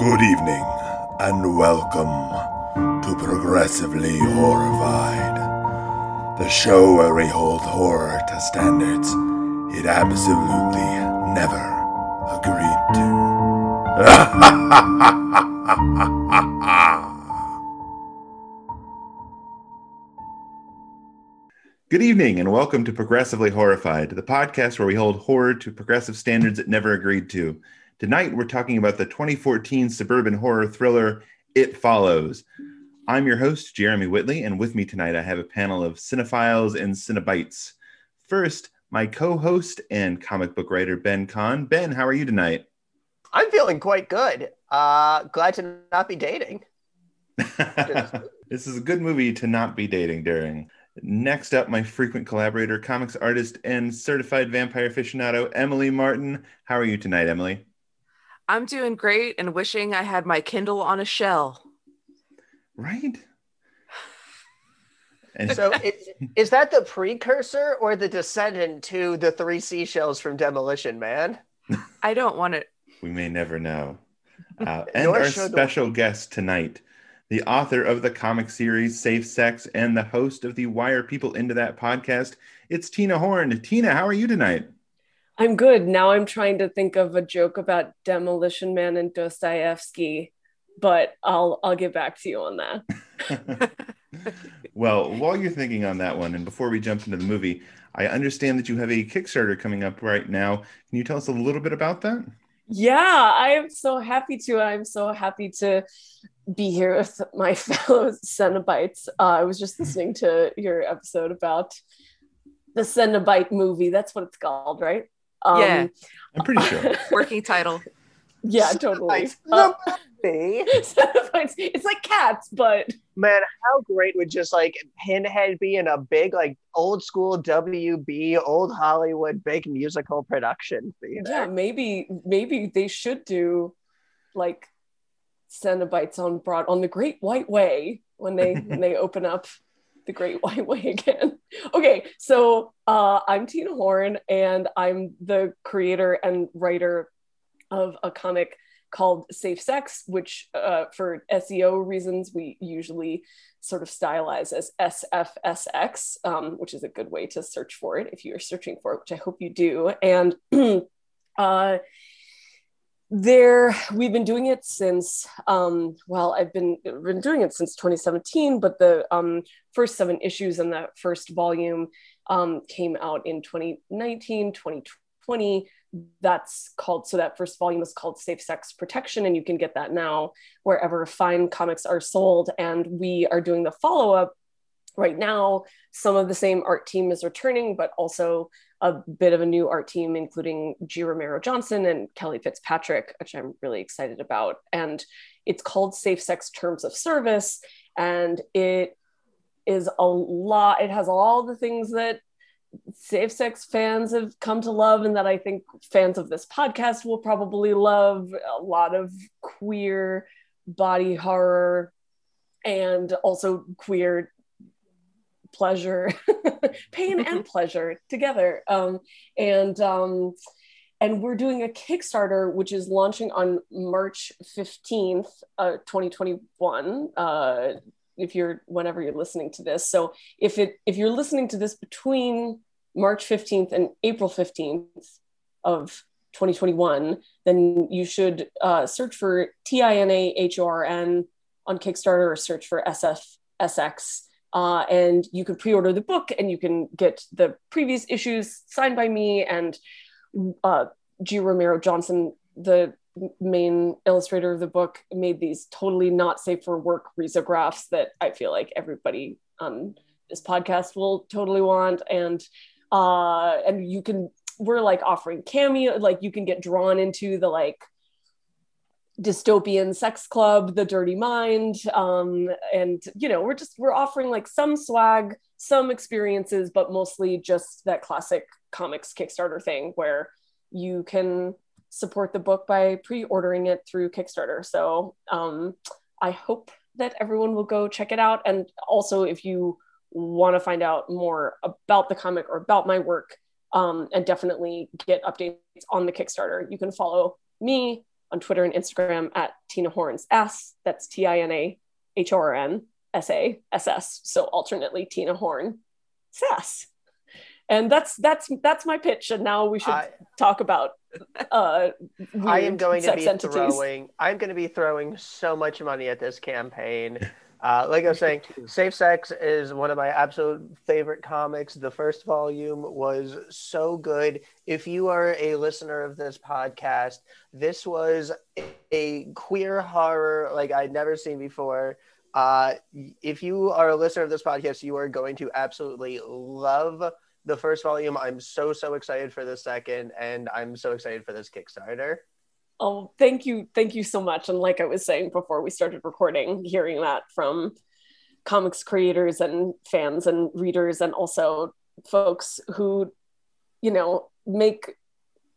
Good evening, and welcome to Progressively Horrified, the show where we hold horror to standards it absolutely never agreed to. Good evening, and welcome to Progressively Horrified, the podcast where we hold horror to progressive standards it never agreed to. Tonight, we're talking about the 2014 suburban horror thriller It Follows. I'm your host, Jeremy Whitley, and with me tonight, I have a panel of cinephiles and Cenobites. First, my co host and comic book writer, Ben Kahn. Ben, how are you tonight? I'm feeling quite good. Uh, glad to not be dating. this is a good movie to not be dating during. Next up, my frequent collaborator, comics artist, and certified vampire aficionado, Emily Martin. How are you tonight, Emily? I'm doing great and wishing I had my Kindle on a shell. Right? And so is, is that the precursor or the descendant to the three seashells from Demolition Man? I don't want it. We may never know. Uh, and our special the... guest tonight, the author of the comic series Safe Sex and the host of the Why Are People Into That podcast, it's Tina Horn. Tina, how are you tonight? I'm good. Now I'm trying to think of a joke about Demolition Man and Dostoevsky, but I'll I'll get back to you on that. well, while you're thinking on that one, and before we jump into the movie, I understand that you have a Kickstarter coming up right now. Can you tell us a little bit about that? Yeah, I am so happy to. I'm so happy to be here with my fellow Cenobites. Uh, I was just listening to your episode about the Cenobite movie. That's what it's called, right? Um, yeah, I'm pretty sure. Working title. Yeah, totally. Uh, it's like cats, but man, how great would just like Pinhead be in a big, like old school WB, old Hollywood, big musical production theater? Yeah, maybe maybe they should do like Cenobites on Broad on the Great White Way when they when they open up the Great White Way again. okay, so uh, I'm Tina Horn, and I'm the creator and writer of a comic called Safe Sex, which, uh, for SEO reasons, we usually sort of stylize as SFSX, um, which is a good way to search for it if you're searching for it, which I hope you do. And uh, there we've been doing it since um, well i've been been doing it since 2017 but the um, first seven issues in that first volume um, came out in 2019 2020 that's called so that first volume is called safe sex protection and you can get that now wherever fine comics are sold. And we are doing the follow-up right now. Some of the same art team is returning but also a bit of a new art team, including G. Romero Johnson and Kelly Fitzpatrick, which I'm really excited about. And it's called Safe Sex Terms of Service. And it is a lot, it has all the things that safe sex fans have come to love and that I think fans of this podcast will probably love. A lot of queer body horror and also queer pleasure, pain and pleasure together. Um, and um, and we're doing a Kickstarter, which is launching on March 15th, uh, 2021. Uh, if you're whenever you're listening to this. So if it if you're listening to this between March 15th and April 15th of 2021, then you should uh, search for T I N A H O R N on Kickstarter or search for SFSX uh, and you can pre-order the book and you can get the previous issues signed by me and uh, G. Romero Johnson, the main illustrator of the book, made these totally not safe for work risographs that I feel like everybody on this podcast will totally want. And uh, and you can we're like offering cameo, like you can get drawn into the like dystopian sex club the dirty mind um, and you know we're just we're offering like some swag some experiences but mostly just that classic comics kickstarter thing where you can support the book by pre-ordering it through kickstarter. So um, i hope that everyone will go check it out. And also if you want to find out more about the comic or about my work um, and definitely get updates on the kickstarter you can follow me on Twitter and Instagram at Tina Horns S. That's T I N A H O R N S A S S. So alternately Tina Horn Sass. And that's that's that's my pitch. And now we should I- talk about uh I am going to be entities. throwing. I'm going to be throwing so much money at this campaign. Uh, like I was saying, Safe Sex is one of my absolute favorite comics. The first volume was so good. If you are a listener of this podcast, this was a queer horror like I'd never seen before. Uh, if you are a listener of this podcast, you are going to absolutely love the first volume. I'm so so excited for the second, and I'm so excited for this Kickstarter. Oh, thank you. Thank you so much. And like I was saying before we started recording, hearing that from comics creators and fans and readers, and also folks who, you know, make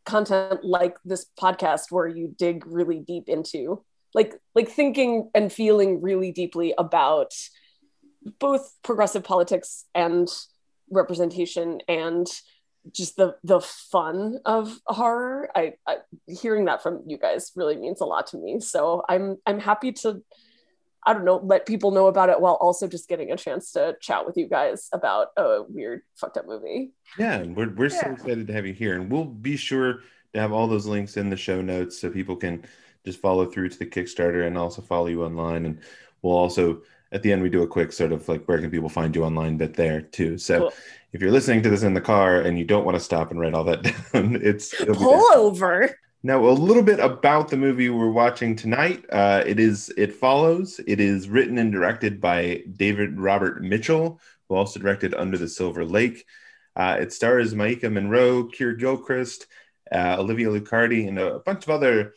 content like this podcast where you dig really deep into like like thinking and feeling really deeply about both progressive politics and representation and just the the fun of horror I, I hearing that from you guys really means a lot to me so i'm i'm happy to i don't know let people know about it while also just getting a chance to chat with you guys about a weird fucked up movie Yeah, and we're, we're so excited to have you here. And we'll be sure to have all those links in the show notes so people can just follow through to the Kickstarter and also follow you online. And we'll also, at the end, we do a quick sort of like where can people find you online bit there too. So Cool. If you're listening to this in the car and you don't want to stop and write all that down, it's pull over Now, a little bit about the movie we're watching tonight. Uh, it is It Follows. It is written and directed by David Robert Mitchell, who also directed Under the Silver Lake. Uh, it stars Maika Monroe, Keir Gilchrist, uh, Olivia Luccardi, and a bunch of other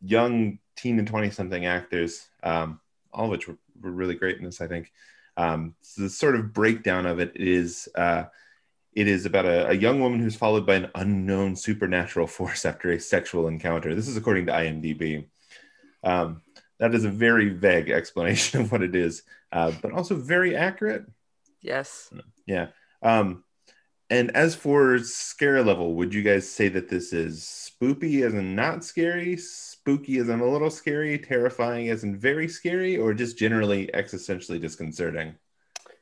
young teen and 20 something actors, um, all of which were, were really great in this, I think. Um, so the sort of breakdown of it is uh, it is about a, a young woman who's followed by an unknown supernatural force after a sexual encounter. This is according to IMDb. Um, that is a very vague explanation of what it is, uh, but also very accurate. Yes. Yeah. Um, and as for scare level, would you guys say that this is spoopy as in not scary, spooky as in a little scary, terrifying as in very scary, or just generally existentially disconcerting?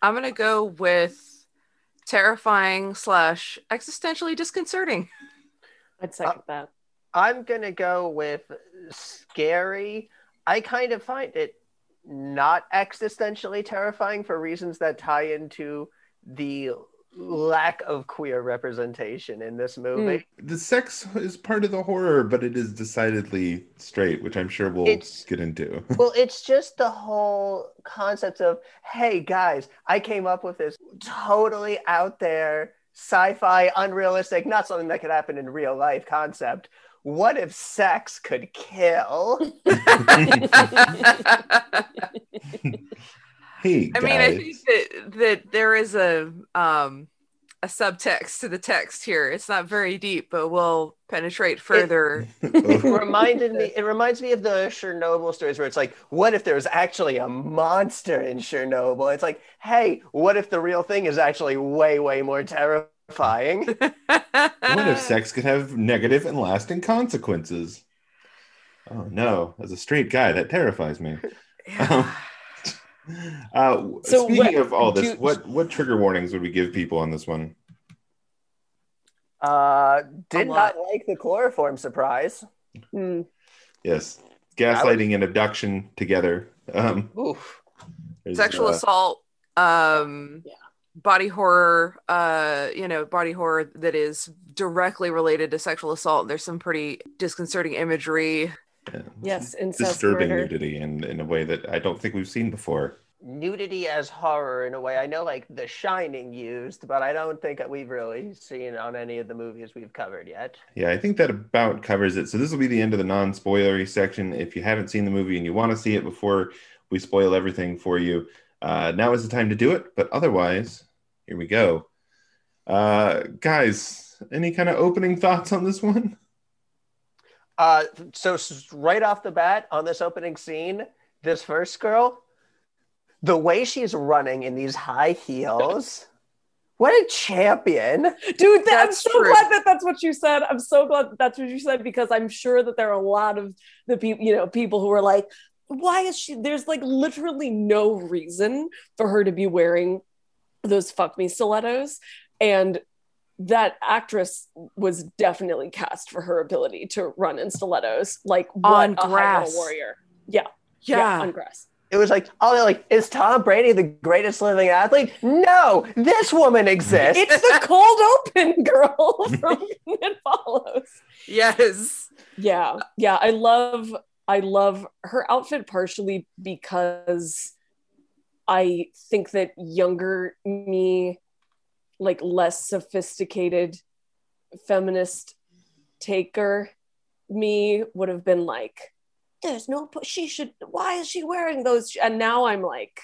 I'm gonna go with terrifying slash existentially disconcerting. i'd second that uh, I'm gonna go with scary. I kind of find it not existentially terrifying for reasons that tie into the lack of queer representation in this movie. Mm. The sex is part of the horror, but it is decidedly straight, which I'm sure we'll It's- get into. Well, it's just the whole concept of, hey guys, I came up with this totally out there, sci-fi, unrealistic, not something that could happen in real life concept. What if sex could kill? hey, I guys. mean, I think that that there is a um a subtext to the text here. It's not very deep, but we'll penetrate further. It reminded me it reminds me of the Chernobyl stories where it's like, what if there's actually a monster in Chernobyl? It's like, hey, what if the real thing is actually way, way more terrifying? what if sex could have negative and lasting consequences? Oh no, as a straight guy, that terrifies me. Yeah. Uh, So speaking what- of all this, do- what what trigger warnings would we give people on this one? Uh did not like the chloroform surprise. Hmm. Yes, gaslighting and abduction together. Um, Oof. Sexual uh, assault, um Yeah. body horror, uh, you know, body horror that is directly related to sexual assault. There's some pretty disconcerting imagery. Yeah, yes incest disturbing murder. nudity in in a way that I don't think we've seen before. Nudity as horror in a way. I know like The Shining used, but I don't think that we've really seen on any of the movies we've covered yet. Yeah, I think that about covers it. So this will be the end of the non-spoilery section. If you haven't seen the movie and you want to see it before we spoil everything for you, uh, now is the time to do it. But otherwise, here we go. Uh, guys, any kind of opening thoughts on this one? Uh, so right off the bat on this opening scene, this first girl, the way she's running in these high heels, What a champion! dude that, i'm so true. glad that that's what you said i'm so glad that that's what you said because i'm sure that there are a lot of the people you know people who are like why is she there's like literally no reason for her to be wearing those fuck me stilettos and that actress was definitely cast for her ability to run in stilettos like what On a grass. level warrior yeah Yeah. on grass It was like, oh, they're like, is Tom Brady the greatest living athlete? No, this woman exists. it's the cold open girl from it follows Yes. yeah yeah i love i love her outfit partially because i think that younger me like less sophisticated feminist taker me would have been like there's no po- she should why is she wearing those and now i'm like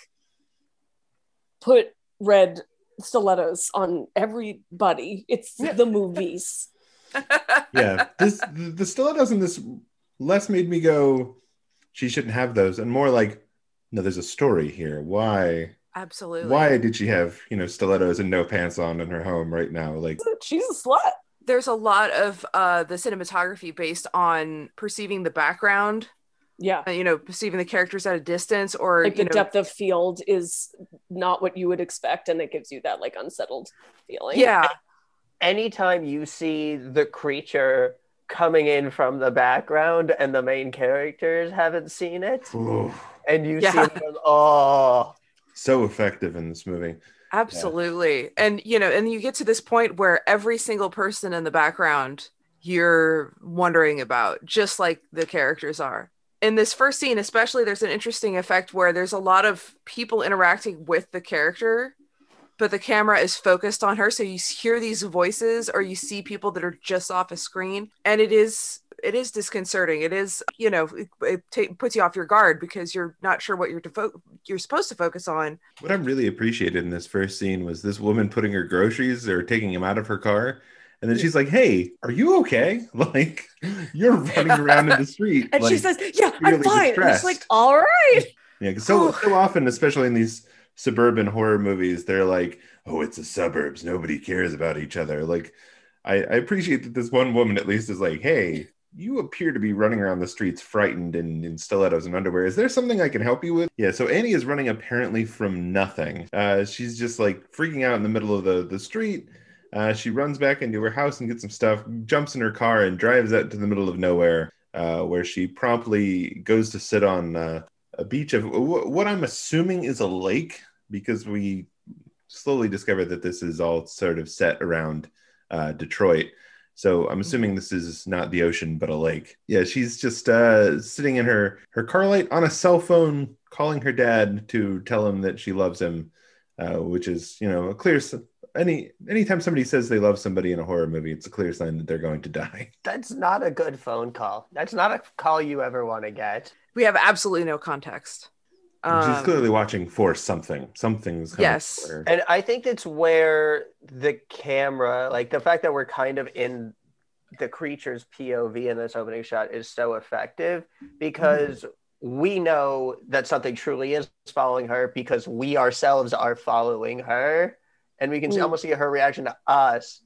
put red stilettos on everybody it's the movies yeah, this the, the stilettos in this less made me go, she shouldn't have those, and more like, no, there's a story here. Why? Absolutely. Why did she have you know stilettos and no pants on in her home right now? Like, she's a slut There's a lot of uh, the cinematography based on perceiving the background, yeah uh, you know, perceiving the characters at a distance, or like you the know, depth of field is not what you would expect and it gives you that like unsettled feeling yeah, Anytime you see the creature coming in from the background and the main characters haven't seen it, ooh, and you Yeah. see them, oh, so effective in this movie. absolutely. And you know, and you get to this point where every single person in the background you're wondering about, just like the characters are. In this first scene, especially, there's an interesting effect where there's a lot of people interacting with the character, but the camera is focused on her. So you hear these voices or you see people that are just off a screen. And it is it is disconcerting. It is, you know, it, it ta- puts you off your guard because you're not sure what you're defo- you're supposed to focus on. What I really appreciated in this first scene was this woman putting her groceries or taking him out of her car. And then she's like, Hey, are you okay? Like, you're running around in the street. and she says yeah i'm fine it's like all right Yeah, 'cause so so often, especially in these suburban horror movies, they're like, "Oh, it's the suburbs. Nobody cares about each other." Like, I, I appreciate that this one woman at least is like, "Hey, you appear to be running around the streets frightened in, in stilettos and underwear. Is there something I can help you with?" Yeah. So Annie is running apparently from nothing. Uh, she's just like freaking out in the middle of the the street. Uh, she runs back into her house and gets some stuff, jumps in her car, and drives out to the middle of nowhere, uh, where she promptly goes to sit on uh, a beach of wh- what I'm assuming is a lake, because we slowly discover that this is all sort of set around uh, Detroit. So I'm assuming this is not the ocean, but a lake. Yeah, she's just uh, sitting in her her car light on a cell phone, calling her dad to tell him that she loves him, uh, which is you know a clear. Any anytime somebody says they love somebody in a horror movie, it's a clear sign that they're going to die. that's not a good phone call. That's not a call you ever want to get. We have absolutely no context. She's Um, clearly watching for something. Something's coming Yes. for. And I think it's where the camera, like the fact that we're kind of in the creature's POV in this opening shot is so effective because we know that something truly is following her because we ourselves are following her. And we can see, Mm. almost see her reaction to us.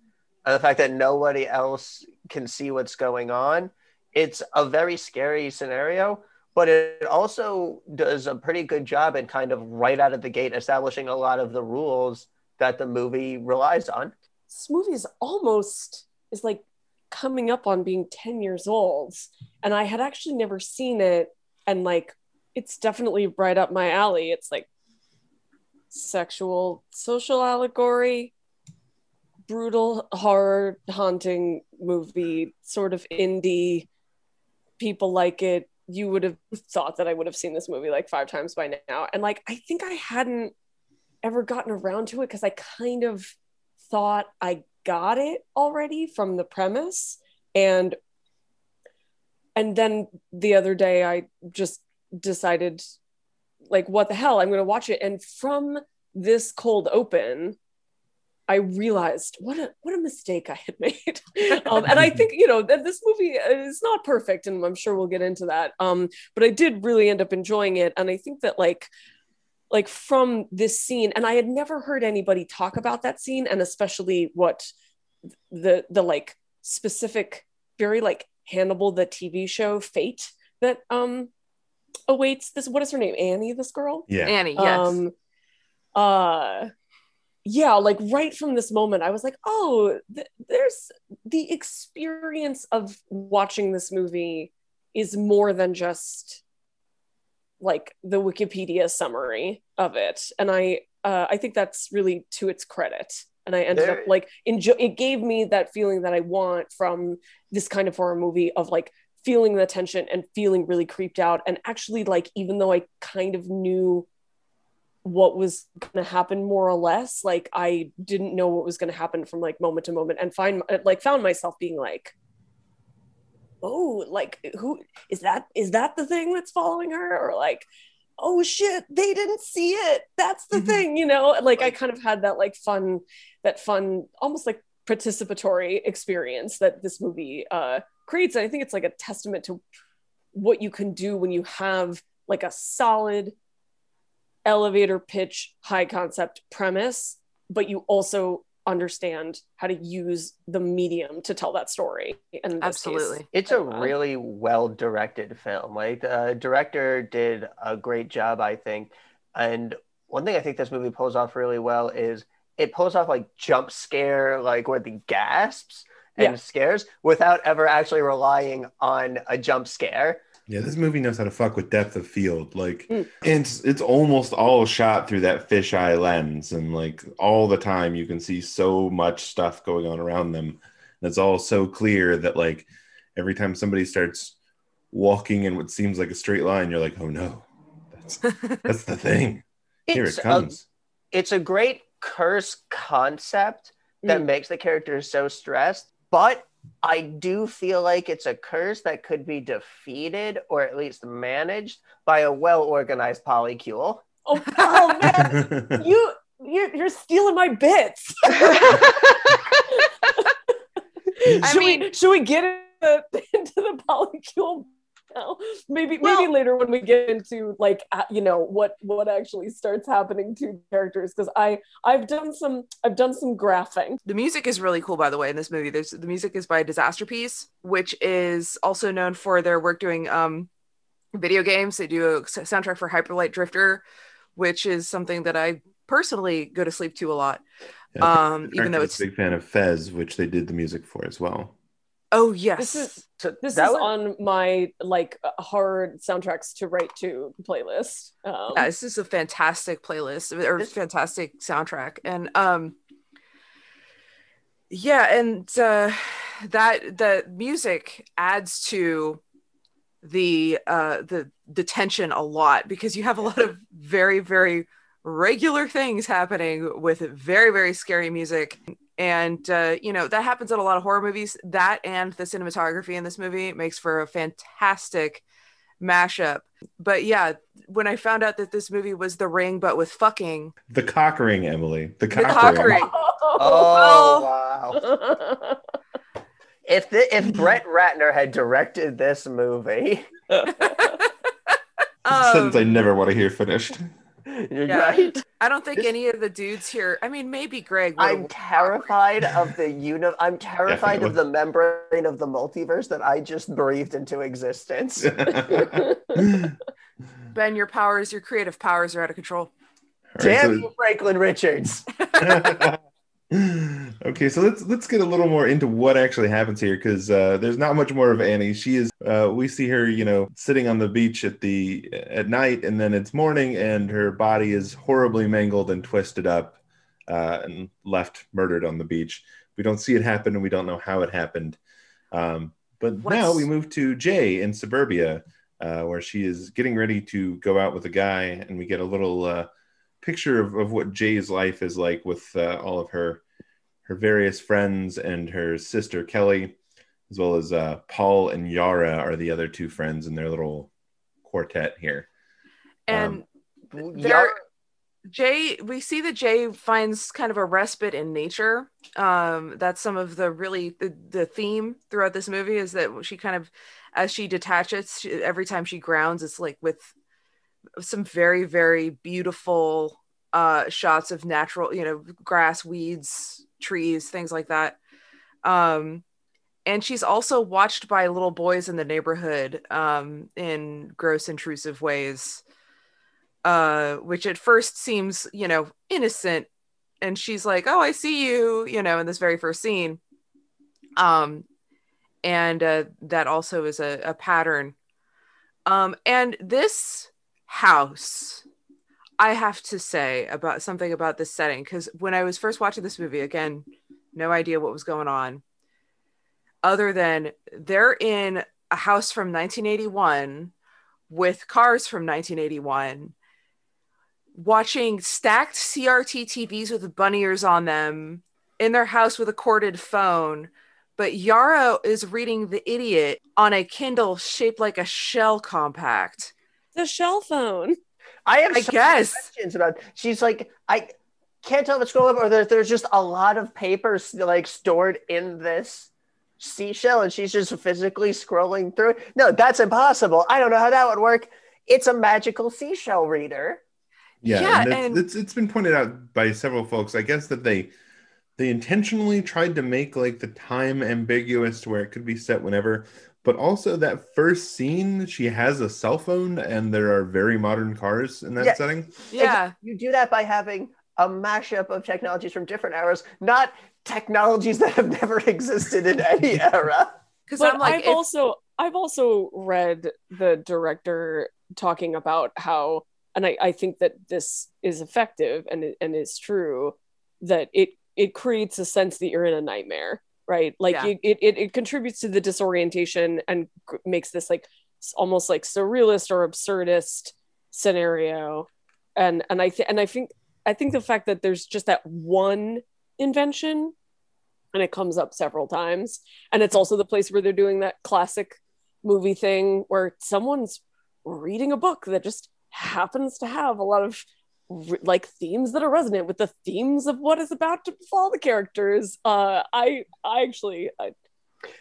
And the fact that nobody else can see what's going on. It's a very scary scenario but it also does a pretty good job in kind of right out of the gate establishing a lot of the rules that the movie relies on. this movie is almost is like coming up on being 10 years old and i had actually never seen it and like it's definitely right up my alley. It's like sexual social allegory brutal horror haunting movie sort of indie. People like it you would have thought that i would have seen this movie like five times by now. And like i think i hadn't ever gotten around to it because i kind of thought I got it already from the premise. And and then the other day I just decided like what the hell I'm to watch it. And from this cold open I realized what a what a mistake I had made um, and I think you know that this movie is not perfect and I'm sure we'll get into that um but I did really end up enjoying it and I think that like like from this scene and i had never heard anybody talk about that scene and especially what the the like specific very like hannibal the tv show fate that um awaits this what is her name annie this girl Yeah. Annie, yes. um uh yeah like right from this moment i was like oh th- there's the experience of watching this movie is more than just like the wikipedia summary of it. And i uh, i think that's really to its credit. And i ended There- up like enjoy it gave me that feeling that i want from this kind of horror movie of like feeling the tension and feeling really creeped out. And actually like even though i kind of knew what was going to happen more or less. Like i didn't know what was going to happen from like moment to moment and find like found myself being like oh like who is that is that the thing that's following her? Or like oh shit they didn't see it. That's the Mhm. thing you know? Like i kind of had that like fun that fun almost like participatory experience that this movie uh creates. And i think it's like a testament to what you can do when you have like a solid elevator pitch high concept premise but you also understand how to use the medium to tell that story and in this case, Absolutely. It's a Uh, really well directed film. Like the director did a great job, I think. And one thing I think this movie pulls off really well is it pulls off like jump scare, like where the gasps and Yeah. scares without ever actually relying on a jump scare. Yeah, this movie knows how to fuck with depth of field. Like Mm. it's it's almost all shot through that fisheye lens, and like all the time you can see so much stuff going on around them. And it's all so clear that like every time somebody starts walking in what seems like a straight line, you're like, oh no, that's that's the thing. Here It's it a, comes. it's a great curse concept that Mm. makes the characters so stressed, but I do feel like it's a curse that could be defeated or at least managed by a well organized polycule. oh, oh man you you're, you're stealing my bits I should mean- we should we get into, into the polycule now? maybe maybe later when we get into like uh, you know what what actually starts happening to characters because i i've done some i've done some graphing The music is really cool, by the way, in this movie. There's the music is by Disasterpeace, which is also known for their work doing um, video games. They do a soundtrack for Hyper Light Drifter, which is something that I personally go to sleep to a lot. Yeah, Um, even though it's a big fan of Fez, which they did the music for as well. Oh yes, This is- So this is on my like uh, horror soundtracks to write to playlist um yeah, this is a fantastic playlist or This- fantastic soundtrack, and um, yeah, and uh, that the music adds to the uh the the tension a lot because you have a lot of very very regular things happening with very very scary music and uh you know that happens in a lot of horror movies that and the cinematography in this movie makes for a fantastic mashup but yeah when i found out that this movie was the ring but with fucking The cock ring, Emily. The cock, cock ring. ring. Oh, Well- wow. If the, if Brett Ratner had directed this movie, It's a sentence I um, never want to hear finished. you're Yeah. right. i don't think any of the dudes here i mean maybe greg I'm terrified of the uni- I'm terrified of the membrane of the multiverse that I just breathed into existence. ben your powers your creative powers are out of control All right, Damn so- you, Franklin Richards. okay, so let's let's get a little more into what actually happens here because uh, there's not much more of Annie. She is uh, we see her, you know, sitting on the beach at the at night, and then it's morning, and her body is horribly mangled and twisted up uh, and left murdered on the beach. We don't see it happen, and we don't know how it happened. Um, but now we move to Jay in suburbia, uh, where she is getting ready to go out with a guy, and we get a little. Picture of, of what Jay's life is like with uh, all of her her various friends and her sister Kelly, as well as uh, Paul and Yara are the other two friends in their little quartet here. and Um, Yeah, there jay we see that jay finds kind of a respite in nature um that's some of the really the, the theme throughout this movie is that she kind of as she detaches she, every time she grounds it's like with some very very beautiful uh shots of natural you know grass weeds trees things like that. Um and she's also watched by little boys in the neighborhood um in gross intrusive ways uh which at first seems you know innocent. And she's like oh i see you you know in this very first scene. Um and uh, that also is a, a pattern. Um and this house i have to say about something about this setting because when i was first watching this movie again no idea what was going on other than they're in a house from 1981 with cars from 1981 watching stacked CRT TVs with bunny ears on them in their house with a corded phone. But Yara is reading The Idiot on a Kindle shaped like a shell compact. The shell phone. I have I so many guess. questions about. She's like, I can't tell if it's scroll up or there, there's just a lot of papers like stored in this seashell, and she's just physically scrolling through. it. No, that's impossible. I don't know how that would work. It's a magical seashell reader. Yeah, Yeah, and, it's, and- it's it's been pointed out by several folks. I guess that they they intentionally tried to make like the time ambiguous to where it could be set whenever. But also that first scene, she has a cell phone, and there are very modern cars in that Yeah. setting. Yeah. You do that by having a mashup of technologies from different eras, not technologies that have never existed in any era. Because I'm like, I've if- also I've also read the director talking about how, and I, I think that this is effective and it- and is true that it it creates a sense that you're in a nightmare, right? Like Yeah. it, it it contributes to the disorientation and makes this like almost like surrealist or absurdist scenario, and and I think and I think I think the fact that there's just that one invention and it comes up several times and it's also the place where they're doing that classic movie thing where someone's reading a book that just happens to have a lot of like themes that are resonant with the themes of what is about to befall the characters uh i i actually i,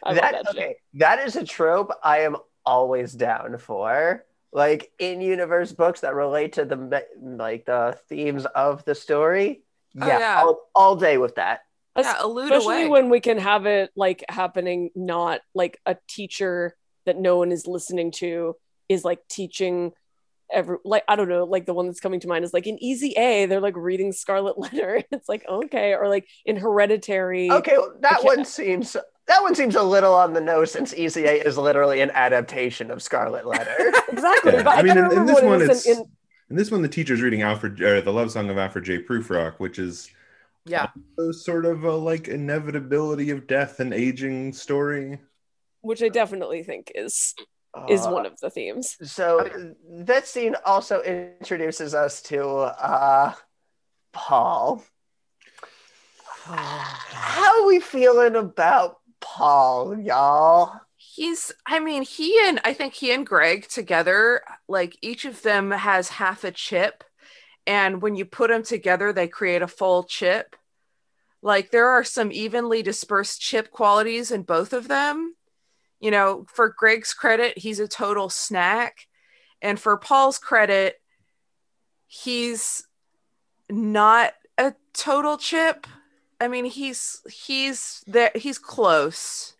I that, love that shit. that is a trope I am always down for. Like in universe books that relate to the like the themes of the story. Oh, Yeah, yeah. All, all day with that. yeah, especially away. when we can have it like happening not like a teacher that no one is listening to is like teaching every like i don't know like the one that's coming to mind is like in easy a they're like reading scarlet letter it's like okay or like in hereditary Okay, well, that one seems that one seems a little on the nose since Easy A is literally an adaptation of Scarlet Letter. exactly Yeah, but I mean, in- in this one, is it's- in, in- And this one, the teacher's reading Alfred, or the love song of Alfred J. Prufrock, which is yeah. sort of a like inevitability of death and aging story. which i definitely think is is Uh, one of the themes So that scene also introduces us to uh, Paul. How are we feeling about Paul, y'all? He's, I mean, he and I think he and Greg together, like each of them has half a chip. And when you put them together, they create a full chip. Like there are some evenly dispersed chip qualities in both of them. You know, for Greg's credit, he's a total snack. And for Paul's credit, he's not a total chip. I mean, he's he's there he's close.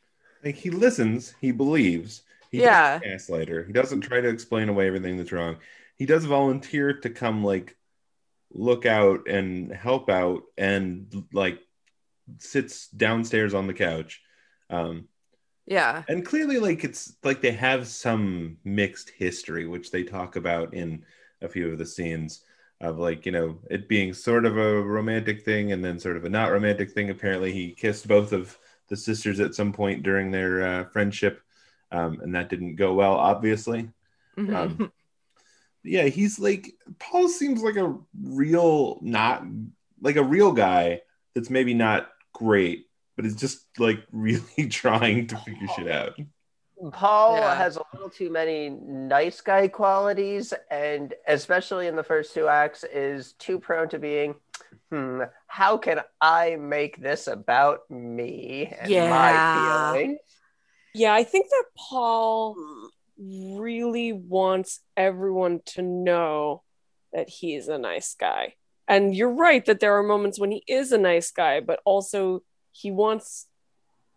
Like he listens, he believes. He Yeah. doesn't. He doesn't try to explain away everything that's wrong. He does volunteer to come like look out and help out and like sits downstairs on the couch. Um Yeah. and clearly like it's like they have some mixed history which they talk about in a few of the scenes of like you know it being sort of a romantic thing and then sort of a not romantic thing apparently he kissed both of the sisters at some point during their uh, friendship um, and that didn't go well obviously Mhm. um, yeah he's like paul seems like a real not like a real guy that's maybe not great but is just like really trying to figure shit out Paul Yeah. has a little too many nice guy qualities, and especially in the first two acts, is too prone to being, hmm, how can I make this about me and Yeah. my feelings? yeah i think that paul really wants everyone to know that he's a nice guy. And you're right that there are moments when he is a nice guy, but also he wants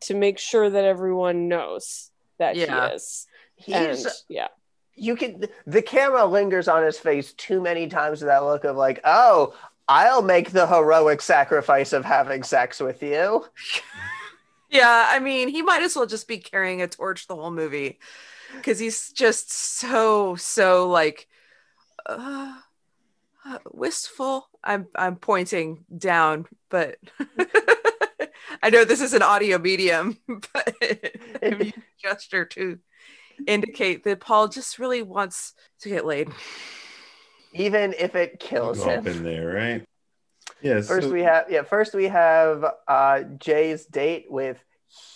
to make sure that everyone knows that Yeah. he is. He's and yeah. you can the camera lingers on his face too many times with that look of like, oh, I'll make the heroic sacrifice of having sex with you. Yeah, I mean, he might as well just be carrying a torch the whole movie because he's just so so like uh, uh, wistful. I'm I'm pointing down, but I know this is an audio medium, but I'm using a gesture to indicate that Paul just really wants to get laid. Even if it kills Go up him. in there, right? Yes. First we have yeah, first we have uh Jay's date with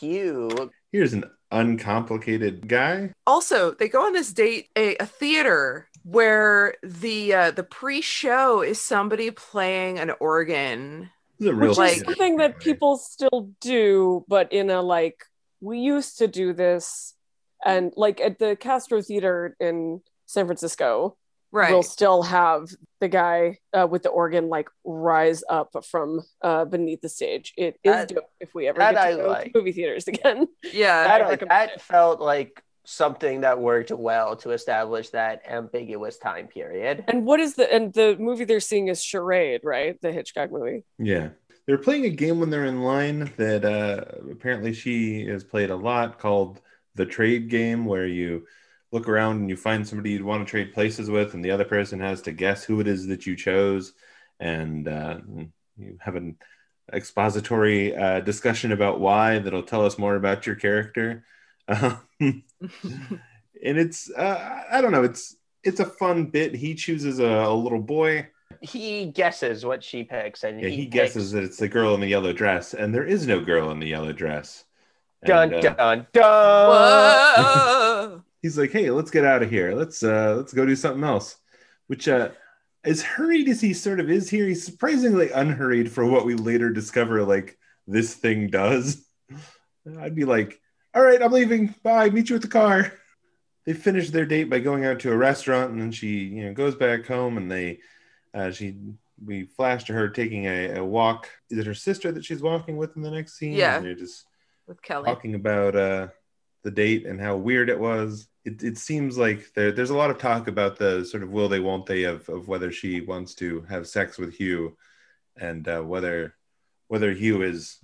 Hugh. here's an uncomplicated guy. also they go on this date a, a theater where the uh the pre-show is somebody playing an organ This is real Which like- is something that people still do, but in a like, we used to do this. And like at the Castro Theater in San Francisco, right we'll still have the guy uh, with the organ like rise up from uh, beneath the stage. It is That- dope if we ever that get to I go like. to movie theaters again. yeah That, I recommend that felt like something that worked well to establish that ambiguous time period. And what is the and the movie they're seeing is Charade, right? The Hitchcock movie. Yeah. They're playing a game when they're in line that uh, apparently she has played a lot called the trade game, where you look around and you find somebody you'd want to trade places with, and the other person has to guess who it is that you chose. And uh, you have an expository uh, discussion about why that'll tell us more about your character. Um, and it's, uh, I don't know, it's, it's a fun bit. He chooses a, a little boy. He guesses what she picks, and Yeah, he, he, guesses that it's the girl in the yellow dress, and there is no girl in the yellow dress. Dun And, uh, dun dun. He's like, "Hey, let's get out of here. Let's uh, let's go do something else." Which, uh, as hurried as he sort of is here, he's surprisingly unhurried for what we later discover. Like this thing does. I'd be like, "All right, I'm leaving. Bye. Meet you at the car." They finish their date by going out to a restaurant, and then she, you know, goes back home, and they, uh, she, we flash to her taking a, a walk. Is it her sister that she's walking with in the next scene? Yeah. And they're just with Kelly. talking about uh, the date and how weird it was. It, it seems like there, there's a lot of talk about the sort of will they, won't they of, of whether she wants to have sex with Hugh and uh, whether whether Hugh is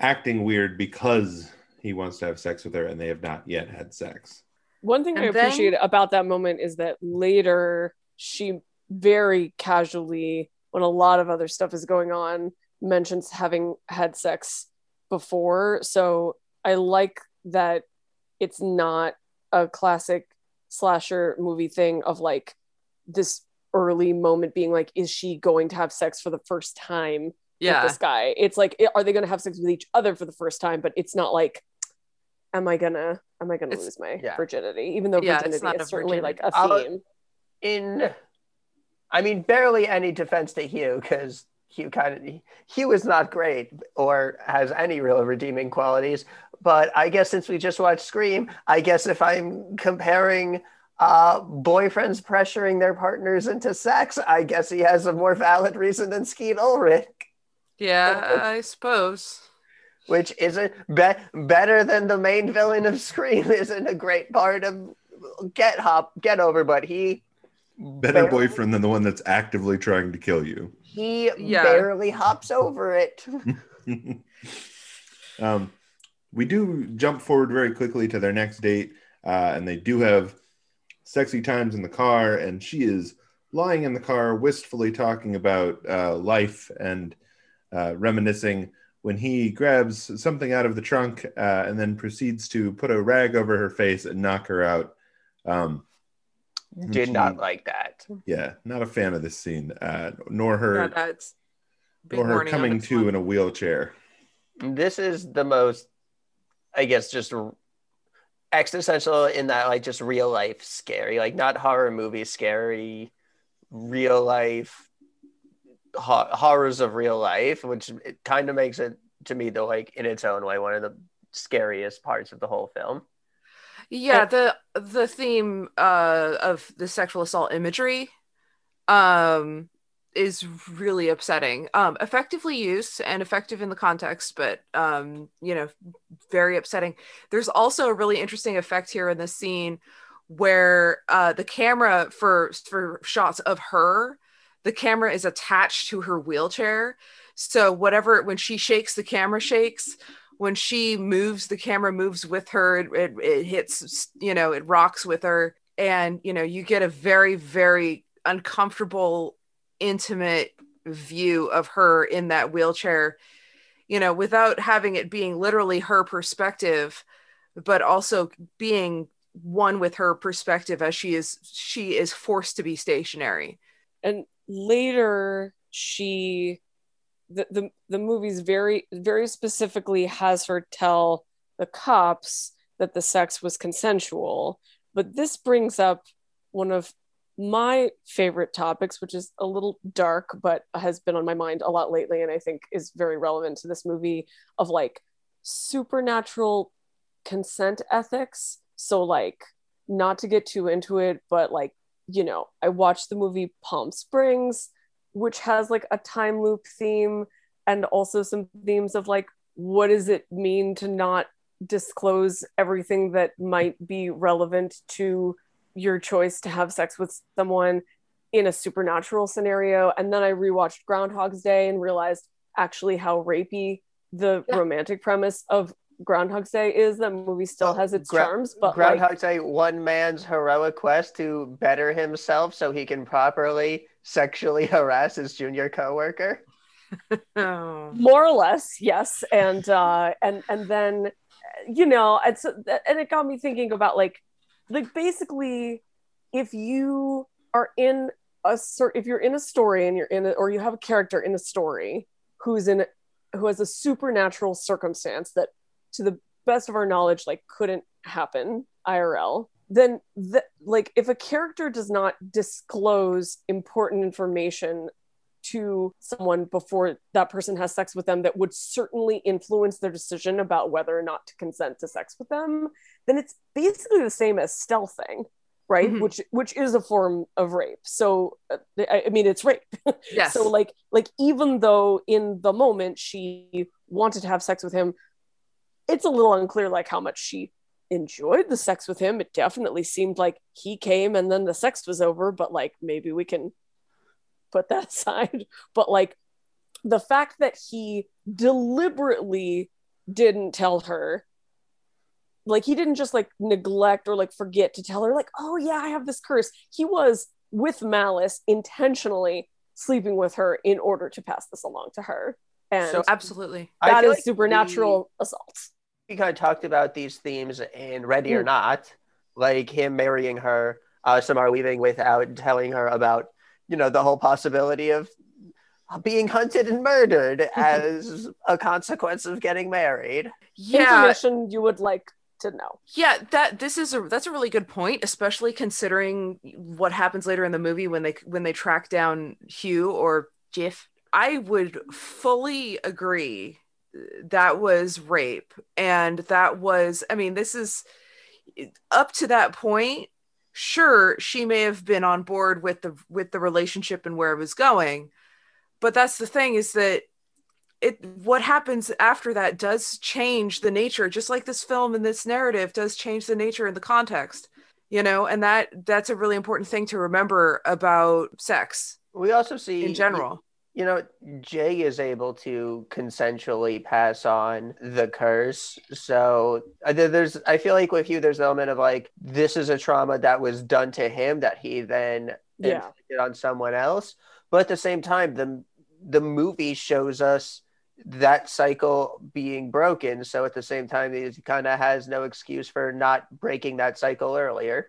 acting weird because he wants to have sex with her and they have not yet had sex. One thing I then- appreciate about that moment is that later she very casually, when a lot of other stuff is going on, mentions having had sex before. So I like that it's not a classic slasher movie thing of like this early moment being like, is she going to have sex for the first time yeah. with this guy? It's like, are they going to have sex with each other for the first time? But it's not like, am I gonna, am I gonna It's- lose my yeah. virginity? Even though Yeah, virginity is a certainly like a virginity. theme. in I mean barely any defense to Hugh because Hugh kind of Hugh is not great or has any real redeeming qualities. But I guess since we just watched Scream, I guess if I'm comparing uh, boyfriends pressuring their partners into sex, I guess he has a more valid reason than Skeet Ulrich, yeah, I suppose. Which isn't be- better than the main villain of Scream. Isn't a great part of Get Hop Get Over, but he Better barely- boyfriend than the one that's actively trying to kill you. He Yeah. barely hops over it. um, we do jump forward very quickly to their next date, uh, and they do have sexy times in the car, and she is lying in the car, wistfully talking about uh, life and uh, reminiscing when he grabs something out of the trunk uh, and then proceeds to put a rag over her face and knock her out. Um, Did she- not like that. Yeah, not a fan of this scene, uh, nor her, Yeah, that's nor her coming to one. in a wheelchair. This is the most, I guess, just existential in that, like, just real life scary, like, not horror movie scary, real life ho- horrors of real life, which it kind of makes it to me, the like, in its own way, one of the scariest parts of the whole film. Yeah, the the theme uh, of the sexual assault imagery um, is really upsetting. Um, effectively used and effective in the context, but um, you know, very upsetting. There's also a really interesting effect here in this scene where uh, the camera for for shots of her, the camera is attached to her wheelchair. So whatever when she shakes, the camera shakes. When she moves, the camera moves with her. It, it, it hits, you know, it rocks with her, and you know, you get a very, very uncomfortable, intimate view of her in that wheelchair. You know, without having it being literally her perspective, but also being one with her perspective as she is she is forced to be stationary and later she the, the the movie's very very specifically has her tell the cops that the sex was consensual. But this brings up one of my favorite topics which is a little dark but has been on my mind a lot lately and i think is very relevant to this movie of like supernatural consent ethics. So like not to get too into it but like you know i watched the movie palm springs which has like a time loop theme and also some themes of like what does it mean to not disclose everything that might be relevant to your choice to have sex with someone in a supernatural scenario and then i rewatched groundhog's day and realized actually how rapey the Yeah. romantic premise of groundhog's day is that movie still has its Gra- charms but Groundhog like, Day, one man's heroic quest to better himself so he can properly sexually harass his junior coworker. oh. more or less yes and uh and and then you know and so and it got me thinking about like like basically if you are in a sort if you're in a story and you're in it or you have a character in a story who's in who has a supernatural circumstance that to the best of our knowledge like couldn't happen irl then the, like if a character does not disclose important information to someone before that person has sex with them that would certainly influence their decision about whether or not to consent to sex with them then it's basically the same as stealthing right? Mhm. which which is a form of rape. So uh, I, I mean it's rape. Yes. So like like even though in the moment she wanted to have sex with him it's a little unclear like how much she enjoyed the sex with him. It definitely seemed like he came and then the sex was over but like maybe we can put that aside. But like the fact that he deliberately didn't tell her like he didn't just like neglect or like forget to tell her like oh yeah i have this curse. He was with malice intentionally sleeping with her in order to pass this along to her. And So- absolutely. I that feel is like supernatural assault We kind of talked about these themes in Ready or Mm. Not, like him marrying her, uh, Samara Weaving without telling her about, you know, the whole possibility of being hunted and murdered as a consequence of getting married. yeah information you would like to know yeah that this is a that's a really good point especially considering what happens later in the movie when they when they track down hugh or jeff i would fully agree that was rape. And that was i mean this is up to that point sure she may have been on board with the with the relationship and where it was going. But that's the thing is that it what happens after that does change the nature just like this film and this narrative does change the nature and the context you know? And that that's a really important thing to remember about sex We also see in general you know, Jay is able to consensually pass on the curse. So uh, there's, I feel like with you, there's an element of like, this is a trauma that was done to him that he then Yeah. inflicted on someone else. But at the same time, the the movie shows us that cycle being broken. So at the same time, he kind of has no excuse for not breaking that cycle earlier.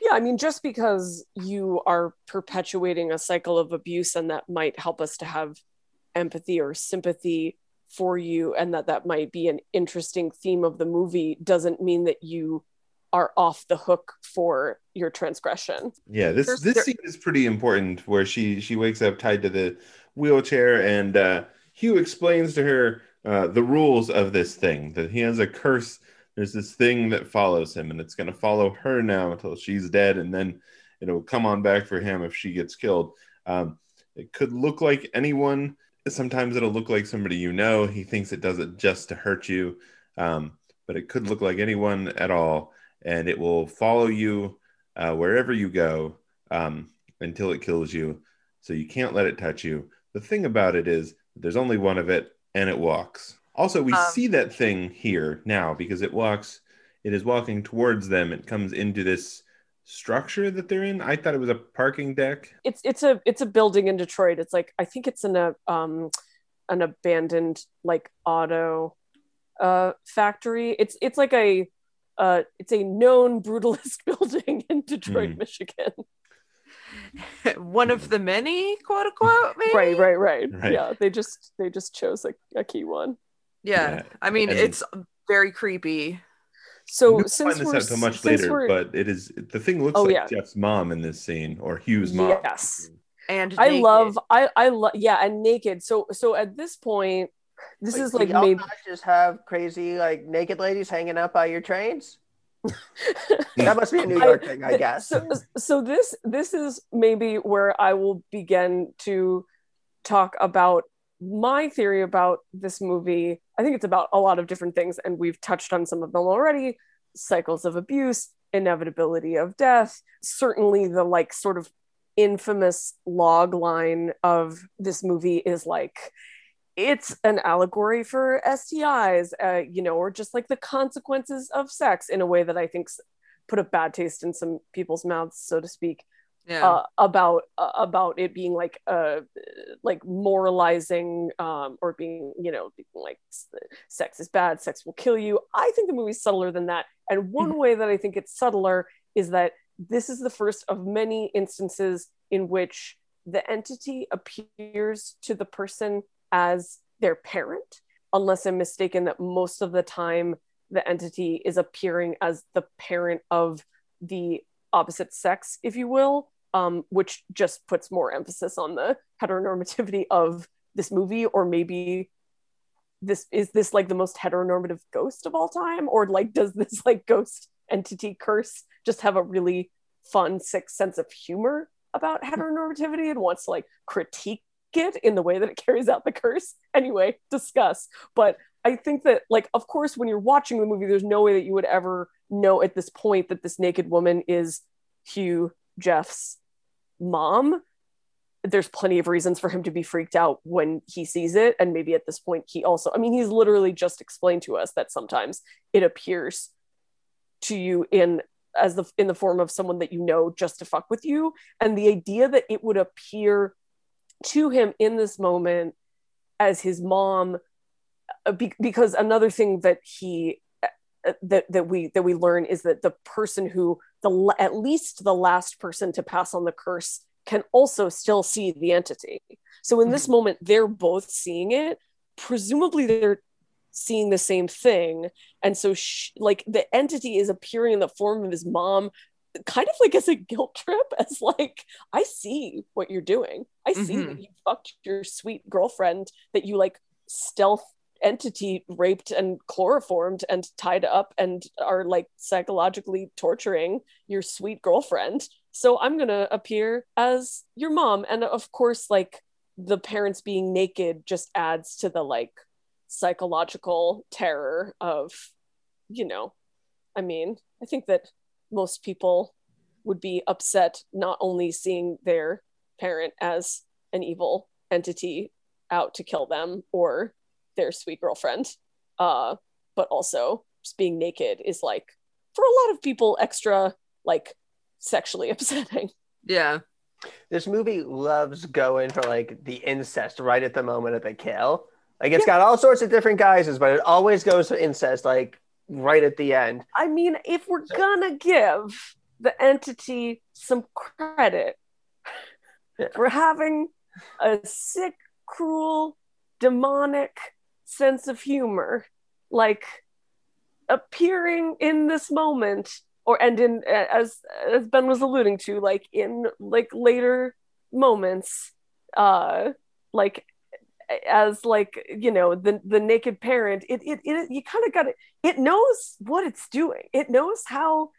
Yeah i mean just because you are perpetuating a cycle of abuse and that might help us to have empathy or sympathy for you and that that might be an interesting theme of the movie doesn't mean that you are off the hook for your transgression. Yeah, this There's- this there- scene is pretty important where she she wakes up tied to the wheelchair and uh, Hugh explains to her uh, the rules of this thing that he has a curse there's this thing that follows him, and it's going to follow her now until she's dead, and then it'll come on back for him if she gets killed. Um, it could look like anyone. Sometimes it'll look like somebody you know. He thinks it does it just to hurt you, um, but it could look like anyone at all, and it will follow you uh, wherever you go um, until it kills you. So you can't let it touch you. The thing about it is, there's only one of it, and it walks. Also, we Um, see that thing here now because it walks. It is walking towards them. It comes into this structure that they're in. I thought it was a parking deck. it's it's a it's a building in Detroit. It's like I think it's in a um an abandoned like auto uh factory. It's it's like a uh it's a known brutalist building in Detroit, Mm. Michigan. One of the many, quote unquote, maybe. Right, right, right, Right. Yeah, they just they just chose a, a key one. Yeah. Yeah. I mean, And- it's very creepy. So since find this we're out till much since later, we're- but it is the thing looks Oh, like yeah. Jeff's mom in this scene or Hugh's mom. Yes. And I naked. love I I love yeah, and naked. So so at this point, this Wait, is like y'all maybe not just have crazy like naked ladies hanging out by your trains. That must be a New York thing, I guess. So, so this this is maybe where I will begin to talk about my theory about this movie. I think it's about a lot of different things, and we've touched on some of them already: cycles of abuse, inevitability of death, certainly the like sort of infamous log line of this movie is like it's an allegory for STIs, uh, you know, or just like the consequences of sex in a way that I think put a bad taste in some people's mouths, so to speak, Yeah. uh, about uh, about it being like uh like moralizing um, or being you know being like sex is bad, sex will kill you. I think the movie's subtler than that, and one way that I think it's subtler is that this is the first of many instances in which the entity appears to the person as their parent, unless I'm mistaken, that most of the time the entity is appearing as the parent of the opposite sex, if you will, um, which just puts more emphasis on the heteronormativity of this movie, or maybe this is this like the most heteronormative ghost of all time, or like does this like ghost entity curse just have a really fun, sick sense of humor about heteronormativity and wants to like critique it in the way that it carries out the curse? Anyway, discuss. But I think that, like, of course, when you're watching the movie, there's no way that you would ever know at this point that this naked woman is Hugh Jeff's mom. There's plenty of reasons for him to be freaked out when he sees it. And maybe at this point, he also, I mean, he's literally just explained to us that sometimes it appears to you in as the in the form of someone that you know just to fuck with you and the idea that it would appear to him in this moment as his mom uh, be- because another thing that he that that we that we learn is that the person who the at least the last person to pass on the curse can also still see the entity. So in this moment they're both seeing it. Presumably they're seeing the same thing. And so sh- like the entity is appearing in the form of his mom kind of like as a guilt trip as like i see what you're doing. I see Mhm. that you fucked your sweet girlfriend that you like stealth entity raped and chloroformed and tied up and are like psychologically torturing your sweet girlfriend. So i'm gonna appear as your mom. And of course like the parents being naked just adds to the like psychological terror of you know i mean i think that most people would be upset not only seeing their parent as an evil entity out to kill them or their sweet girlfriend uh but also just being naked is like for a lot of people extra like sexually upsetting yeah. This movie loves going for like the incest right at the moment of the kill. Like it's got all sorts of different guises, but it always goes to incest like right at the end. I mean, if we're gonna give the entity some credit Yeah. for having a sick, cruel, demonic sense of humor, like appearing in this moment, or and in as as Ben was alluding to, like in like later moments, uh, like as like you know the the naked parent it it, it you kind of got it it knows what it's doing. It knows how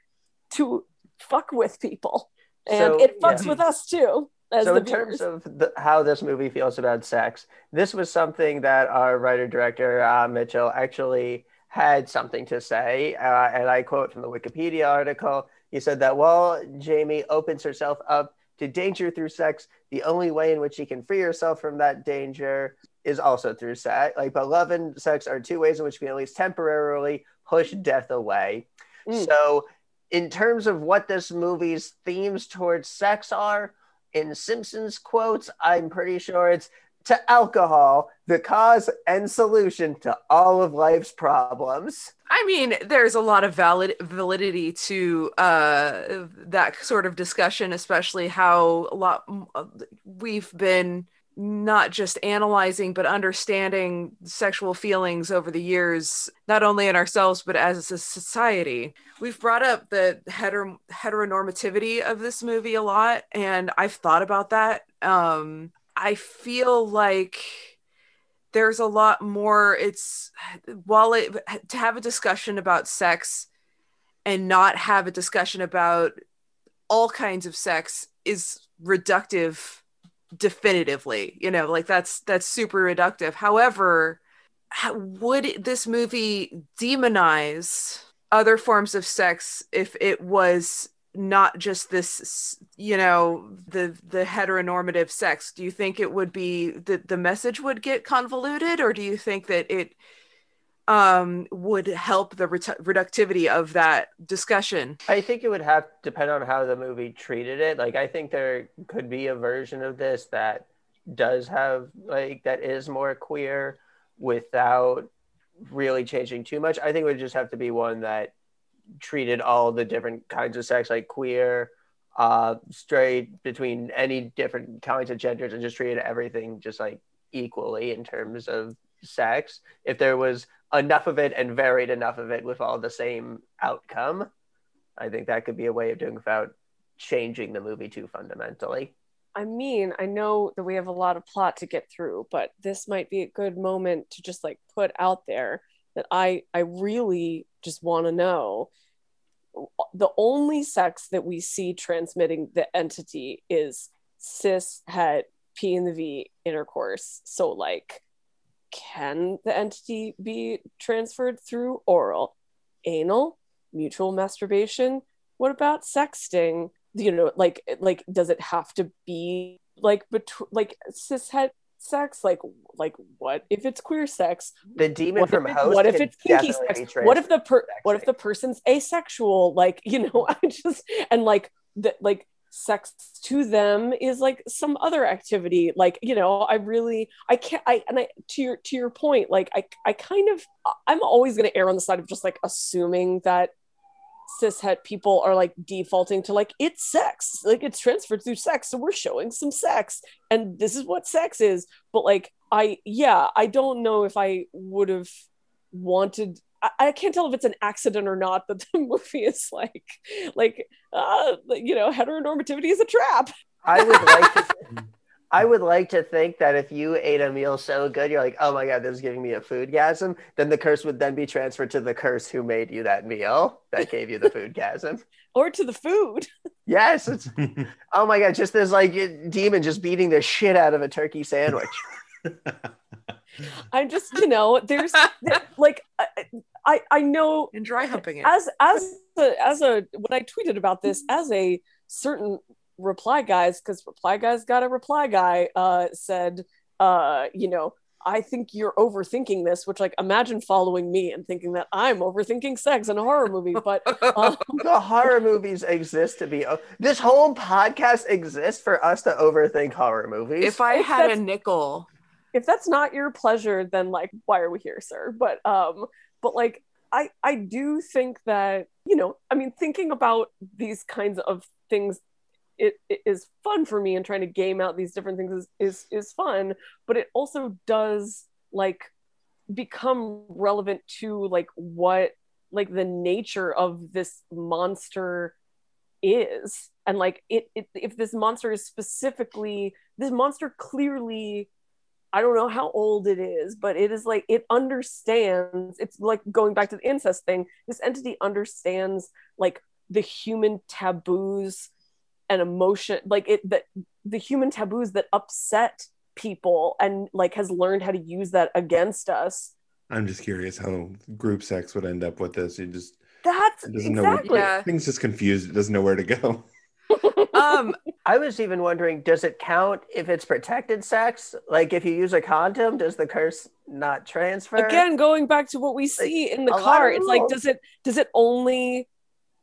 to fuck with people. And So, it fucks yeah. with us too as so in terms of the, how this movie feels about sex this was something that our writer director uh, mitchell actually had something to say uh, and i quote from the wikipedia article. He said that while jamie opens herself up to danger through sex. The only way in which she can free herself from that danger is also through sex. Like but love and sex are two ways in which we can at least temporarily push death away. Mm. so in terms of what this movie's themes towards sex are in Simpsons quotes, I'm pretty sure it's to alcohol, the cause and solution to all of life's problems. I mean, there's a lot of valid validity to uh, that sort of discussion, especially how a lot we've been not just analyzing but understanding sexual feelings over the years, not only in ourselves but as a society. We've brought up the hetero- heteronormativity of this movie a lot, and I've thought about that. Um, I feel like there's a lot more it's while it to have a discussion about sex and not have a discussion about all kinds of sex is reductive definitively you know like that's that's super reductive. However how, would this movie demonize other forms of sex if it was not just this you know the the heteronormative sex? Do you think it would be that the message would get convoluted or do you think that it um would help the redu- reductivity of that discussion I think it would have depend on how the movie treated it. Like, I think there could be a version of this that does have, like, that is more queer without really changing too much. I think it would just have to be one that treated all the different kinds of sex, like queer, uh, straight, between any different kinds of genders, and just treated everything just like equally in terms of sex. If there was enough of it and varied enough of it with all the same outcome, I think that could be a way of doing without changing the movie too fundamentally. I mean, I know that we have a lot of plot to get through, but this might be a good moment to just like put out there that I I really just want to know the only sex that we see transmitting the entity is cis het p and the v intercourse. So like can the entity be transferred through oral, anal, mutual masturbation? What about sexting? You know, like like does it have to be like between like cis het sex? Like like what if it's queer sex? The demon What if, from it- Host. what if it's kinky sex? What if the per what if the person's asexual? Like, you know, I just and like the like sex to them is like some other activity. Like, you know, I really I can't I and I to your to your point, like I I kind of I'm always gonna err on the side of just like assuming that cishet people are like defaulting to like it's sex like it's transferred through sex so we're showing some sex and this is what sex is but like i yeah i don't know if i would have wanted I, I can't tell if it's an accident or not that the movie is like like uh you know heteronormativity is a trap I would like to. I would like to think that if you ate a meal so good, you're like, oh my god, this is giving me a food gasm. Then the curse would then be transferred to the curse who made you that meal that gave you the food gasm. or to the food Yes, it's oh my god, just this like demon just beating the shit out of a turkey sandwich. i'm just you know there's like I, I i know and dry humping it as as a, as a when I tweeted about this as a certain reply guys because reply guys got a reply guy uh said uh you know I think you're overthinking this which like imagine following me and thinking that I'm overthinking sex in a horror movie but um, the horror movies exist to be. This whole podcast exists for us to overthink horror movies. if i If had a nickel if that's not your pleasure then like why are we here sir? But um but like i i do think that you know i mean thinking about these kinds of things it, it is fun for me and trying to game out these different things is, is is fun but it also does like become relevant to like what like the nature of this monster is. And like it, it if this monster is specifically this monster clearly I don't know how old it is, but it is like it understands. It's like going back to the incest thing. This entity understands like the human taboos and emotion, like it that the human taboos that upset people, and like has learned how to use that against us. I'm just curious how group sex would end up with this. You just That's it doesn't know where, exactly. Yeah. things just confused. It doesn't know where to go. Um, I was even wondering, does it count if it's protected sex? Like if you use a condom, does the curse not transfer? Again, going back to what we see in the car, it's like does it does it only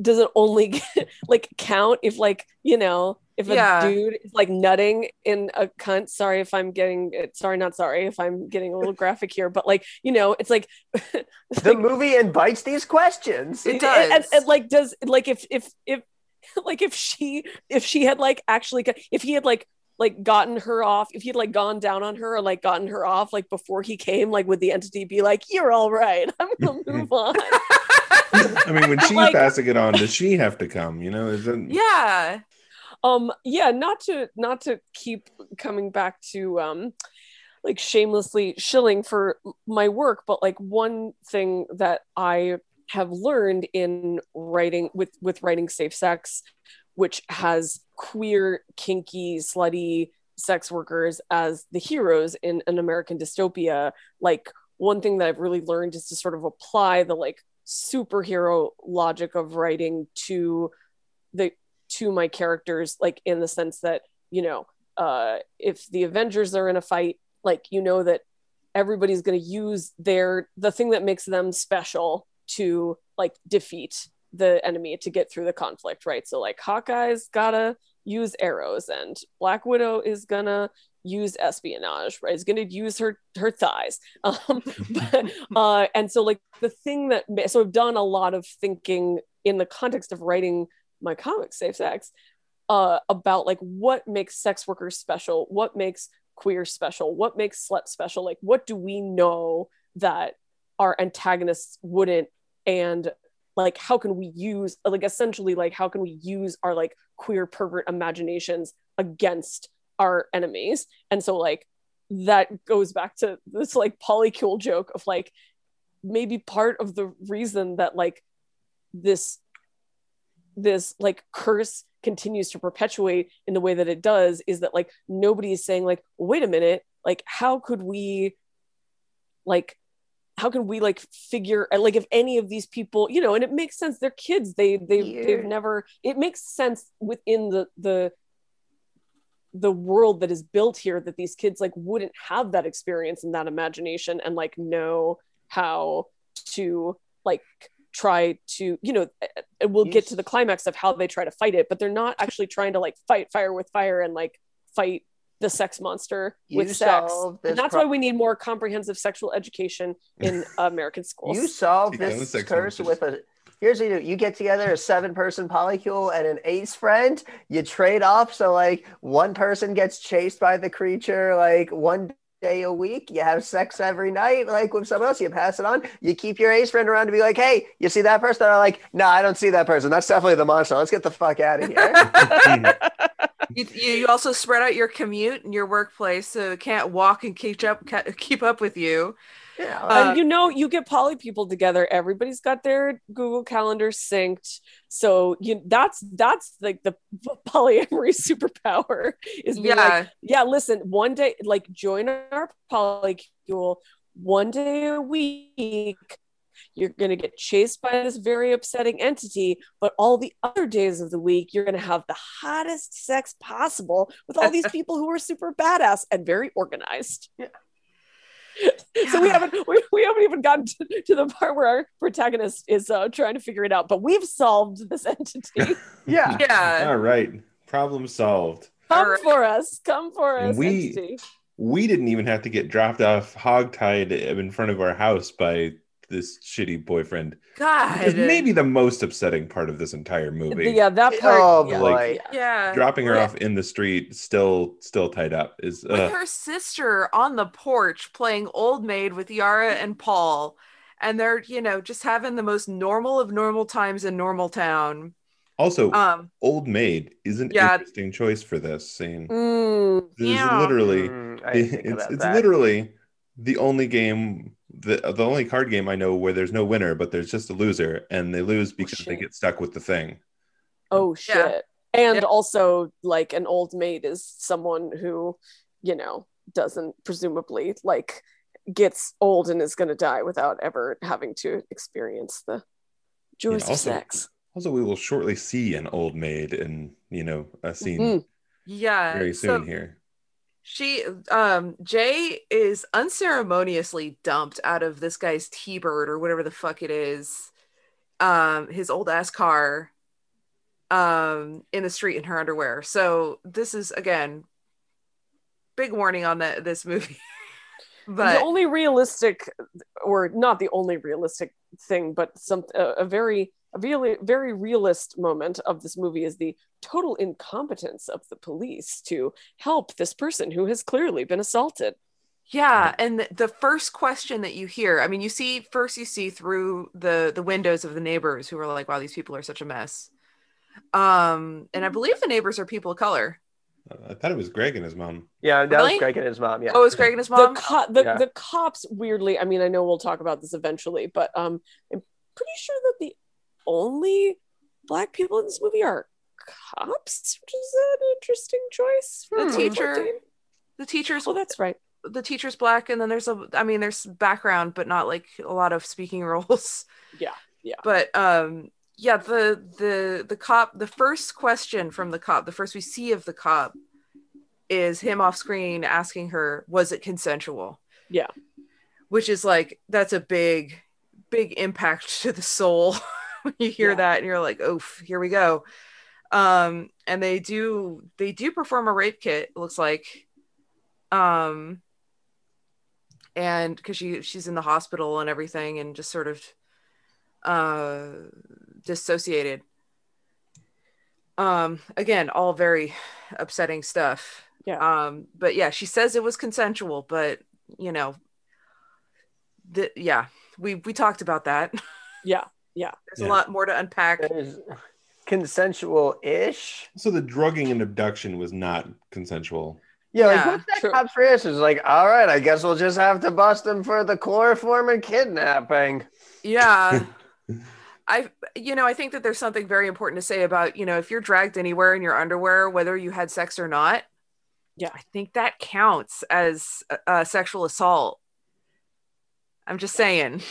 does it only like count if like you know if a Yeah. dude is like nutting in a cunt sorry if i'm getting it sorry not sorry if i'm getting a little graphic here but like you know it's like the movie invites these questions. It and- and, does. and, like does like if if if like if she if she had like actually if he had like like gotten her off if he had like gone down on her or like gotten her off like before he came like would the entity be like you're all right i'm gonna move on I mean, when she's Like- passing it on, does she have to come? You know, is it? yeah. um yeah not to not to keep coming back to um like shamelessly shilling for my work but like one thing that i have learned in writing with with writing safe sex which has queer kinky slutty sex workers as the heroes in an american dystopia. Like one thing that i've really learned is to sort of apply the like superhero logic of writing to the to my characters like in the sense that you know uh if the avengers are in a fight like you know that everybody's going to use their the thing that makes them special to like defeat the enemy to get through the conflict right? So like hawkeye's gotta use arrows and black widow is gonna use espionage right? Is gonna use her her thighs. Um but, uh and so like the thing that so i've done a lot of thinking in the context of writing my comic safe sex uh, about like what makes sex workers special what makes queer special what makes slut special like what do we know that our antagonists wouldn't and like how can we use like essentially like how can we use our like queer pervert imaginations against our enemies? And so like that goes back to this like polycule joke of like maybe part of the reason that like this this like curse continues to perpetuate in the way that it does is that like nobody is saying like wait a minute like how could we like how can we like figure uh, like if any of these people you know and it makes sense they're kids they they Yeah. they've never it makes sense within the the the world that is built here that these kids like wouldn't have that experience and that imagination and like know how to like try to you know and we'll get to the climax of how they try to fight it but they're not actually trying to like fight fire with fire and like fight the sex monster You with sex and that's pro- why we need more comprehensive sexual education in american schools You solve Take down the this curse monsters. with a. Here's what you do: you get together a seven-person polycule and an ace friend. You trade off, so like one person gets chased by the creature, like one day a week. You have sex every night, like with someone else. You pass it on. You keep your ace friend around to be like, "Hey, you see that person?" I'm like, "No, I don't see that person. That's definitely the monster. Let's get the fuck out of here." You, you you also spread out your commute and your workplace so it can't walk and keep up keep up with you. yeah, Uh, and you know you get poly people together everybody's got their google calendar synced so you that's that's like the polyamory superpower is being Yeah. like yeah listen one day like join our polycule one day a week you're going to get chased by this very upsetting entity but all the other days of the week you're going to have the hottest sex possible with all these people who are super badass and very organized Yeah. so we haven't we, we haven't even gotten to, to the part where our protagonist is uh, trying to figure it out but we've solved this entity yeah. yeah. All right, problem solved. come Alright. for us come for And us we- entity We didn't even have to get dropped off hogtied in front of our house by this shitty boyfriend. God. It's maybe the most upsetting part of this entire movie. yeah that part Oh yeah, boy. yeah. Yeah. Dropping her With- off in the street, still still tied up, is with uh, her sister on the porch playing old maid with Yara and Paul. And they're, you know, just having the most normal of normal times in normal town. Also, Um, Old Maid is an Yeah. interesting choice for this scene. Mm, This Yeah. is literally Mm, I it's it's literally the only game the the only card game I know where there's no winner, but there's just a loser, and they lose because they get stuck with the thing. oh shit. Yeah. And Yeah. also, like an old maid is someone who, you know, doesn't presumably like gets old and is going to die without ever having to experience the joys of also- sex. Also, we will shortly see an old maid in you know a scene Mhm. yeah. very so soon here. She, um, Jay is unceremoniously dumped out of this guy's T-Bird or whatever the fuck it is, um, his old ass car, um, in the street in her underwear. So this is again, big warning on that this movie. but the only realistic, or not the only realistic thing, but some a, a very a really very realist moment of this movie is the total incompetence of the police to help this person who has clearly been assaulted. Yeah, and the, the first question that you hear, I mean, you see first you see through the the windows of the neighbors who are like, "Wow, these people are such a mess." Um, and I believe the neighbors are people of color. I thought it was Greg and his mom. Yeah, that Really? was Greg and his mom. Yeah. Oh, it was Greg and his mom? The, co- the, Yeah. the cops weirdly, I mean, I know we'll talk about this eventually, but um, I'm pretty sure that the only black people in this movie are cops, which is an interesting choice. For The teacher- 2014. the teachers, Oh, that's right. the teacher's black, and then there's a, I mean, there's background, but not like a lot of speaking roles. Yeah, yeah. But um, yeah, the the the cop, the first question from the cop, the first we see of the cop, is him off screen asking her, "Was it consensual?" Yeah. which is like that's a big big impact to the soul when you hear Yeah. that and you're like oof here we go. Um and they do they do perform a rape kit it looks like. Um and because she she's in the hospital and everything and just sort of uh dissociated. Um again all very upsetting stuff. Yeah. um but yeah she says it was consensual but you know the, yeah we we talked about that. Yeah, yeah. there's Yeah. a lot more to unpack There's consensual-ish. So the drugging and abduction was not consensual. Yeah, like Yeah, what's that true. cop's reaction? Is like, all right, I guess we'll just have to bust him for the chloroform and kidnapping. yeah i you know i think that there's something very important to say about you know if you're dragged anywhere in your underwear whether you had sex or not Yeah. i think that counts as a, a sexual assault i'm just saying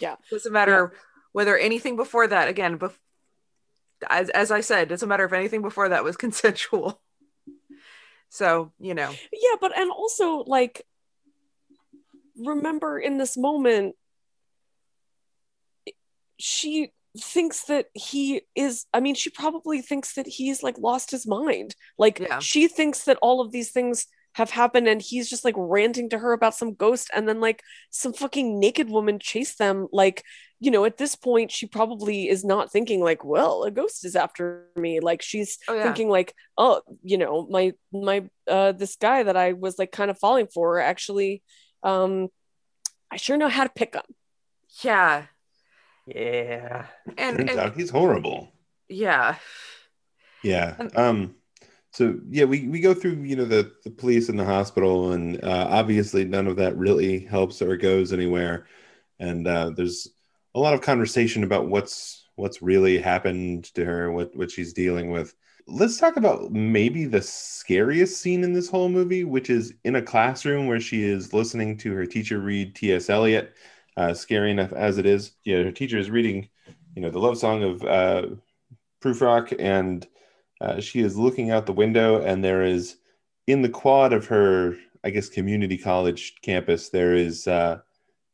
Yeah. doesn't matter whether anything before that again bef- as, as i said doesn't matter if anything before that was consensual so you know Yeah, but and also like remember in this moment she thinks that he is I mean she probably thinks that he's like lost his mind. Like Yeah. she thinks that all of these things have happened and he's just like ranting to her about some ghost and then like some fucking naked woman chased them like you know at this point she probably is not thinking like well a ghost is after me like she's oh yeah thinking like oh you know my my uh this guy that i was like kind of falling for actually um i sure know how to pick him yeah Yeah. and, Turns and out he's horrible. yeah Yeah. And- Um. So yeah, we, we go through you know the the police and the hospital, and uh, obviously none of that really helps or goes anywhere. And uh, there's a lot of conversation about what's what's really happened to her, what what she's dealing with. Let's talk about maybe the scariest scene in this whole movie, which is in a classroom where she is listening to her teacher read T.S. Eliot. Uh, scary enough as it is, yeah, her teacher is reading, you know, the love song of uh, Prufrock, and uh, she is looking out the window, and there is in the quad of her, I guess, community college campus, there is uh,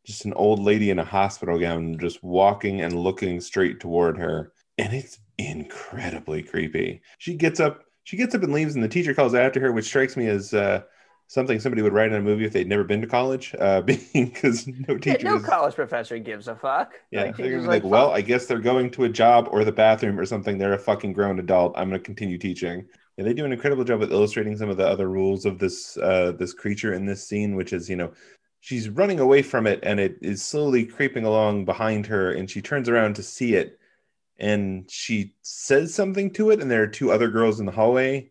just an old lady in a hospital gown just walking and looking straight toward her, and it's incredibly creepy. She gets up, she gets up and leaves, and the teacher calls after her, which strikes me as uh, something somebody would write in a movie if they'd never been to college, uh, because no Yeah, teacher no college professor gives a fuck. yeah, Like, they're like, like, well. I guess they're going to a job or the bathroom or something. They're a fucking grown adult. I'm gonna continue teaching. Yeah, they do an incredible job of illustrating some of the other rules of this uh, this creature in this scene, which is, you know, she's running away from it and it is slowly creeping along behind her, and she turns around to see it, and she says something to it, and there are two other girls in the hallway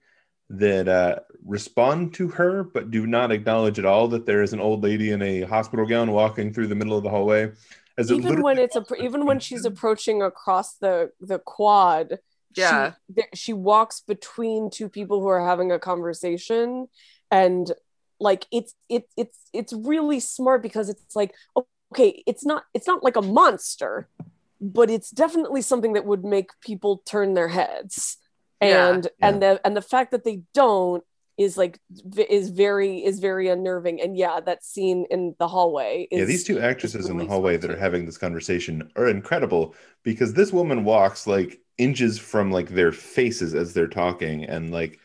that uh, respond to her, but do not acknowledge at all that there is an old lady in a hospital gown walking through the middle of the hallway. As it even when it's a, even when she's approaching across the the quad Yeah. she, th- she walks between two people who are having a conversation and like it's it, it's it's really smart because it's like okay it's not it's not like a monster but it's definitely something that would make people turn their heads Yeah. and and the and the fact that they don't is like is very is very unnerving and yeah that scene in the hallway is yeah, these two actresses in the hallway that are having this conversation are incredible because this woman walks like inches from like their faces as they're talking, and like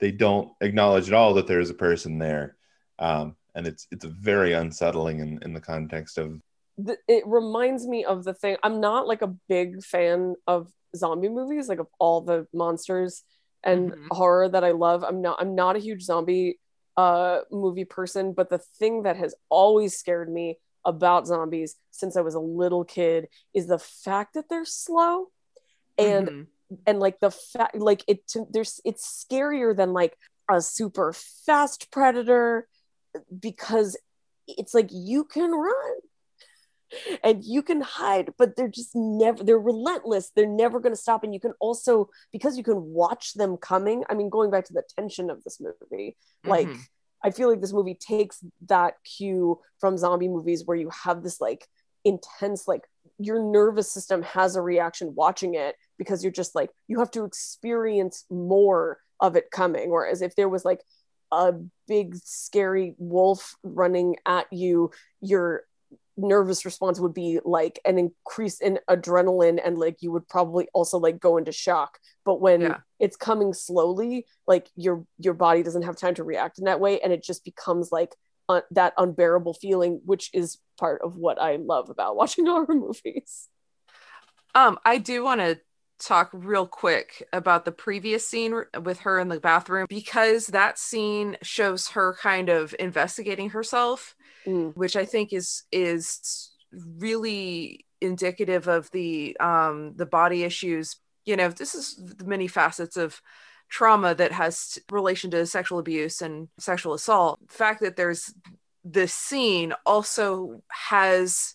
they don't acknowledge at all that there is a person there. Um, and it's it's very unsettling in, in the context of th- it reminds me of the thing i'm not like a big fan of zombie movies like of all the monsters and Mhm. horror that i love i'm not i'm not a huge zombie uh movie person but the thing that has always scared me about zombies since i was a little kid is the fact that they're slow and Mhm. and like the fact like it to, there's it's scarier than like a super fast predator because it's like you can run and you can hide but they're just never they're relentless they're never going to stop and you can also because you can watch them coming i mean going back to the tension of this movie like Mhm. i feel like this movie takes that cue from zombie movies where you have this like intense like your nervous system has a reaction watching it because you're just like you have to experience more of it coming whereas if there was like a big scary wolf running at you your nervous response would be like an increase in adrenaline and like you would probably also like go into shock. But when Yeah. it's coming slowly like your your body doesn't have time to react in that way and it just becomes like that unbearable feeling which is part of what i love about watching horror movies. Um, I do want to talk real quick about the previous scene with her in the bathroom because that scene shows her kind of investigating herself, Mm. which I think is is really indicative of the um the body issues. You know, this is the many facets of trauma that has relation to sexual abuse and sexual assault. The fact that there's this scene also has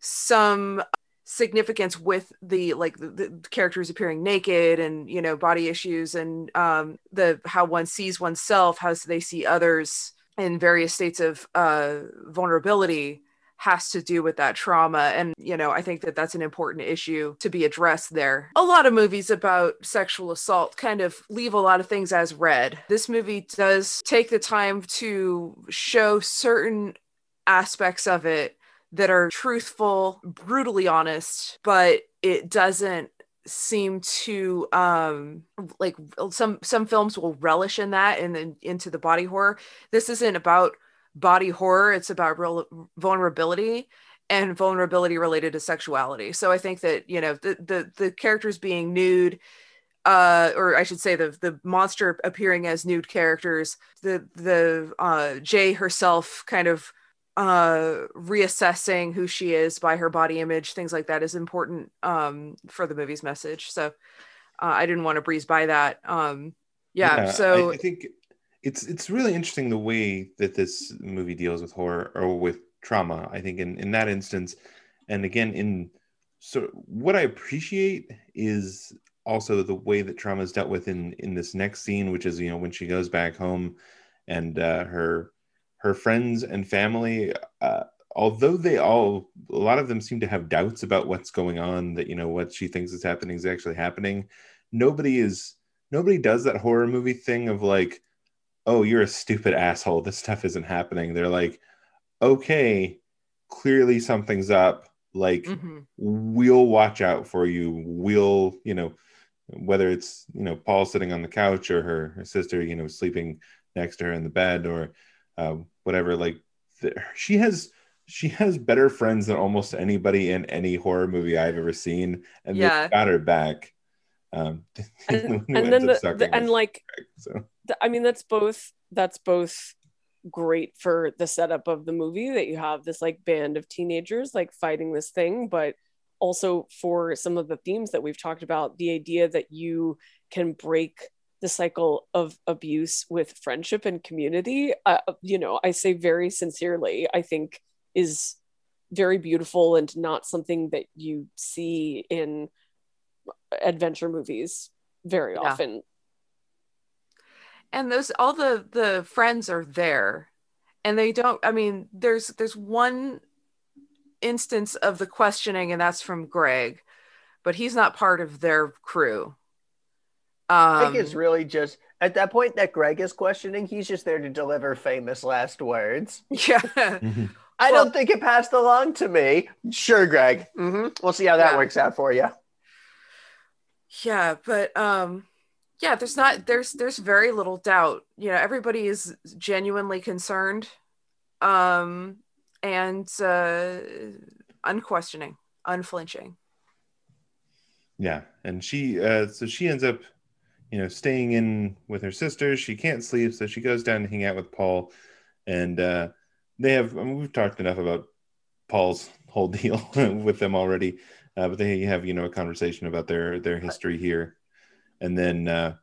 some significance with the like the, the characters appearing naked and you know body issues and um the how one sees oneself how they see others in various states of uh vulnerability has to do with that trauma. And you know i think that that's an important issue to be addressed there. A lot of movies about sexual assault kind of leave a lot of things as read. This movie does take the time to show certain aspects of it that are truthful, brutally honest, but it doesn't seem to um like some some films will relish in that and then into the body horror. This isn't about body horror, it's about real vulnerability and vulnerability related to sexuality. So I think that, you know, the the the characters being nude uh or I should say the the monster appearing as nude characters, the the uh Jay herself kind of uh reassessing who she is by her body image things like that is important um for the movie's message so uh, i didn't want to breeze by that um yeah, so I, I think it's it's really interesting the way that this movie deals with horror or with trauma. I think in in that instance, and again in so what I appreciate is also the way that trauma is dealt with in in this next scene, which is you know when she goes back home and uh, her her friends and family. Uh, although they all a lot of them seem to have doubts about what's going on that you know what she thinks is happening is actually happening nobody is nobody does that horror movie thing of like oh you're a stupid asshole this stuff isn't happening they're like okay clearly something's up like mhm. we'll watch out for you we'll you know whether it's you know paul sitting on the couch or her, her sister you know sleeping next to her in the bed or uh, whatever like she has she has better friends than almost anybody in any horror movie i've ever seen and Yeah. they've got her back. Um and, and then the, the- and like so. th- I mean, that's both that's both great for the setup of the movie that you have this like band of teenagers like fighting this thing, but also for some of the themes that we've talked about, the idea that you can break the cycle of abuse with friendship and community, uh, you know, I say very sincerely, I think is very beautiful and not something that you see in adventure movies very Yeah. often. and those all the the friends are there and they don't i mean there's there's one instance of the questioning and that's from greg but he's not part of their crew I um think it's really just at that point that Greg is questioning, he's just there to deliver famous last words. yeah I Well- don't think it passed along to me. Sure, Greg. hmm We'll see how that Yeah. works out for you. yeah but um yeah there's not there's there's very little doubt you know everybody is genuinely concerned um and uh unquestioning unflinching Yeah, and she uh so she ends up you know staying in with her sister. She can't sleep, so she goes down to hang out with Paul and uh they have I mean, we've talked enough about Paul's whole deal with them already. Uh, but they have you know a conversation about their their history here. And then uh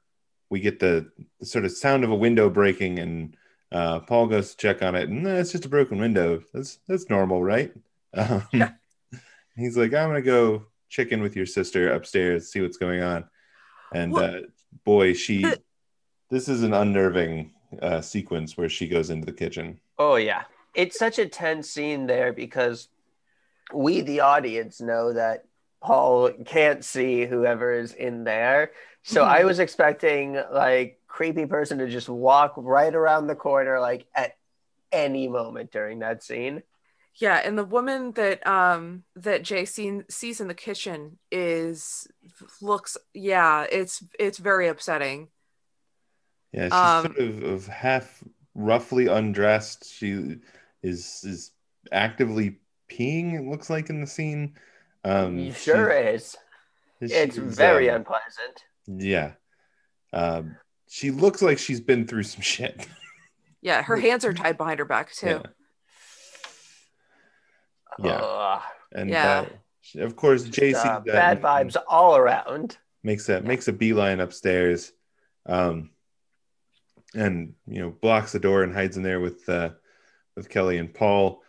we get the, the sort of sound of a window breaking and uh Paul goes to check on it and "Nah, it's just a broken window. That's that's normal, right? Um, Yeah. He's like, I'm gonna go check in with your sister upstairs, see what's going on. And Well- uh, boy, she this is an unnerving uh, sequence where she goes into the kitchen. Oh yeah, it's such a tense scene there because we, the audience, know that Paul can't see whoever is in there. So I was expecting like creepy person to just walk right around the corner, like at any moment during that scene. Yeah, and the woman that um that Jay seen, sees in the kitchen is looks yeah, it's it's very upsetting. Yeah, she's Um, sort of, of half roughly undressed. She is is actively peeing. It looks like in the scene. Um, You sure is. she- It's she's, very um, unpleasant. Yeah. Um, she looks like she's been through some shit. Yeah, her hands are tied behind her back too. Yeah. Yeah. Ugh. And Yeah. uh, she- of course, JC Uh, that bad vibes all around. makes a makes a beeline upstairs, um, and you know blocks the door and hides in there with uh, with Kelly and Paul,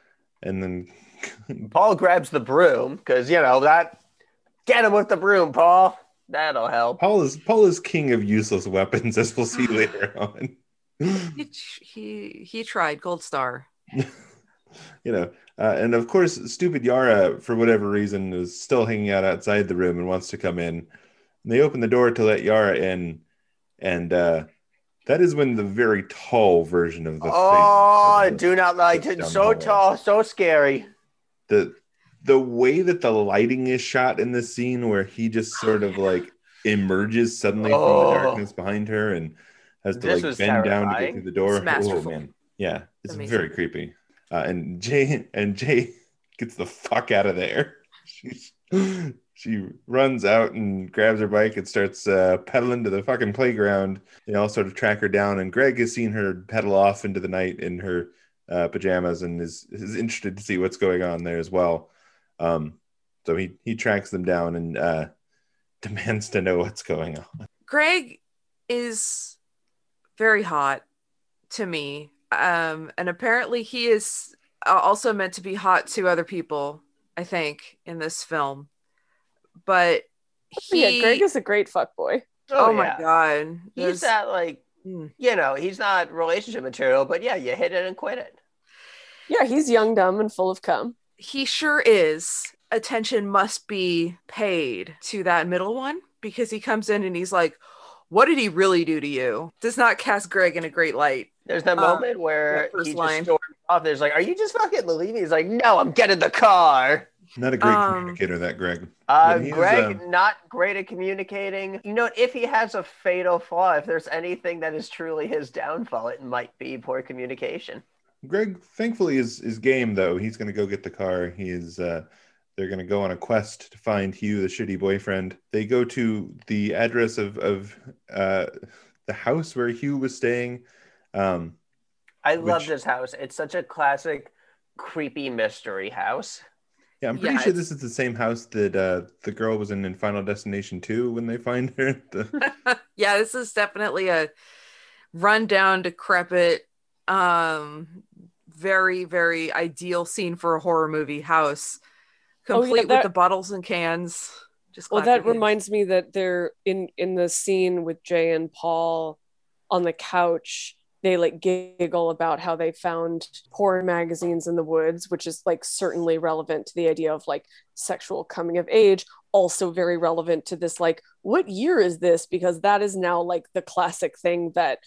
and then Paul grabs the broom because you know that. Get him with the broom, Paul. That'll help. Paul is Paul is king of useless weapons, as we'll see later on. He, he he tried gold star. you know, uh, and of course, stupid Yara, for whatever reason, is still hanging out outside the room and wants to come in. And they open the door to let Yara in, and uh, that is when the very tall version of the Oh, I face- do not like it. So tall, so scary. the the way that the lighting is shot in this scene, where he just sort of like emerges suddenly from Oh. the darkness behind her and has to This like was bend down to get through the door. It's masterful. Oh man, yeah, it's Amazing. very creepy. Uh, and Jay and Jay gets the fuck out of there. She's, she runs out and grabs her bike and starts uh, pedaling to the fucking playground. They all sort of track her down, and Greg has seen her pedal off into the night in her uh, pajamas and is is interested to see what's going on there as well. Um, so he he tracks them down and uh, demands to know what's going on. Greg is very hot to me. Um, and apparently he is uh, also meant to be hot to other people, I think, in this film. But he, yeah, Greg is a great fuck boy. oh, my yeah. god, He's There's- that like Mm. you know, he's not relationship material, but yeah, you hit it and quit it. Yeah, he's young, dumb, and full of cum. he sure is. Attention must be paid to that middle one because he comes in and he's like, "What did he really do to you?" Does not cast Greg in a great light. There's that Uh, moment where that he just line. storms off. There's like, "Are you just fucking leaving?" He's like, "No, I'm getting the car." Not a great Um, communicator, that Greg. Uh, But he is, Greg, um, not great at communicating. You know, if he has a fatal flaw, if there's anything that is truly his downfall, it might be poor communication. Greg, thankfully, is is game though. He's going to go get the car. He is. Uh, they're going to go on a quest to find Hugh, the shitty boyfriend. They go to the address of of uh, the house where Hugh was staying. Um, I love Which- this house. It's such a classic, creepy mystery house. Yeah, I'm pretty Yeah, sure this is the same house that uh, the girl was in in Final Destination 2 when they find her. The- yeah, this is definitely a rundown, decrepit, um, very, very ideal scene for a horror movie house, Oh, yeah, complete that- with the bottles and cans. Just Well, that reminds me that they're in in the scene with Jay and Paul on the couch. They like giggle about how they found porn magazines in the woods, which is like certainly relevant to the idea of like sexual coming of age. Also, very relevant to this, like, what year is this? Because that is now like the classic thing that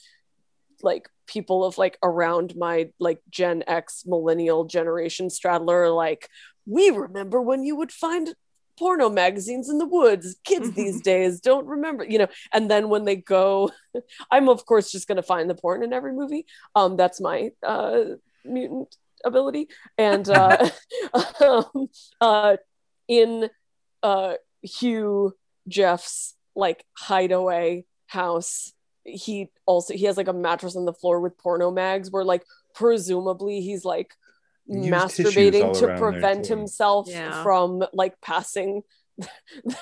like people of like around my like Gen X millennial generation straddler like, we remember when you would find porno magazines in the woods. Kids these days don't remember, you know. And then when they go, I'm of course just gonna find the porn in every movie. Um, that's my uh mutant ability. And uh, um, uh in uh Hugh Jeff's like hideaway house, he also he has like a mattress on the floor with porno mags where like presumably he's like Used tissues all masturbating to prevent himself Yeah. from like passing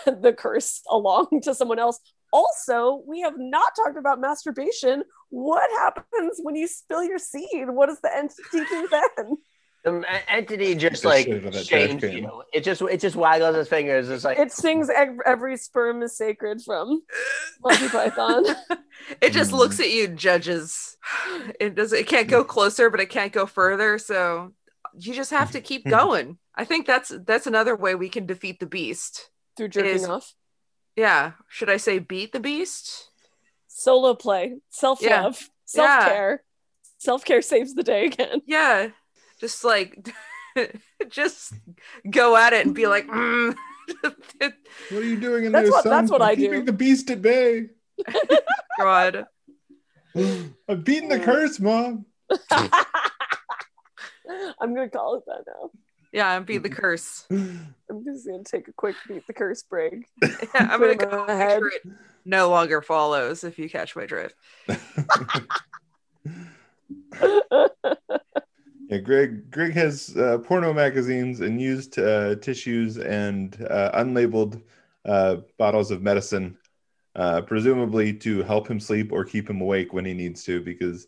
the curse along to someone else. Also, we have not talked about masturbation. What happens when you spill your seed? What does the entity do then? The entity just Just like shit on that shames you. It just it just waggles its fingers. It's like It sings every sperm is sacred from Monty Python. it just Mhm. looks at you, judges. It does. It can't go closer, but it can't go further. So you just have to keep going. I think that's that's another way we can defeat the beast. Through jerking is- off. Yeah. Should I say beat the beast? Solo play, self love, Yeah. self care. Self care saves the day again. Yeah. Just like just go at it and be like, mm. what are you doing in That's there, what- son? that's what I'm I do. keeping the beast at bay. God. I've beaten the curse, mom. I'm gonna call it that now. Yeah, I'm beat the curse. I'm just gonna take a quick beat the curse break. I'm gonna go in my make head. sure it no longer follows if you catch my drift. Yeah, Greg. Greg has uh, porno magazines and used uh, tissues and uh, unlabeled uh, bottles of medicine, uh, presumably to help him sleep or keep him awake when he needs to. Because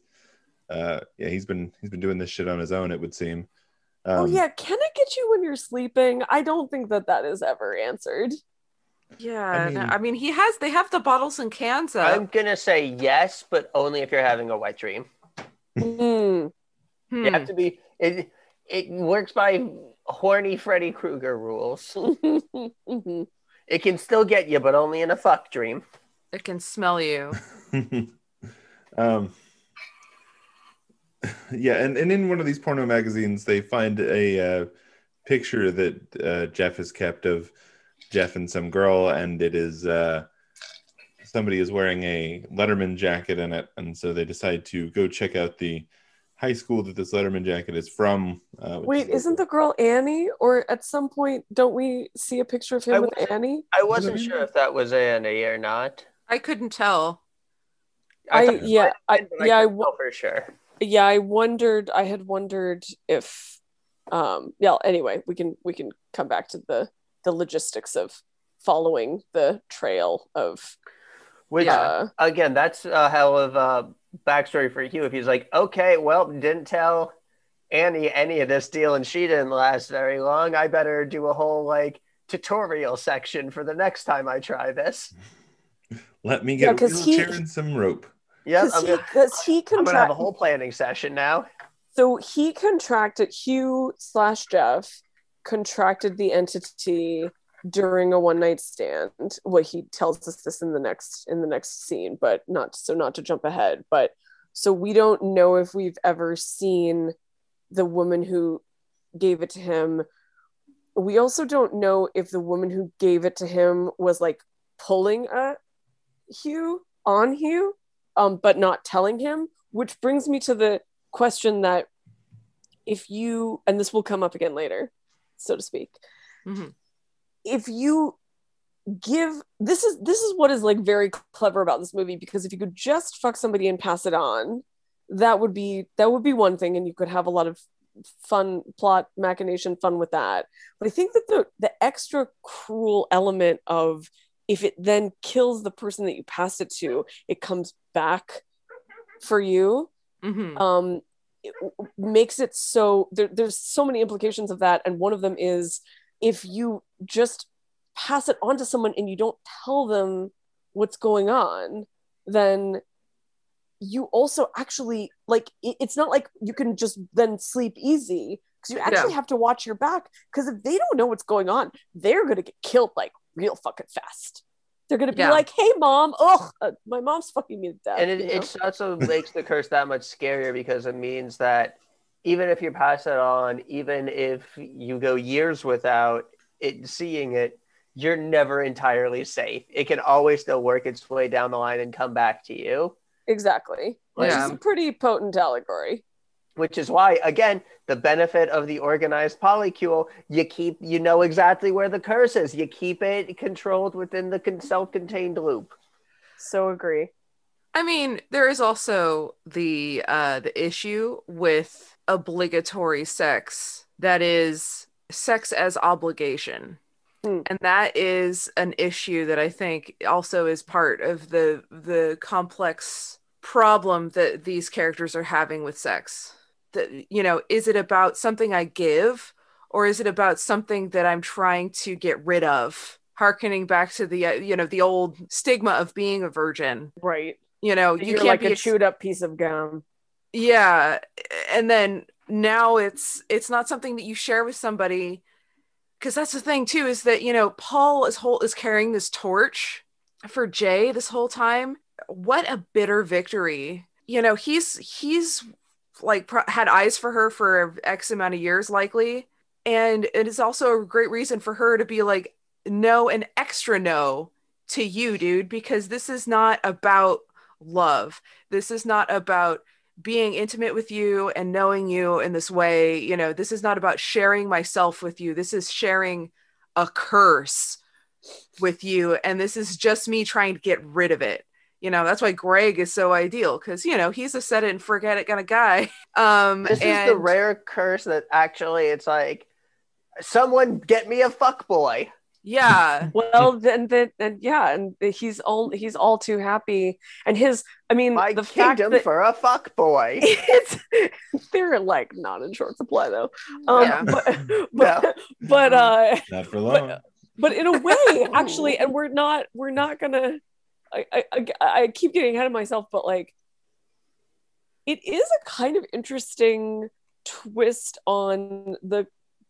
uh, yeah, he's been he's been doing this shit on his own. It would seem. Um, oh yeah, can it get you when you're sleeping? I don't think that that is ever answered. Yeah, I I mean- mean, I mean, he has. They have the bottles and cans up. I'm gonna say yes, but only if you're having a wet dream. Mm. Hmm. You have to be. It it works by horny Freddy Krueger rules. It can still get you, but only in a fuck dream. It can smell you. um, yeah, and, and in one of these porno magazines, they find a uh, picture that uh, Jeff has kept of Jeff and some girl, and it is uh, somebody is wearing a Letterman jacket in it, and so they decide to go check out the high school that this Letterman jacket is from. Uh, Wait, is isn't the girl Annie? Or at some point, don't we see a picture of him I with Annie? I wasn't Really? sure if that was Annie or not. I couldn't tell. I, thought it yeah, might I have yeah, I couldn't w- tell for sure. Yeah, I wondered. I had wondered if, um, yeah. Anyway, we can we can come back to the the logistics of following the trail of. Which Uh, again, that's a hell of a backstory for Hugh. If he's like, okay, well, didn't tell Annie any of this deal, and she didn't last very long. I better do a whole like tutorial section for the next time I try this. Let me Yeah, get a 'cause he- wheelchair and some rope. Yep, because he, he I'm gonna have a whole planning session now. So he contracted Hugh slash Jeff contracted the entity during a one night stand. Well, he tells us this in the next in the next scene, but not so not to jump ahead. But so we don't know if we've ever seen the woman who gave it to him. We also don't know if the woman who gave it to him was like pulling a Hugh on Hugh, um, but not telling him. Which brings me to the question that if you and this will come up again later so to speak Mhm. if you give this is this is what is like very clever about this movie because if you could just fuck somebody and pass it on that would be that would be one thing and you could have a lot of fun plot machination, fun with that. But I think that the the extra cruel element of if it then kills the person that you passed it to, it comes back for you. Mhm. Um, it w- makes it so there, there's so many implications of that, and one of them is if you just pass it on to someone and you don't tell them what's going on, then you also actually like it- it's not like you can just then sleep easy because you actually have to watch your back because if they don't know what's going on they're gonna get killed like real fucking fast they're gonna be Yeah. like hey mom ugh uh, my mom's fucking me to death and it, it also makes the curse that much scarier because it means that even if you pass it on, even if you go years without it seeing it, you're never entirely safe. It can always still work its way down the line and come back to you. exactly which Yeah. is a pretty potent allegory Which is why, again, the benefit of the organized polycule, you keep, you know exactly where the curse is. You keep it controlled within the self-contained loop. so agree I mean, there is also the uh the issue with obligatory sex that is sex as obligation. Hmm. And that is an issue that I think also is part of the the complex problem that these characters are having with sex. That you know, is it about something I give or is it about something that I'm trying to get rid of? Harkening back to the uh, you know the old stigma of being a virgin. Right. You know you you're can't like be a chewed up piece of gum. Yeah. And then now it's it's not something that you share with somebody. Because that's the thing too is that you know paul is whole is carrying this torch for jay this whole time. What a bitter victory. You know he's he's like had eyes for her for x amount of years likely. And it is also a great reason for her to be like no an extra no to you dude because this is not about love. This is not about being intimate with you and knowing you in this way. You know this is not about sharing myself with you. This is sharing a curse with you. And this is just me trying to get rid of it you know that's why greg is so ideal because you know he's a set it and forget it kind of guy um This and is the rare curse that actually it's like, someone get me a fuck boy. yeah well then then then yeah and he's all he's all too happy and his i mean My the fact kingdom that for a fuck boy. it's they're like not in short supply though um Yeah. but but, but uh Not for long. but in a way actually and we're not we're not gonna I, I I keep getting ahead of myself but like it is a kind of interesting twist on the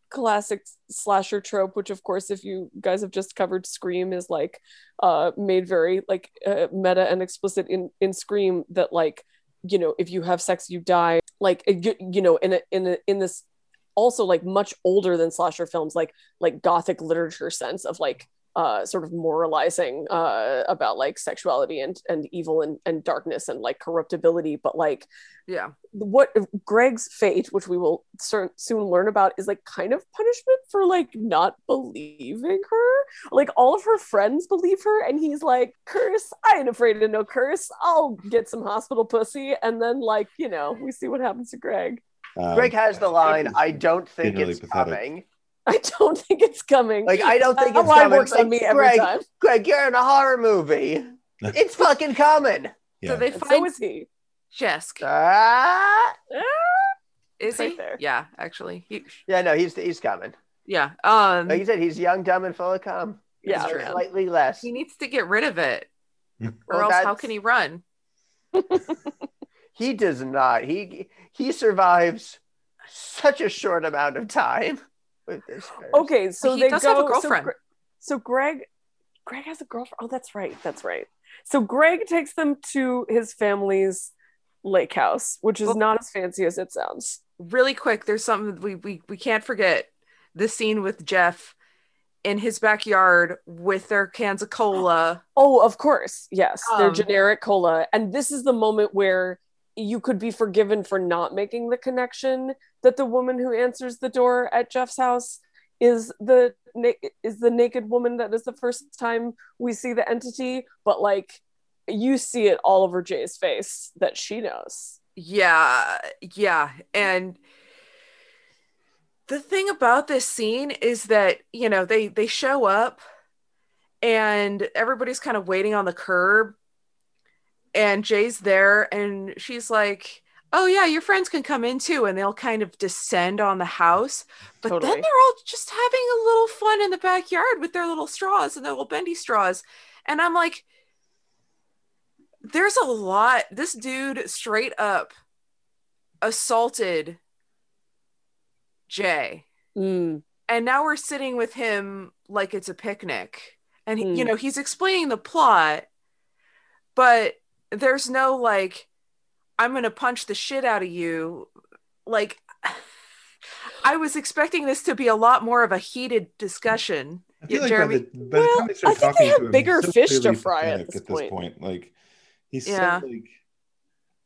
classic slasher trope which of course if you guys have just covered scream is like uh made very like uh, meta and explicit in in scream that like you know if you have sex you die. Like you, you know in a in a in this also like much older than slasher films like like gothic literature sense of like uh sort of moralizing uh about like sexuality and and evil and, and darkness and like corruptibility but like yeah what Greg's fate, which we will cer- soon learn about, is like kind of punishment for like not believing her. Like all of her friends believe her, and he's like, "Curse! I ain't afraid of no curse. I'll get some hospital pussy." And then, like you know, we see what happens to Greg. Um, Greg has the line, I don't think it's pathetic. coming. I don't think it's coming. Like, I don't think That it's line coming. works Like, on me every Greg, time. Greg, you're in a horror movie. It's fucking coming. Yeah. so they And so is he. jesk Ah! is right he there. yeah actually he, Yeah, no, he's he's coming. yeah um Like you said, he's young, dumb, and full of cum. Yeah, Or slightly less. he needs to get rid of it or Well, else how can he run He does not. He he survives such a short amount of time with this. curse. Okay, so He they does go. have a so girlfriend. Gre- So, Greg, Greg has a girlfriend. Oh, that's right. That's right. So Greg takes them to his family's lake house, which is Well- not as fancy as it sounds. really quick there's something we, we we can't forget the scene with jeff in his backyard with their cans of cola Oh, of course. Yes, they're Um, generic cola, and this is the moment where you could be forgiven for not making the connection that the woman who answers the door at Jeff's house is the na- is the naked woman that is the first time we see the entity, but like you see it all over Jay's face that she knows. yeah yeah and the thing about this scene is that you know they they show up and everybody's kind of waiting on the curb and jay's there and she's like oh yeah your friends can come in too and they'll kind of descend on the house. But then they're all just having a little fun in the backyard with their little straws and their little bendy straws. And i'm like there's a lot this dude straight up assaulted jay. Mm, and now we're sitting with him like it's a picnic. And he, you Hmm. know he's explaining the plot but there's no like i'm gonna punch the shit out of you like i was expecting this to be a lot more of a heated discussion I feel Yeah, like Jeremy- by the, by the Well, time they I think they have to him, bigger so fish to fry at this at this point. point. Like he's Yeah. so like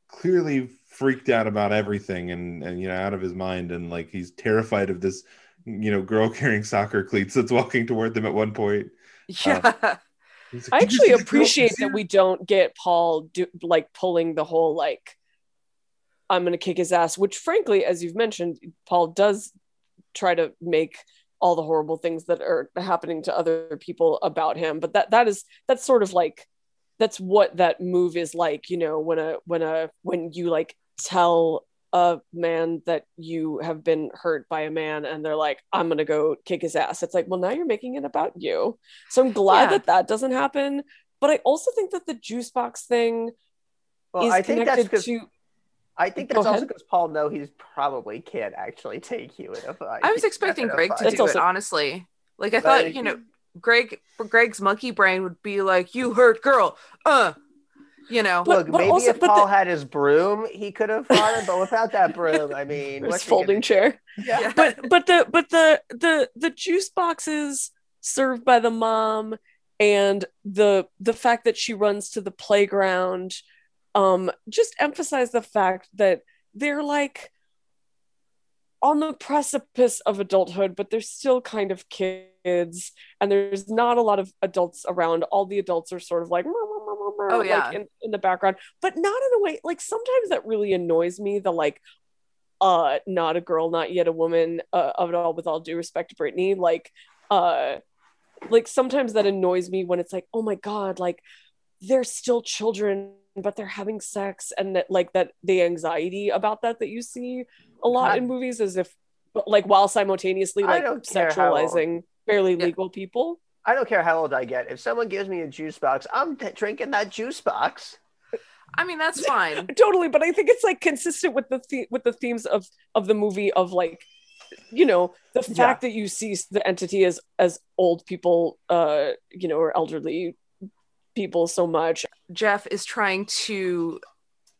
clearly freaked out about everything and and you know out of his mind and like he's terrified of this you know girl carrying soccer cleats that's walking toward them at one point. yeah He's I like, "Did you actually see the girl? appreciate that we don't get Paul do, like pulling the whole like I'm gonna kick his ass, which frankly, as you've mentioned, Paul does try to make all the horrible things that are happening to other people about him. But that that is that's sort of like that's what that move is like, you know, when a when a when you like tell a man that you have been hurt by a man and they're like i'm gonna go kick his ass it's like well now you're making it about you so i'm glad Yeah. that that doesn't happen but i also think that the juice box thing Well, is I think that's connected because to I think that's also because Paul know he's probably can't actually take you in a fight. i was He's expecting not in a greg to fight. That's do also- it honestly like i Like- thought you know greg greg's monkey brain would be like you hurt girl uh you know But- Look, but maybe also- if Paul the- had his broom, he could have fought him. But without that broom, I mean, his folding gonna- chair Yeah. Yeah. but but the but the the the juice boxes served by the mom and the the fact that she runs to the playground um just emphasize the fact that they're like on the precipice of adulthood but they're still kind of kids and there's not a lot of adults around all the adults are sort of like Oh, yeah. like in, in the background but not in a way like sometimes that really annoys me the like uh not a girl not yet a woman uh, of it all with all due respect to Britney like uh like sometimes that annoys me when it's like oh my god like they're still children but they're having sex and that like that the anxiety about that that you see a lot I- in movies is if like while simultaneously like don't care how old- sexualizing fairly Yeah. legal people I don't care how old I get. If someone gives me a juice box, I'm t- drinking that juice box. i mean that's fine totally but i think it's like consistent with the, the with the themes of of the movie of like you know the Yeah. fact that you see the entity as as old people uh you know or elderly people so much Jeff is trying to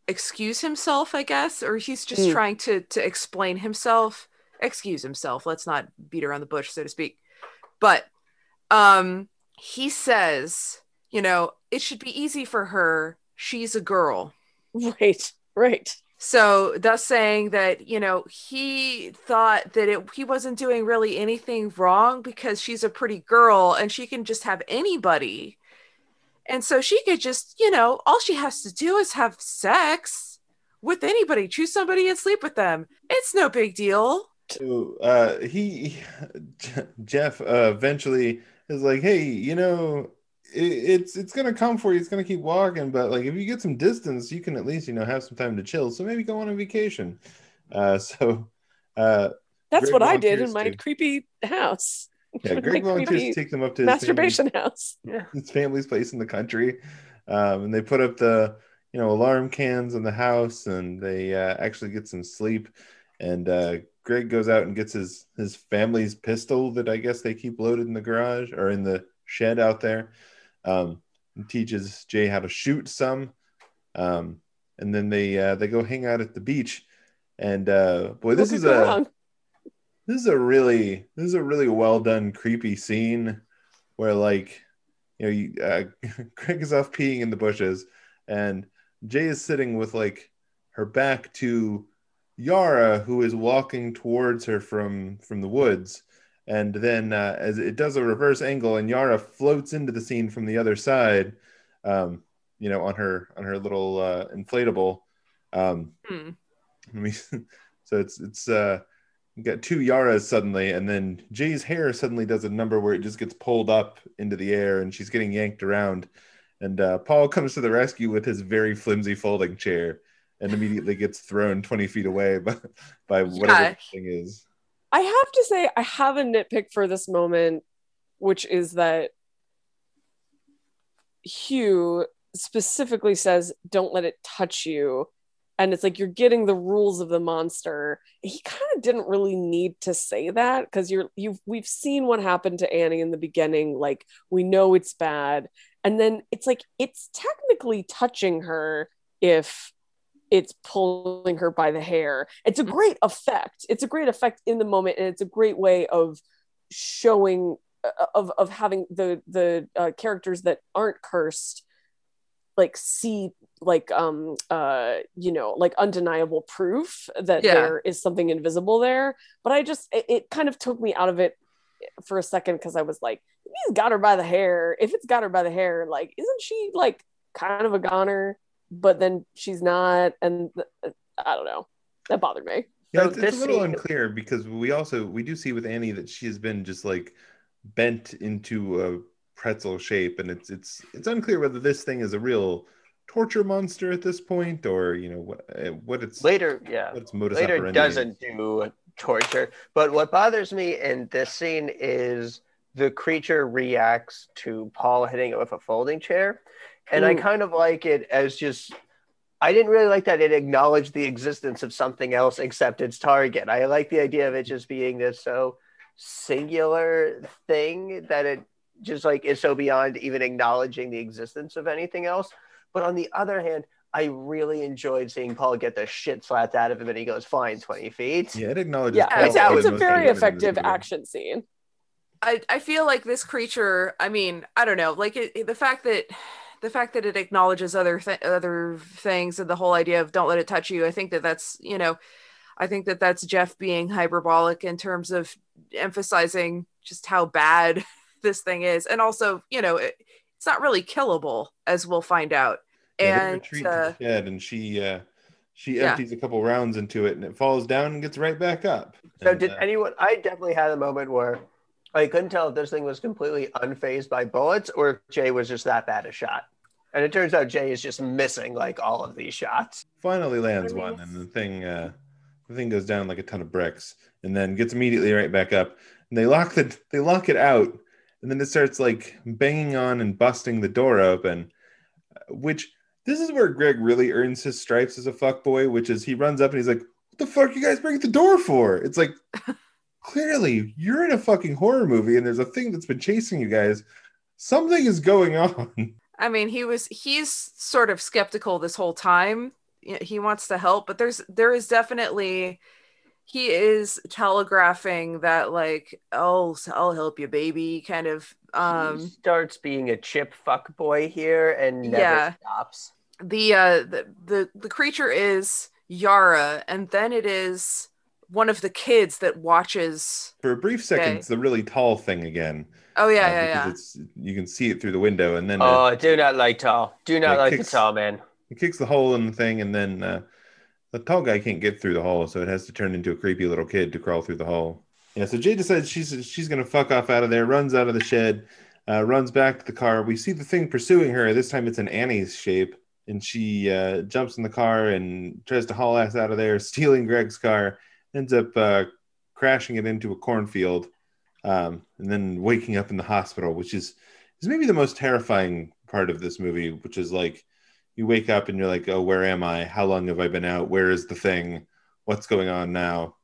excuse himself, I guess, or he's just Mm. trying to to explain himself, excuse himself. Let's not beat around the bush, so to speak. But um he says, you know, it should be easy for her. She's a girl. right right So thus saying that, you know, he thought that it he wasn't doing really anything wrong because she's a pretty girl and she can just have anybody. And so she could just, you know, all she has to do is have sex with anybody, choose somebody and sleep with them. It's no big deal. So uh, he, Jeff, uh, eventually is like, "Hey, you know, it, it's it's gonna come for you. It's gonna keep walking, but like if you get some distance, you can at least you know have some time to chill. So maybe go on a vacation." Uh, so uh, that's what i did in my to- creepy house yeah, Greg volunteers take them up to masturbation house Yeah, his family's place in the country, um, and they put up the you know alarm cans in the house, and they uh, actually get some sleep. And uh, Greg goes out and gets his his family's pistol that I guess they keep loaded in the garage or in the shed out there. Um, teaches Jay how to shoot some, um, and then they uh, they go hang out at the beach. And uh, boy, this is a wrong? this is a really this is a really well done creepy scene where like you know you, uh, Greg is off peeing in the bushes and Jay is sitting with like her back to Yara who is walking towards her from from the woods and then uh, as it does a reverse angle and Yara floats into the scene from the other side um, you know on her on her little uh, inflatable um, Hmm. so it's it's uh you got two Yaras suddenly, and then Jay's hair suddenly does a number where it just gets pulled up into the air, and she's getting yanked around. And uh, Paul comes to the rescue with his very flimsy folding chair, and immediately gets thrown twenty feet away by, by whatever Yeah. the thing is. I have to say, I have a nitpick for this moment, which is that Hugh specifically says, "Don't let it touch you," and it's like you're getting the rules of the monster. He kind of didn't really need to say that because you're you've we've seen what happened to Annie in the beginning. Like we know it's bad, and then it's like it's technically touching her if it's pulling her by the hair. It's a great effect. It's a great effect in the moment, and it's a great way of showing uh, of of having the the uh, characters that aren't cursed like see like um uh you know like undeniable proof that Yeah. there is something invisible there but i just it, it kind of took me out of it for a second because i was like he's got her by the hair if it's got her by the hair like isn't she like kind of a goner but then she's not and uh, i don't know. That bothered me. Yeah, So it's, it's a little scene- unclear because we also we do see with Annie that she has been just like bent into a pretzel shape, and it's it's it's unclear whether this thing is a real torture monster at this point or you know what uh, what its Later, yeah. what its modus later operandi doesn't do torture. But what bothers me in this scene is the creature reacts to paul hitting it with a folding chair and i Mm. kind of like it as just i didn't really like that it acknowledged the existence of something else except its target i like the idea of it just being this so singular thing that it just like is so beyond even acknowledging the existence of anything else but on the other hand I really enjoyed seeing Paul get the shit slapped out of him and he goes "Fine, 20 feet. Yeah, it acknowledges. yeah Paul it's, more it's a very anyone in this effective action scene I, I feel like this creature i mean i don't know like it, it- the fact that the fact that it acknowledges other th- other things and the whole idea of don't let it touch you i think that that's you know i think that that's jeff being hyperbolic in terms of emphasizing just how bad this thing is and also you know it, it's not really killable as we'll find out Yeah, and retreat uh, to the shed, and she uh, she Yeah. empties a couple rounds into it, and it falls down and gets right back up. So And, did uh, anyone I definitely had a moment where I couldn't tell if this thing was completely unfazed by bullets or if Jay was just that bad a shot. And it turns out Jay is just missing like all of these shots. finally lands I mean, one, and the thing uh, the thing goes down like a ton of bricks, and then gets immediately right back up. And they lock the they lock it out, and then it starts like banging on and busting the door open. uh, Which this is where Greg really earns his stripes as a fuckboy, which is he runs up and he's like, "What the fuck you guys break the door for?" It's like clearly you're in a fucking horror movie, and there's a thing that's been chasing you guys. Something is going on. I mean, he was he's sort of skeptical this whole time. He wants to help, but there's there is definitely he is telegraphing that like, "Oh, I'll help you, baby," kind of he um starts being a chip fuck boy here and never Yeah. stops. the uh the, the the creature is Yara and then it is one of the kids that watches For a brief second, Okay. it's the really tall thing again. Oh yeah, uh, yeah, yeah. It's, you can see it through the window, and then uh, Oh, I do not like tall. Do not Yeah, like kicks- the tall man. it kicks the hole in the thing, and then uh, the tall guy can't get through the hole, so it has to turn into a creepy little kid to crawl through the hole. Yeah, so Jay decides she's she's gonna fuck off out of there, runs out of the shed, uh, runs back to the car. We see the thing pursuing her. This time it's in Annie's shape, and she uh, jumps in the car and tries to haul ass out of there, stealing Greg's car. Ends up uh, crashing it into a cornfield, um, and then waking up in the hospital, which is is maybe the most terrifying part of this movie, which is like you wake up and you're like, oh, where am I? How long have I been out? Where is the thing? What's going on now?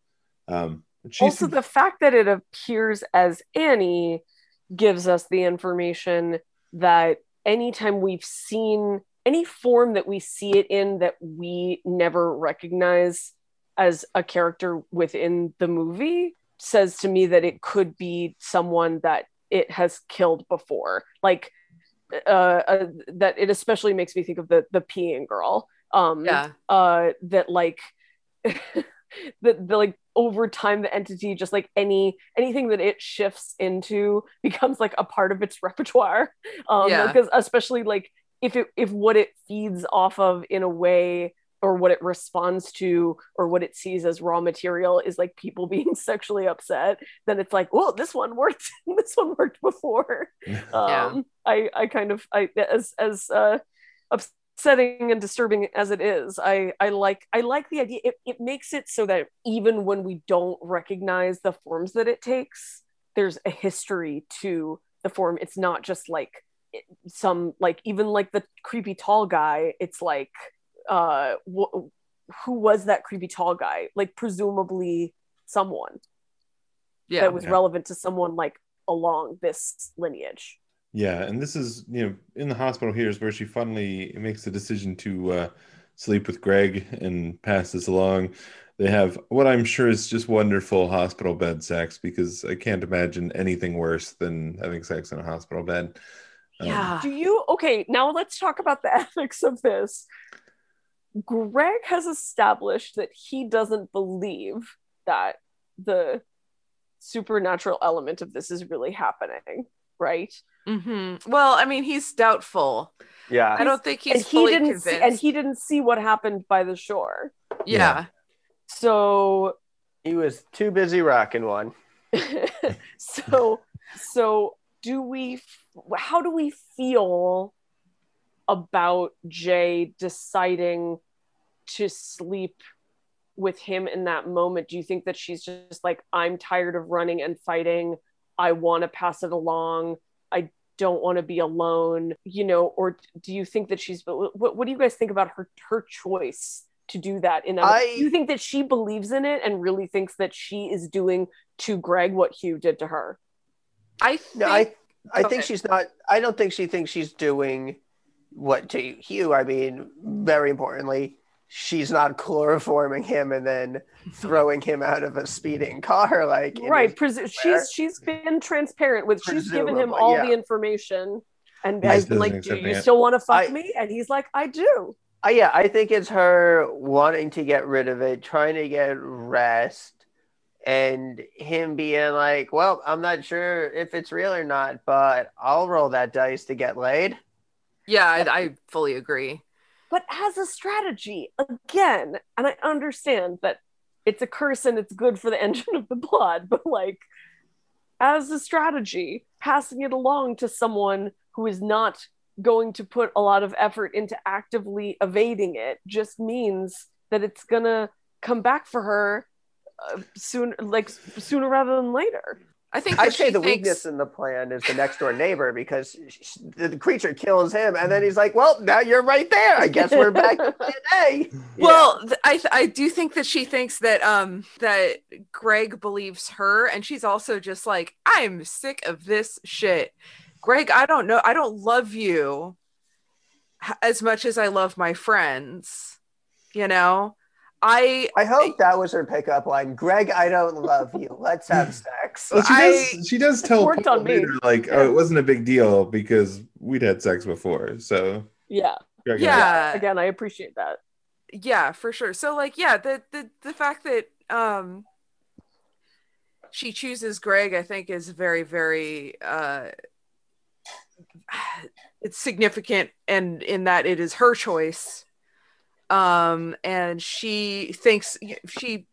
Um, also the fact that it appears as annie gives us the information that anytime we've seen any form that we see it in that we never recognize as a character within the movie says to me that it could be someone that it has killed before like uh, uh that it especially makes me think of the the peeing girl um yeah. uh that like that the like over time the entity just like any anything that it shifts into becomes like a part of its repertoire um Yeah. because especially like if it if what it feeds off of in a way or what it responds to or what it sees as raw material is like people being sexually upset then it's like well this one worked. This one worked before. Um i i kind of i as as uh upsetting and disturbing as it is i i like i like the idea. It, it makes it so that even when we don't recognize the forms that it takes there's a history to the form. It's not just like some like even like the creepy tall guy it's like uh wh- who was that creepy tall guy like presumably someone Yeah. that was Yeah. relevant to someone like along this lineage Yeah, and this is you know in the hospital here is where she finally makes the decision to uh, sleep with Greg and pass this along. They have what I'm sure is just wonderful hospital bed sex because I can't imagine anything worse than having sex in a hospital bed. Um, yeah. do you okay now let's talk about the ethics of this greg has established that he doesn't believe that the supernatural element of this is really happening right hmm Well, I mean, he's doubtful. Yeah. I don't think he's and he fully didn't convinced. see, and he didn't see what happened by the shore yeah. so He was too busy rocking one. so so do we how do we feel about jay deciding to sleep with him in that moment? Do you think that she's just like i'm tired of running and fighting. I want to pass it along. I don't want to be alone you know? Or do you think that she's what, what do you guys think about her her choice to do that in that I- do you think that she believes in it and really thinks that she is doing to greg what hugh did to her? I think. No, I I Go think she's not. I don't think she thinks she's doing what to Hugh. I mean, very importantly, she's not chloroforming him and then throwing him out of a speeding car. Like right his- presu- she's she's been transparent with she's given him all yeah. the information and He has been like do you the- still want to fuck I- me and he's like i do Uh, yeah, I think it's her wanting to get rid of it, trying to get rest, and him being like, "Well, I'm not sure if it's real or not, but I'll roll that dice to get laid." Yeah, I, I fully agree. but as a strategy again and i understand that it's a curse and it's good for the engine of the blood but like as a strategy passing it along to someone who is not going to put a lot of effort into actively evading it just means that it's gonna come back for her uh, soon like sooner rather than later I think I'd say the thinks- weakness in the plan is the next door neighbor because sh- the creature kills him, and then he's like, "Well, now you're right there. I guess we're back to plan A." Well, I I do think that she thinks that um that Greg believes her, and she's also just like I'm sick of this shit. Greg, I don't know, I don't love you as much as I love my friends. You know, I I hope that was her pickup line. Greg, I don't love you. Let's have sex. Well, she I- does. She does tell Worked on me. later, like, "Oh, it wasn't a big deal because we'd had sex before." So, yeah Greg, yeah again i appreciate that yeah for sure so like yeah the the the fact that um she chooses greg i think is very very uh it's significant and in that it is her choice um and she thinks she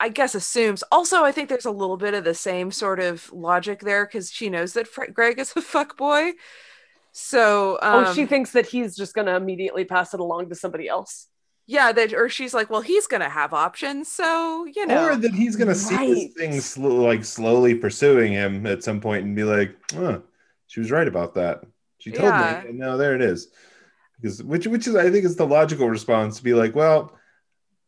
i guess assumes also i think there's a little bit of the same sort of logic there because she knows that Fre- greg is a fuck boy so um, oh she thinks that he's just gonna immediately pass it along to somebody else yeah that or she's like well he's gonna have options so you know or that he's gonna see this thing sl- like slowly pursuing him at some point and be like, "Huh, she was right about that. She told Yeah. me, and now there it is." Because which which is I think is the logical response to be like, "Well,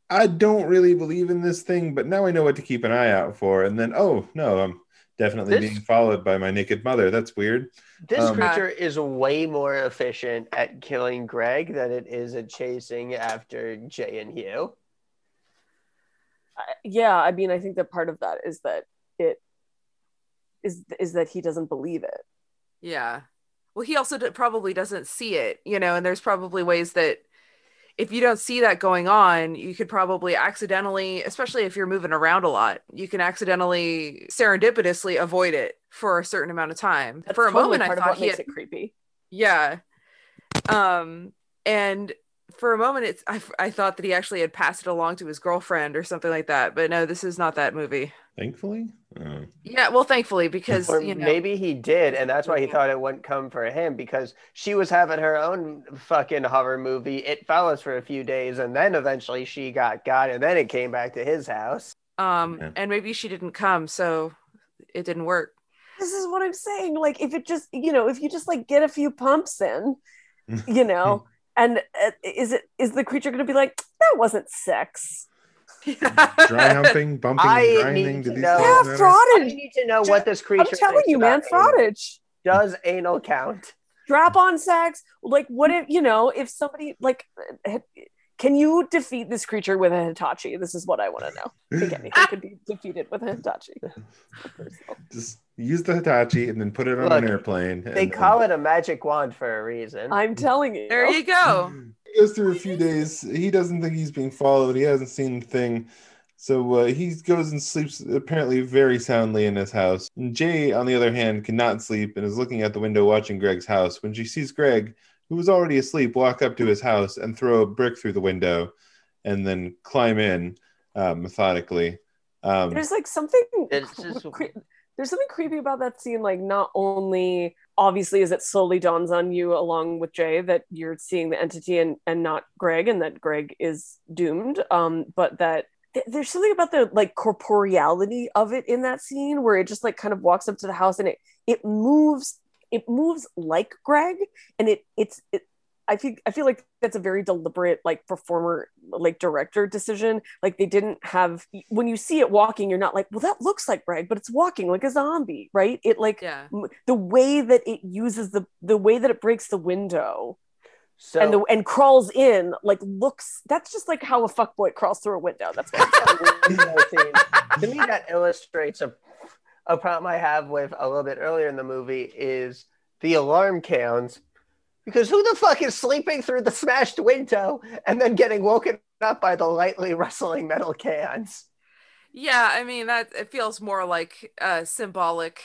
I don't really believe in this thing, but now I know what to keep an eye out for." And then, oh no, I'm definitely This- being followed by my naked mother. That's weird. This Um, creature is way more efficient at killing Greg than it is at chasing after Jay and Hugh. Yeah i mean i think that part of that is that it is is that he doesn't believe it Yeah. Well, he also d- probably doesn't see it, you know, and there's probably ways that if you don't see that going on, you could probably accidentally, especially if you're moving around a lot, you can accidentally serendipitously avoid it for a certain amount of time. That's for a totally moment, I thought he had, it creepy yeah. Um, and for a moment, it's I, I thought that he actually had passed it along to his girlfriend or something like that. But no, this is not that movie. Thankfully. Oh. Yeah, well, thankfully, because Or you know, maybe he did, and that's why he thought it wouldn't come for him because she was having her own fucking horror movie. It follows for a few days, and then eventually she got got, and then it came back to his house. um, Yeah. and maybe she didn't come, so it didn't work. this is what I'm saying. Like, if it just, you know, if you just like get a few pumps in, you know, and uh, is it is the creature going to be like that wasn't sex? Dry humping, bumping, I and grinding. need to know- Yeah, matter? I need to know what this creature. I'm telling you, man, about frottage. Does anal count? Drop on sex. Like, what if you know if somebody like, can you defeat this creature with a Hitachi? This is what I want to know. I think anything could be defeated with a Hitachi. Just use the Hitachi and then put it on Look, an airplane. They and call it a magic wand for a reason. I'm telling you. there you go. He goes through a few days. He doesn't think he's being followed. He hasn't seen a thing. So uh, he goes and sleeps apparently very soundly in his house. And Jay, on the other hand, cannot sleep and is looking out the window watching Greg's house when she sees Greg, who was already asleep, walk up to his house and throw a brick through the window and then climb in uh, methodically. Um, There's like something. Just- cre- there's something creepy about that scene. Like, not only obviously as it slowly dawns on you along with Jay that you're seeing the entity and and not Greg, and that Greg is doomed. Um, but that th- there's something about the like corporeality of it in that scene where it just like kind of walks up to the house and it it moves it moves like Greg and it it's it, I think I feel like that's a very deliberate like performer like director decision. Like they didn't have when you see it walking, you're not like, well, that looks like Greg, but it's walking like a zombie, right? It like Yeah. m- the way that it uses the the way that it breaks the window so and the and crawls in like looks that's just like how a fuckboy crawls through a window. That's what I'm saying. window to me that illustrates a, a problem i have with a little bit earlier in the movie is the alarm cans because who the fuck is sleeping through the smashed window and then getting woken up by the lightly rustling metal cans Yeah, I mean that it feels more like uh symbolic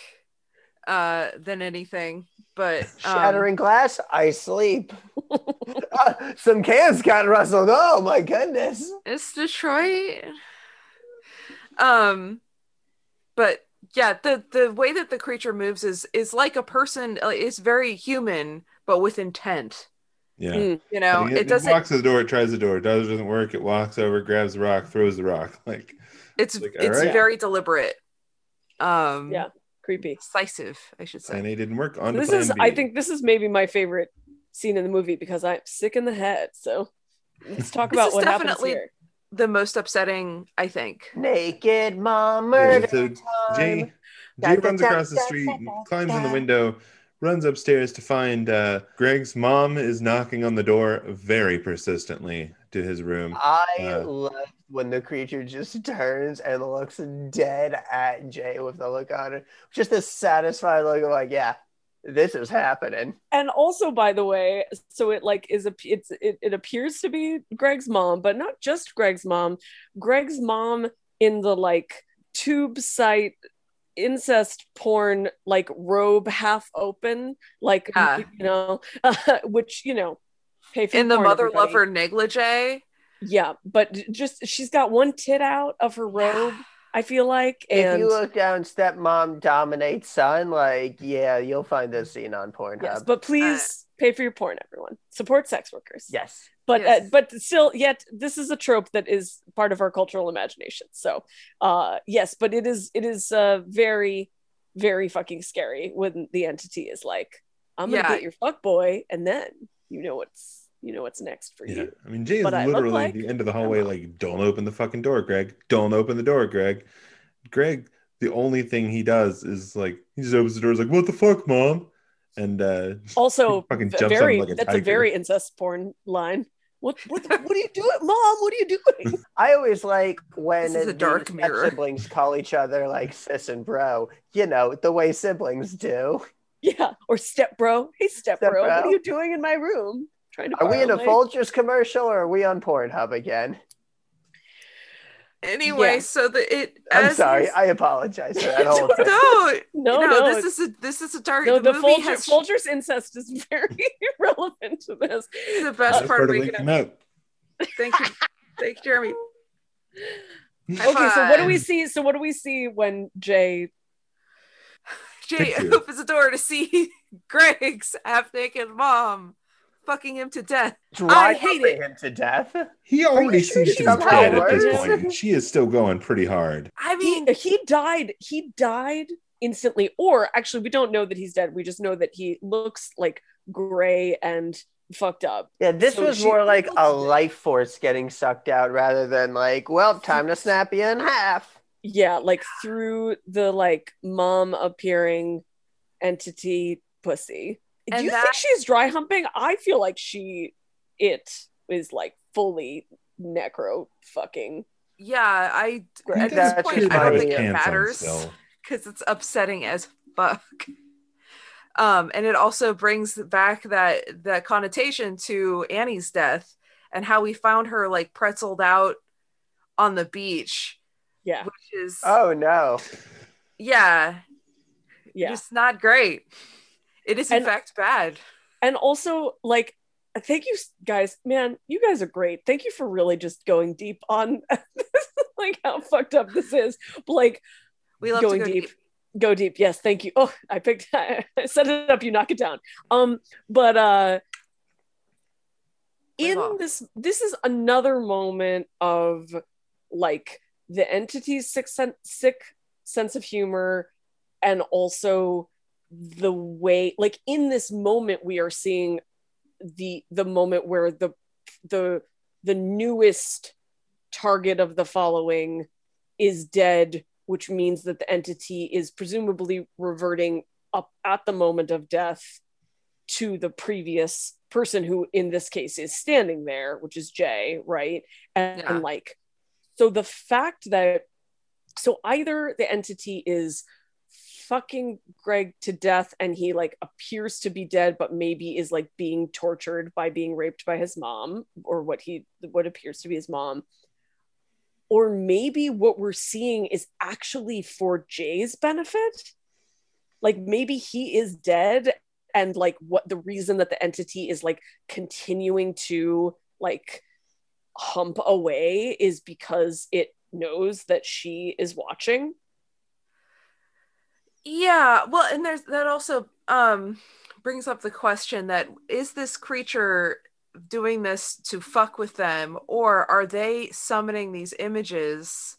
uh than anything. But um, shattering glass i sleep Uh, some cans got rustled oh my goodness it's Detroit. Um but yeah, the the way that the creature moves is is like a person is very human but with intent. yeah. Mm. You know, it, it doesn't walks to the door, it tries the door, it does, doesn't work. It walks over, grabs the rock, throws the rock. Like, it's like, it's alright. very deliberate. Um Yeah. Creepy. decisive, I should say. and it didn't work. On to This is B. I think this is maybe my favorite scene in the movie because I'm sick in the head. So let's talk about is what happens definitely- here. The most upsetting, I think. naked mom Yeah, murder so Jay, time. Jay Da, runs da, across the street, da, da, climbs in the window, runs upstairs to find uh, Greg's mom is knocking on the door very persistently to his room. I Uh, love when the creature just turns and looks dead at Jay with the look on it. Just a satisfied look of like, yeah, this is happening. and also by the way so it like is a it's it, it appears to be greg's mom but not just greg's mom greg's mom in the like tube site incest porn like robe half open like Yeah. you know which you know pay for In the porn, mother everybody. lover negligee. yeah but just she's got one tit out of her robe i feel like If you look down stepmom dominates son, like, yeah, you'll find this scene on Pornhub. yes but please pay for your porn everyone support sex workers yes. but Yes. uh, but still yet this is a trope that is part of our cultural imagination so uh yes but it is it is uh very very fucking scary when the entity is like i'm gonna Yeah. get your fuck boy and then you know what's you know what's next for Yeah, you I mean, Jay is But literally like at the end of the hallway, like, don't open the fucking door, Greg. Don't open the door, Greg. Greg, the only thing he does is like, he just opens the door, he's like, what the fuck, mom? And uh, also fucking jumps very like a that's a very incest porn line what what, the, what are you doing mom what are you doing I always like when This the dark mirror. siblings call each other like sis and bro, you know, the way siblings do. yeah or step bro hey step, Step bro, what are you doing in my room trying to Are we in a borrow my- Folgers commercial or are we on Pornhub again? Anyway, Yeah. so the it I'm sorry. he's- I apologize for that whole thing. no, no no, no this is a this is a dark No, the, the, movie Folger, has Folgers incest is very relevant to this. the best that's part part of of waking waking up. up. Thank you. Thank you, Jeremy. High Okay, so what do we see? So what do we see when Jay? Jay Picture. opens the door to see Greg's half naked mom fucking him to death. Dry I hate it. him to death. He already seems to she be dead at this point. She is still going pretty hard. I He mean, he died. He died instantly, or actually, we don't know that he's dead. We just know that he looks like gray and fucked up. Yeah, this So was she- more like a life force getting sucked out rather than like, well, time to snap you in half. Yeah, like through the like mom appearing entity pussy. Do And you that- think she's dry humping? I feel like she it is like fully necro fucking. yeah, I at this point I don't think it matters because it's upsetting as fuck. Um, and it also brings back that that connotation to Annie's death and how we found her like pretzeled out on the beach, Yeah, which is Oh no. yeah, yeah. just not great. It is in And- fact bad. and also like thank you guys. Man you guys are great. Thank you for really just going deep on like how fucked up this is. But like We love going go deep. deep. go deep. Yes thank you. Oh i picked i set it up. You knock it down. Um but uh in this this is another moment of like the entity's sick, sen- sick sense of humor and also the way like in this moment we are seeing the the moment where the the the newest target of the following is dead which means that the entity is presumably reverting up at the moment of death to the previous person who in this case is standing there which is jay right and, Yeah. and like so the fact that so either the entity is fucking greg to death and he like appears to be dead but maybe is like being tortured by being raped by his mom or what he what appears to be his mom. Or maybe what we're seeing is actually for jay's benefit. Like maybe he is dead and like what the reason that the entity is like continuing to like hump away is because it knows that she is watching Yeah, well, and there's that also um brings up the question that is this creature doing this to fuck with them or are they summoning these images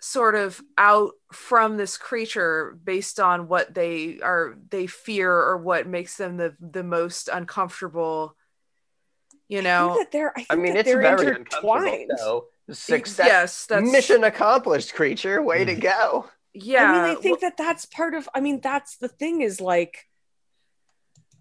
sort of out from this creature based on what they are they fear or what makes them the the most uncomfortable you I know think that they're I, think I mean, that it's they're very intertwined uncomfortable. though. Success. yes that's Mission accomplished, creature. Way to go. Yeah I mean, I think that that's part of. I mean, that's the thing is like,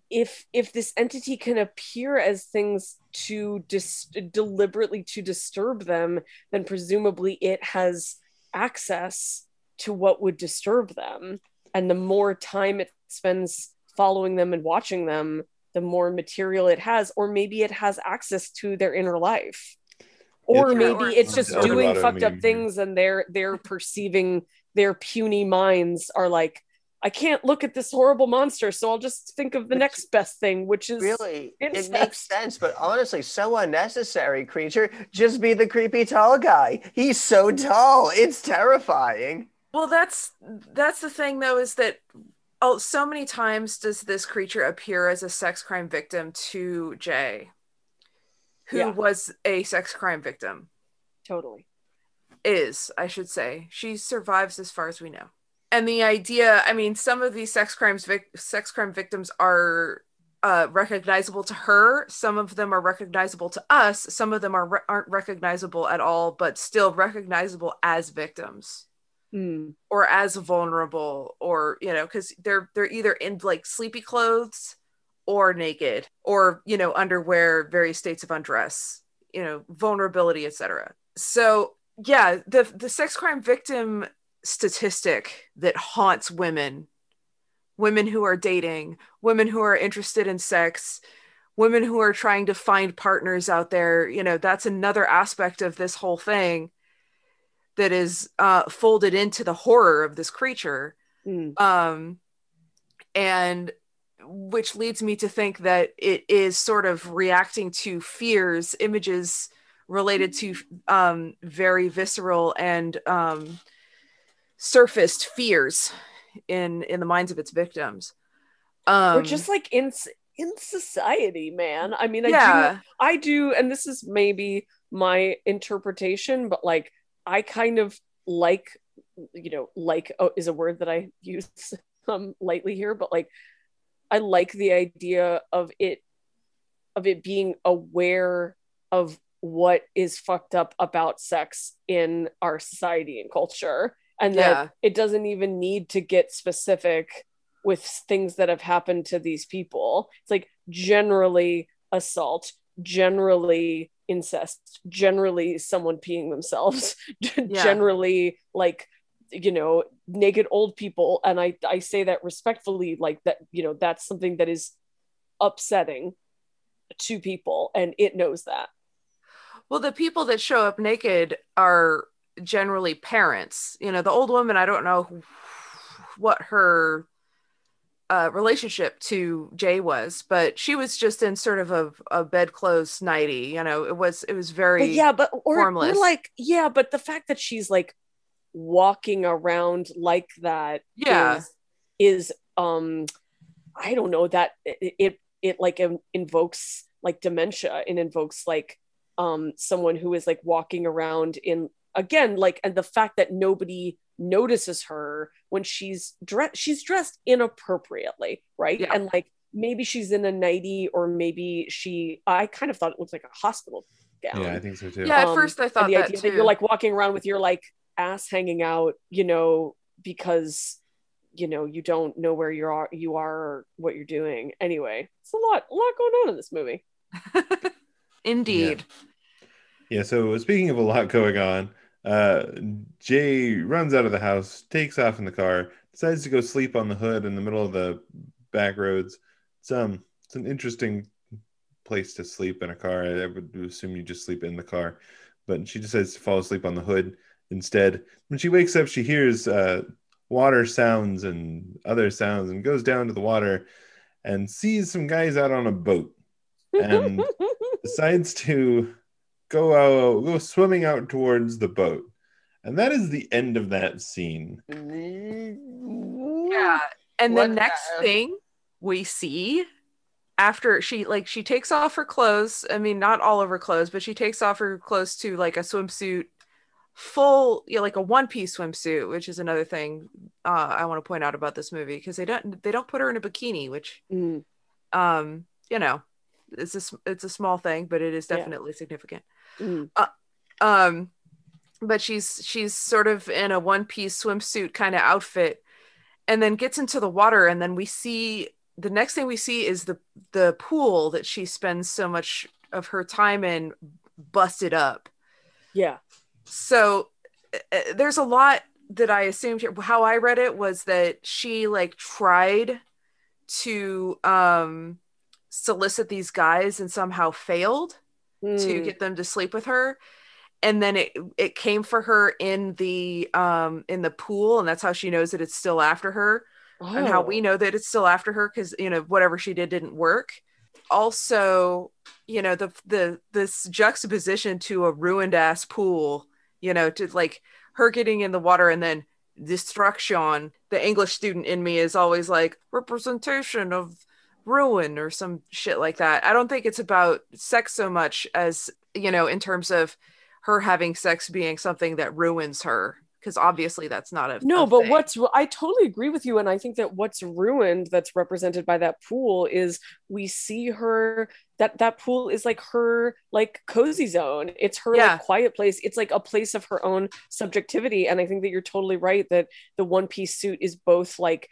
if if this entity can appear as things to dis- deliberately to disturb them, then presumably it has access to what would disturb them, and the more time it spends following them and watching them, the more material it has, or maybe it has access to their inner life. Or It's- maybe it's just about doing it, fucked up mean- things and they're they're perceiving their puny minds are like i can't look at this horrible monster so i'll just think of the Which- next best thing which is Really, it makes sense, but honestly, so unnecessary, creature. Just be the creepy tall guy. He's so tall. It's terrifying. Well, that's that's the thing though is that oh so many times does this creature appear as a sex crime victim to Jay, who Yeah. was a sex crime victim. totally Is, I should say. She survives as far as we know. And the idea, I mean, some of these sex crimes vic- sex crime victims are uh, recognizable to her. Some of them are recognizable to us. Some of them are re- aren't recognizable at all, but still recognizable as victims. Hmm. or as vulnerable or you know because they're they're either in like sleepy clothes or naked or you know underwear various states of undress you know vulnerability etc so yeah the the sex crime victim statistic that haunts women women who are dating women who are interested in sex women who are trying to find partners out there you know that's another aspect of this whole thing that is uh, folded into the horror of this creature Hmm. um and which leads me to think that it is sort of reacting to fears, images related to um, very visceral and um, surfaced fears in in the minds of its victims. Um, or just like in in society, man. I mean, I Yeah. do, I do, and this is maybe my interpretation, but like I kind of like, you know, like oh, is a word that I use um lightly here, but like I like the idea of it of it being aware of what is fucked up about sex in our society and culture. And that Yeah. it doesn't even need to get specific with things that have happened to these people. It's like generally assault generally incest generally someone peeing themselves generally like you know naked old people. And i i say that respectfully like that you know that's something that is upsetting to people and it knows that Well, the people that show up naked are generally parents. You know, the old woman, I don't know what her uh, relationship to Jay was, but she was just in sort of a, a bedclothes nighty. You know, it was it was very but yeah but or, or like yeah but the fact that she's like walking around like that Yeah. is, is um i don't know that it it, it like invokes like dementia and invokes like um someone who is like walking around in again like and the fact that nobody notices her when she's dressed she's dressed inappropriately right Yeah. and like maybe she's in a nightie or maybe she i kind of thought it looked like a hospital gown Yeah, I think so too. Yeah, at um, first I thought the that idea too. that you're like walking around with your like ass hanging out, you know, because you know you don't know where you are, you are, or what you're doing. Anyway, it's a lot, a lot going on in this movie. Indeed. Yeah, so speaking of a lot going on, uh, Jay runs out of the house, takes off in the car, decides to go sleep on the hood in the middle of the back roads. It's um, it's an interesting place to sleep in a car. I, I would assume you just sleep in the car, but she decides to fall asleep on the hood instead. When she wakes up, she hears uh, water sounds and other sounds, and goes down to the water and sees some guys out on a boat. And decides to go out, go swimming out towards the boat. And that is the end of that scene. Yeah. And the next the- thing we see after she like she takes off her clothes, I mean not all of her clothes, but she takes off her clothes to like a swimsuit full you know, like a one piece swimsuit, which is another thing uh, I want to point out about this movie because they don't they don't put her in a bikini, which Mm, um you know it's a it's a small thing, but it is Yeah. definitely significant. mm. um but she's she's sort of in a one piece swimsuit kind of outfit and then gets into the water and then we see the next thing we see is the the pool that she spends so much of her time in busted up Yeah. so uh, there's a lot that i assumed here how i read it was that she like tried to um solicit these guys and somehow failed to Mm. get them to sleep with her and then it it came for her in the um in the pool and that's how she knows that it's still after her and how we Oh. know that it's still after her because you know whatever she did didn't work also you know the the this juxtaposition to a ruined ass pool you know to like her getting in the water and then destruction the english student in me is always like representation of ruin or some shit like that i don't think it's about sex so much as you know in terms of her having sex being something that ruins her because obviously that's not a No, a but thing. what's I totally agree with you, and I think that what's ruined that's represented by that pool is we see her that that pool is like her like cozy zone. It's her Yeah. like quiet place. It's like a place of her own subjectivity, and I think that you're totally right that the one piece suit is both like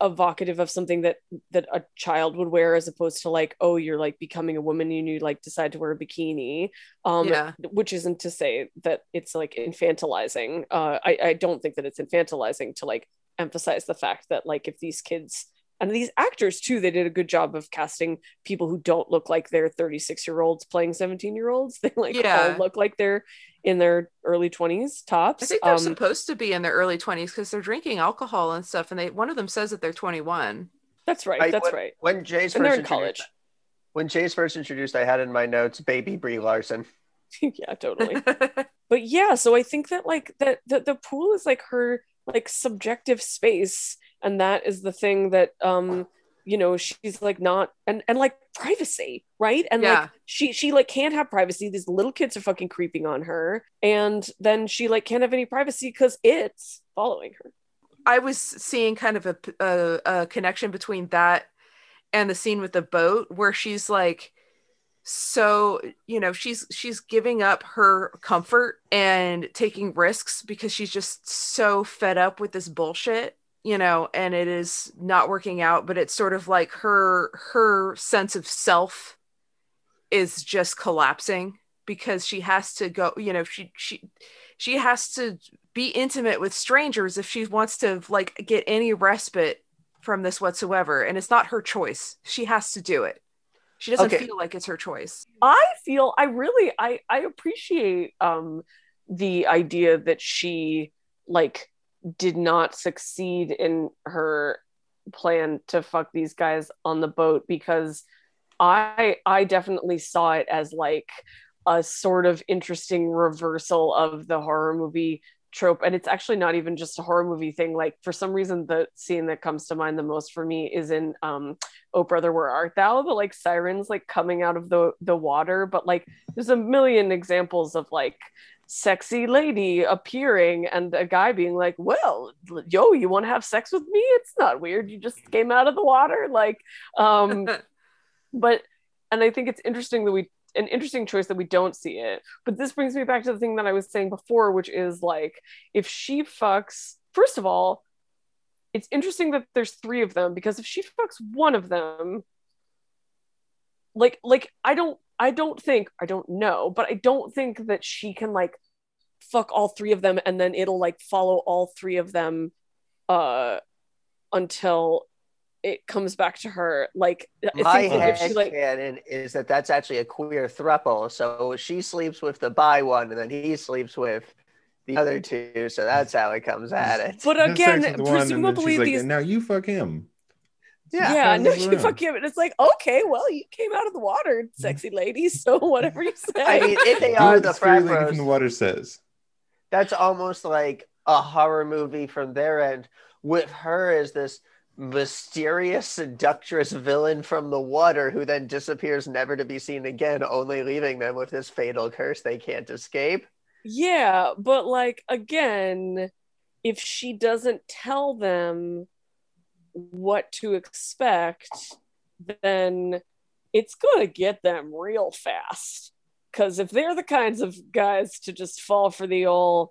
evocative of something that that a child would wear as opposed to like oh you're like becoming a woman and you like decide to wear a bikini um Yeah. which isn't to say that it's like infantilizing uh I, I don't think that it's infantilizing to like emphasize the fact that like if these kids and these actors too they did a good job of casting people who don't look like they're 36 year olds playing 17 year olds they like Yeah. all look like they're in their early 20s tops I think they're Um, supposed to be in their early 20s because they're drinking alcohol and stuff. And they one of them says that they're 21. That's right. I- that's when, right. When Jay's And they're first in college. introduced- When Jay's first introduced, I had in my notes baby Brie Larson. yeah, totally. but yeah, so I think that like that the, the pool is like her like subjective space, and that is the thing that um you know she's like not and and like privacy right? And Yeah. like she she like can't have privacy. These little kids are fucking creeping on her. And then she like can't have any privacy because it's following her. I was seeing kind of a, a a connection between that and the scene with the boat where she's like so you know she's she's giving up her comfort and taking risks because she's just so fed up with this bullshit you know and it is not working out but it's sort of like her her sense of self is just collapsing because she has to go you know she she she has to be intimate with strangers if she wants to like get any respite from this whatsoever and it's not her choice. She has to do it. She doesn't Okay. feel like it's her choice. I feel I really I I appreciate um the idea that she like did not succeed in her plan to fuck these guys on the boat because I I definitely saw it as like a sort of interesting reversal of the horror movie trope. And it's actually not even just a horror movie thing. Like for some reason the scene that comes to mind the most for me is in um oh brother where art thou? The like sirens like coming out of the the water. But like there's a million examples of like sexy lady appearing and a guy being like well yo you want to have sex with me? It's not weird. You just came out of the water. Like um but and i think it's interesting that we an interesting choice that we don't see it. But this brings me back to the thing that i was saying before which is like if she fucks first of all it's interesting that there's three of them because if she fucks one of them like like i don't i don't think i don't know but i don't think that she can like fuck all three of them and then it'll like follow all three of them uh until it comes back to her like My head if she like canon is that that's actually a queer thruple. So she sleeps with the bi one, and then he sleeps with the other two. So that's how it comes at it. but again the one, and then presumably like, these now you fuck him. Yeah. yeah, no, passes you around. fuck him. And it's like, okay, well, you came out of the water, sexy lady. So whatever you say. I mean, if they are the frat lady from the water says. that's almost like a horror movie from their end, with her as this mysterious seductress villain from the water who then disappears never to be seen again, only leaving them with this fatal curse they can't escape. yeah, but like again, if she doesn't tell them what to expect, then it's gonna get them real fast. Because if they're the kinds of guys to just fall for the old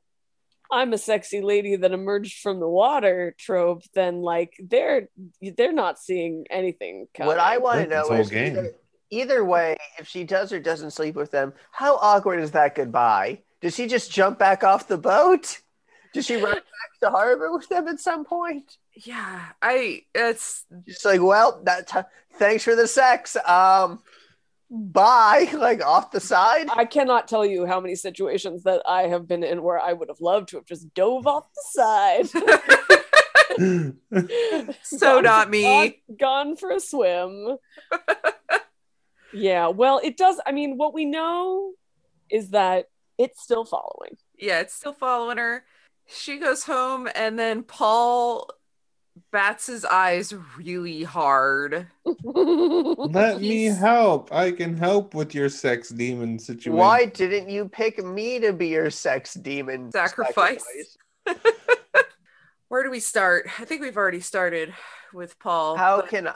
I'm a sexy lady that emerged from the water trope, then like they're they're not seeing anything coming. What I want to know is either, either way, if she does or doesn't sleep with them, how awkward is that goodbye? Does she just jump back off the boat? Does she run back to harbor with them at some point? Yeah i it's Just like, well, that t- thanks for the sex. Um, bye. Like off the side. I cannot tell you how many situations that I have been in where I would have loved to have just dove off the side. so Gone- not me Gone, gone for a swim. yeah, well, it does. I mean, what we know is that it's still following. yeah it's still following her she goes home and then paul bats his eyes really hard Let me help. I can help with your sex demon situation. Why didn't you pick me to be your sex demon Sacrifice. where do we start i think we've already started with paul How but- can I,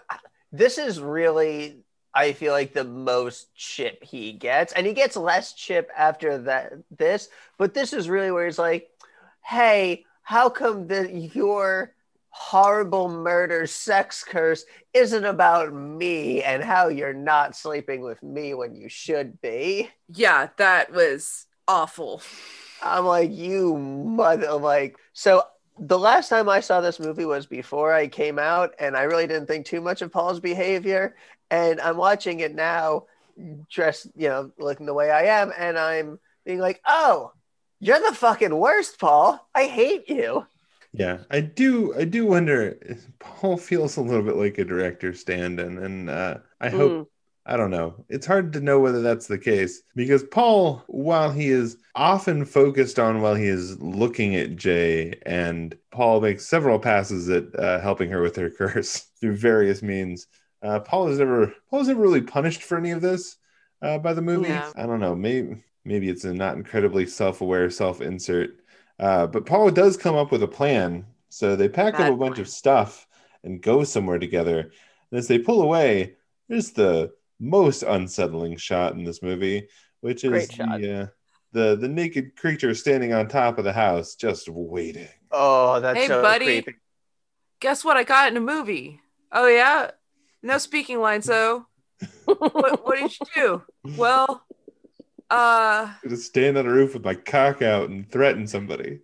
this is really I feel like the most chip he gets, and he gets less chip after that this, but this is really where he's like, "Hey, how come that your horrible murder sex curse isn't about me and how you're not sleeping with me when you should be?" yeah that was awful I'm like, you mother, like, so the last time I saw this movie was before I came out, and I really didn't think too much of Paul's behavior. And I'm watching it now, dressed, you know, looking the way I am, and I'm being like, oh, you're the fucking worst, Paul. I hate you. Yeah, I do. I do wonder. Paul feels a little bit like a director stand-in, and uh, I hope. Mm. I don't know. It's hard to know whether that's the case because Paul, while he is often focused on while he is looking at Jay, and Paul makes several passes at uh, helping her with her curse through various means. Uh, Paul is never Paul is never really punished for any of this uh, by the movie. Yeah. I don't know. Maybe maybe it's a not incredibly self-aware self-insert. Uh, but Paul does come up with a plan. So they pack up Bad a bunch plan. of stuff and go somewhere together. And as they pull away, there's the most unsettling shot in this movie, which is Great shot. the uh, the the naked creature standing on top of the house, just waiting. Oh, that's Hey, so buddy. creepy. Guess what I got in a movie? Oh yeah, no speaking lines though. what, what did you do? Well, uh, I'm gonna stand on a roof with my cock out and threaten somebody.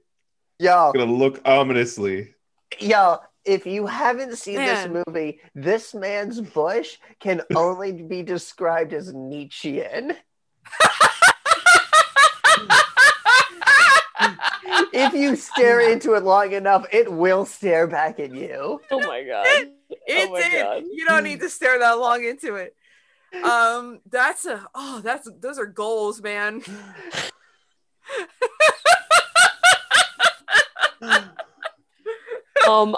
Yo, I'm gonna look ominously. yo, if you haven't seen Man. this movie, this man's bush can only be described as Nietzschean. if you stare into it long enough, it will stare back at you. Oh my god. it Oh my did. God. You don't need to stare that long into it. Um, that's a oh, that's those are goals, man. um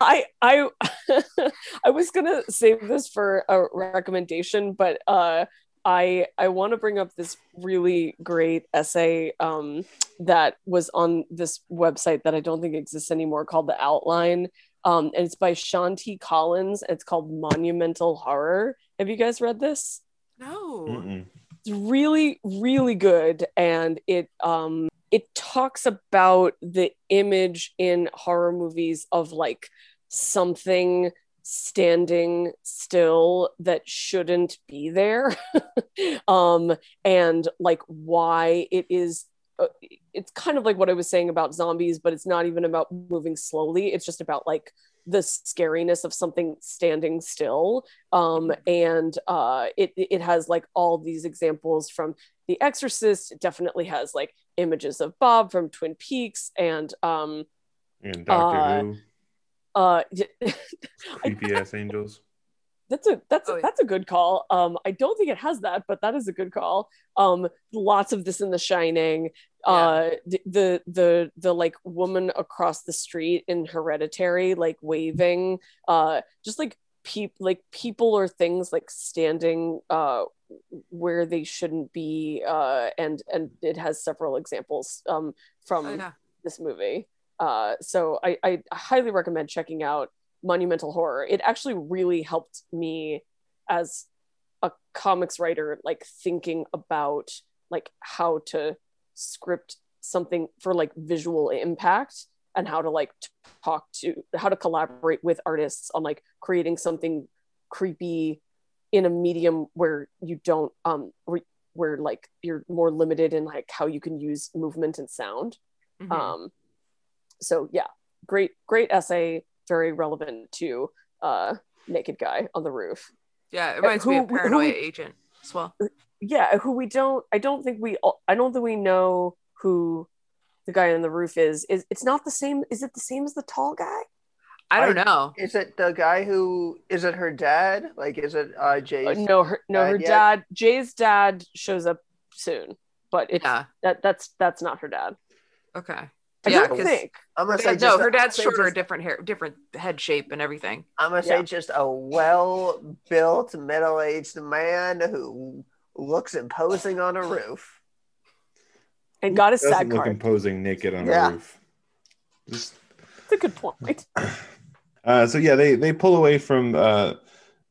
i i i was gonna save this for a recommendation but uh i i want to bring up this really great essay um that was on this website that i don't think exists anymore called the outline. Um and it's by sean t collins. It's called monumental horror have you guys read this No. Mm-mm. it's really really good and it um it talks about the image in horror movies of like something standing still that shouldn't be there um and like why it is uh, it's kind of like what i was saying about zombies but it's not even about moving slowly. It's just about like the scariness of something standing still. Um and uh it it has like all these examples from the exorcist. It definitely has like images of bob from twin peaks and um And Doctor Uh, Who, uh creepy ass angels. That's a that's Oh, a, that's a good call. Um i don't think it has that but that is a good call. Um lots of this in the shining. Uh the, the the the like woman across the street in hereditary like waving uh just like peop like people or things like standing uh where they shouldn't be uh and and it has several examples um from Oh, yeah. this movie. Uh, so I, I highly recommend checking out Monumental Horror. It actually really helped me as a comics writer, like thinking about like how to script something for like visual impact and how to like talk to how to collaborate with artists on like creating something creepy in a medium where you don't um re- where like you're more limited in like how you can use movement and sound Mhm. um so yeah great great essay very relevant to uh naked guy on the roof yeah, it reminds me who- of who- Paranoia Agent as well. yeah who we don't i don't think we i don't think we know who the guy on the roof is is it's not the same is it the same as the tall guy I don't I- know. Is it the guy who is it her dad? Like, is it uh, Jay's? Uh, no her no dad her yet? dad jay's dad shows up soon but it's Yeah. that that's that's not her dad Okay. I Yeah, don't 'cause- think I'm gonna Her say dad- no, just- her dad's shorter, just- different hair, different head shape, and everything. I'm gonna say just a well-built, middle-aged man who looks imposing on a roof. and got his Doesn't sad look card imposing naked on Yeah. a roof. Just that's a good point Uh, so yeah, they they pull away from uh,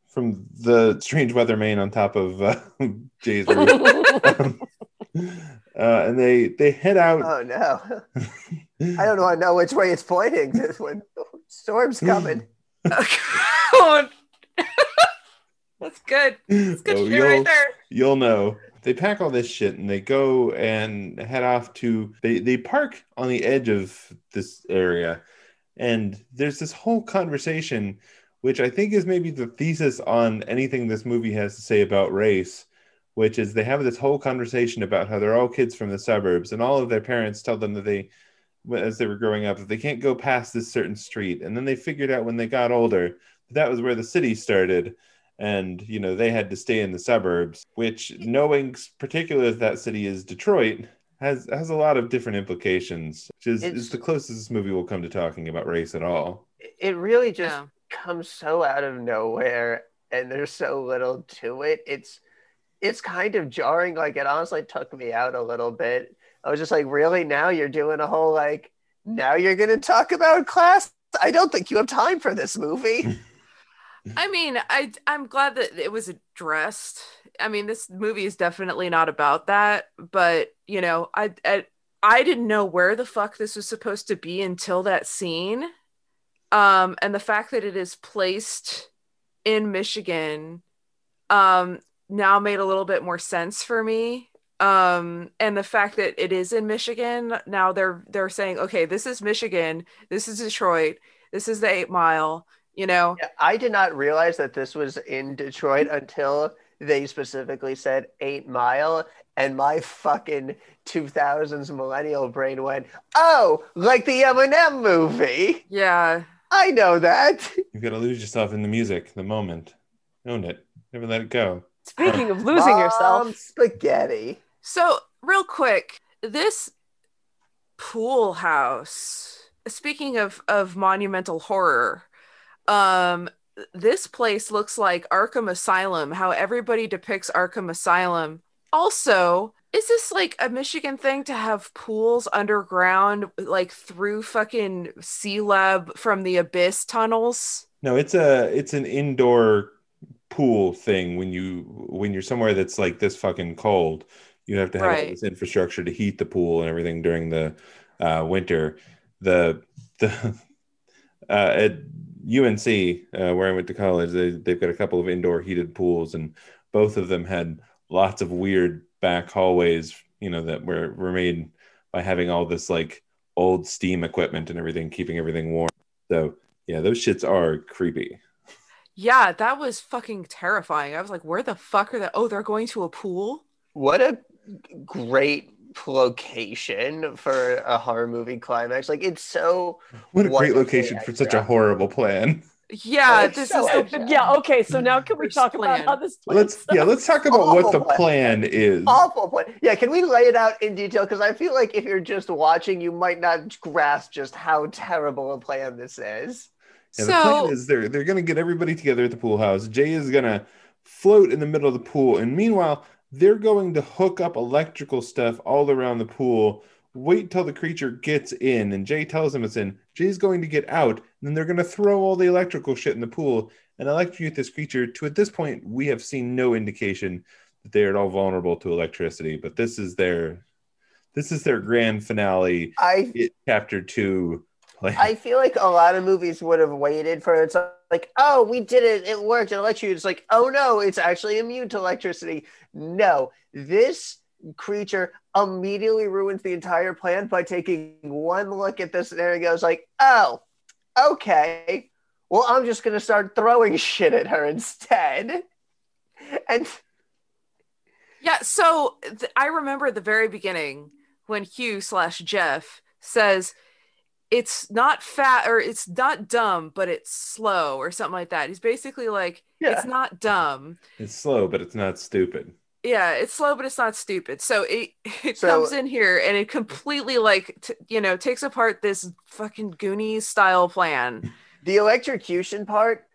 from the strange weather main on top of uh, Jay's roof, uh, and they they head out. Oh no! I don't want to know which way it's pointing. This one oh, storm's coming. Oh, That's good. That's good Oh, you'll, right there. you'll know. They pack all this shit and they go and head off to they they park on the edge of this area, and there's this whole conversation, which I think is maybe the thesis on anything this movie has to say about race, which is they have this whole conversation about how they're all kids from the suburbs, and all of their parents tell them that they as they were growing up that they can't go past this certain street. And then they figured out when they got older that, that was where the city started. And, you know, they had to stay in the suburbs, which knowing particularly that that city is Detroit has has a lot of different implications, which is, is the closest this movie will come to talking about race at all. It really just Yeah. comes so out of nowhere and there's so little to it. It's it's kind of jarring. Like it honestly took me out a little bit. I was just like, really? Now you're doing a whole like now you're gonna talk about class? I don't think you have time for this movie. I mean, I I'm glad that it was addressed. I mean, this movie is definitely not about that, but you know, I I, I didn't know where the fuck this was supposed to be until that scene. Um and the fact that it is placed in Michigan um now made a little bit more sense for me. Um and the fact that it is in Michigan, now they're they're saying, okay, this is Michigan, this is Detroit, this is the 8 mile, you know. Yeah, I did not realize that this was in Detroit until they specifically said Eight Mile, and my fucking 2000s millennial brain went, "Oh, like the Eminem movie. Yeah. I know that." You've got to lose yourself in the music, the moment. Own it. Never let it go. Speaking of losing Mom yourself, spaghetti. So, real quick, this pool house, speaking of of monumental horror, um this place looks like Arkham Asylum, how everybody depicts Arkham Asylum. Also, is this like a Michigan thing to have pools underground like through fucking Sea Lab from the abyss tunnels? No, it's a it's an indoor pool thing when you when you're somewhere that's like this fucking cold. You have to have all Right. this infrastructure to heat the pool and everything during the uh, winter. The the uh, at UNC uh, where I went to college, they they've got a couple of indoor heated pools, and both of them had lots of weird back hallways. You know that were were made by having all this like old steam equipment and everything, keeping everything warm. So yeah, those shits are creepy. Yeah, that was fucking terrifying. I was like, where the fuck are they? Oh, they're going to a pool? What a great location for a horror movie climax. Like it's so What a great location for such a horrible plan. Yeah, Like, this so is extra. the yeah, okay. So now can we First talk about how this Let's plans yeah, let's talk about what the Awful plan is. awful plan. Yeah, can we lay it out in detail? Because I feel like if you're just watching, you might not grasp just how terrible a plan this is. Yeah, the plan is they're they're gonna get everybody together at the pool house. Jay is gonna float in the middle of the pool, and meanwhile, they're going to hook up electrical stuff all around the pool. Wait till the creature gets in, and Jay tells him it's in. Jay's going to get out, and then they're gonna throw all the electrical shit in the pool and electrocute this creature. To at this point, we have seen no indication that they are at all vulnerable to electricity. But this is their this is their grand finale. I It chapter two. plan. I feel like a lot of movies would have waited for it's like, oh, we did it, it worked, it electrocuted. It's like, oh no, it's actually immune to electricity. No, this creature immediately ruins the entire plan by taking one look at this scenario and goes like, oh, okay. Well, I'm just gonna start throwing shit at her instead. And yeah, so th- I remember the very beginning when Hugh slash Jeff says it's not fat or it's not dumb, but it's slow or something like that. He's basically like, yeah, it's not dumb. It's slow, but it's not stupid. Yeah, it's slow, but it's not stupid. So it it So- comes in here and it completely like t- you know takes apart this fucking Goonies style plan. the electrocution part,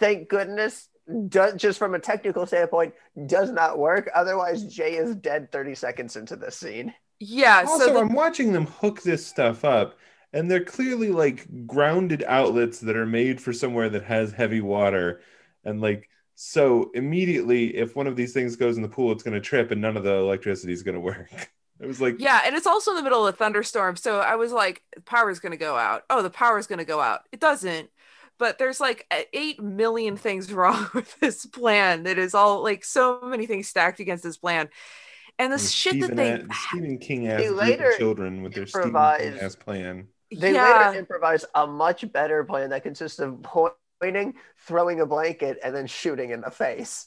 thank goodness, does, just from a technical standpoint, does not work. Otherwise, Jay is dead 30 seconds into this scene. Yeah, Also, so the- I'm watching them hook this stuff up, and they're clearly like grounded outlets that are made for somewhere that has heavy water. And like, so immediately, if one of these things goes in the pool, it's going to trip, and none of the electricity is going to work. It was like, Yeah, and it's also in the middle of a thunderstorm. So I was like, power's going to go out. Oh, the power's going to go out. It doesn't. But there's like 8 million things wrong with this plan. That is all like so many things stacked against this plan. And the shit that Stephen, they. A- Stephen King ass later children with their Stephen improvise- King ass plan. They yeah. later improvise a much better plan that consists of pointing, throwing a blanket, and then shooting in the face.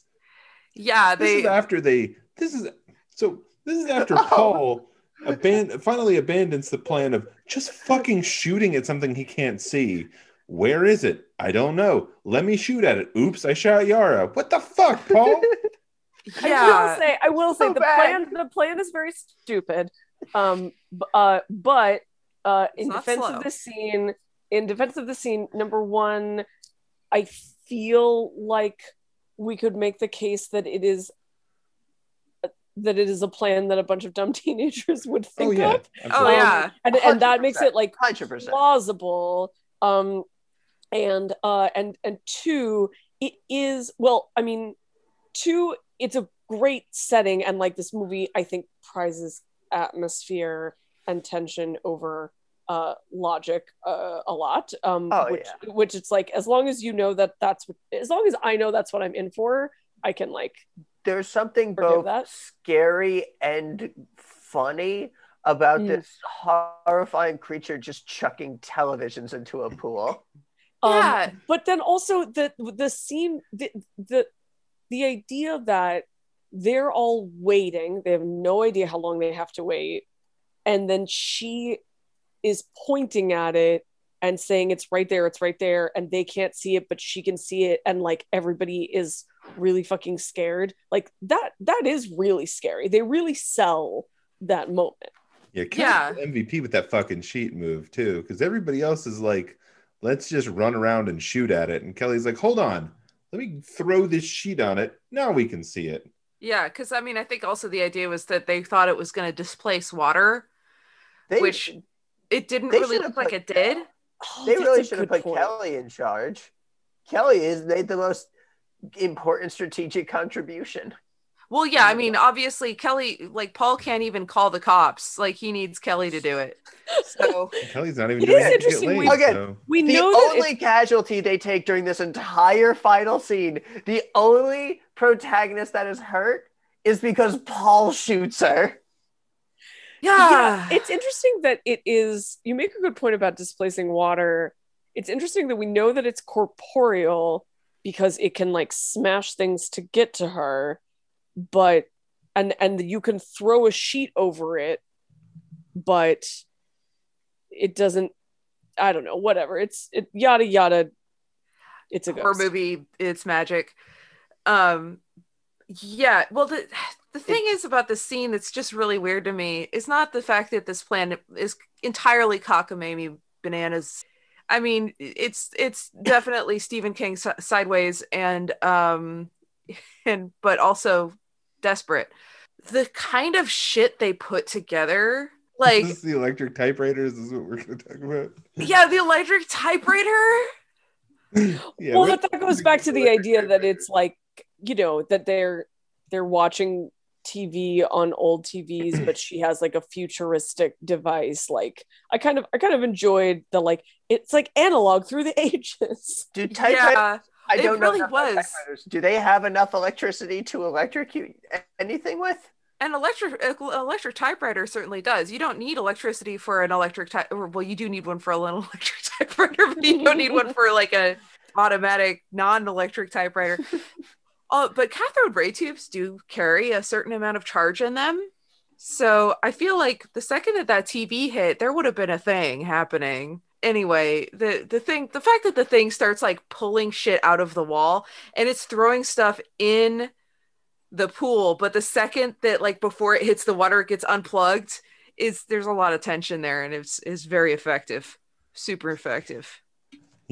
yeah. This is after they. This is so. This is after Oh. Paul aban- finally abandons the plan of just fucking shooting at something he can't see. Where is it? I don't know. Let me shoot at it. Oops, I shot Yara. What the fuck, Paul? I will Yeah. say, I will say, So the bad. plan, the plan is very stupid. Um, b- uh, but uh, in defense slow. of the scene, in defense of the scene, number one, I feel like we could make the case that it is that it is a plan that a bunch of dumb teenagers would oh think yeah. of, Oh absolutely. yeah. and and that makes it like Hundred percent. plausible um and uh and and two it is well i mean two it's a great setting and like this movie i think prizes atmosphere and tension over uh logic uh, a lot um Oh, which which it's like as long as you know that that's what as long as i know that's what i'm in for i can like There's something both that. scary and funny about Mm. this horrifying creature just chucking televisions into a pool. um, Yeah. but then also the the scene the, the the idea that they're all waiting they have no idea how long they have to wait and then she is pointing at it and saying it's right there it's right there and they can't see it but she can see it and like everybody is really fucking scared like that that is really scary they really sell that moment Yeah, Kelly's Yeah. MVP with that fucking sheet move too, because everybody else is like, let's just run around and shoot at it, and Kelly's like, hold on, let me throw this sheet on it. Now we can see it. Yeah, because I mean, I think also the idea was that they thought it was going to displace water. They, Which- It didn't They really should've look like it did. Oh, they that's really should have put point. Kelly in charge. Kelly has made the most important strategic contribution. Well, yeah, I mean, obviously Kelly, like Paul can't even call the cops. Like he needs Kelly to do it. So Kelly's not even It doing is it interesting laid, we- Again, so- we The know that only casualty they take during this entire final scene, the only protagonist that is hurt, is because Paul shoots her. Yeah, it's interesting that it is you make a good point about displacing water it's interesting that we know that it's corporeal because it can like smash things to get to her but and and you can throw a sheet over it but it doesn't i don't know whatever it's it yada yada it's a horror movie. It's magic. Um, yeah. Well, the the thing is about this scene that's just really weird to me is not the fact that this plan is entirely cockamamie bananas. I mean, it's it's definitely Stephen King si- sideways and um and but also desperate. The kind of shit they put together, like is this the electric typewriters? Is what we're going to talk about? yeah, the electric typewriter. Yeah, well, but that goes back to the idea that it's like you know that they're they're watching TV on old TVs, but she has like a futuristic device. Like I kind of I kind of enjoyed the like it's like analog through the ages. Do typewriters? Yeah, I don't really know. was. Do they have enough electricity to electrocute anything with? An electric electric typewriter certainly does. You don't need electricity for an electric type. Well, you do need one for a little electric typewriter, but you don't need one for like a automatic non-electric typewriter. Uh, but cathode ray tubes do carry a certain amount of charge in them. So I feel like the second that that TV hit, there would have been a thing happening. Anyway, the the thing, the fact that the thing starts like pulling shit out of the wall and it's throwing stuff in the pool, but the second that like before it hits the water, it gets unplugged, is there's a lot of tension there, and it's is very effective, super effective.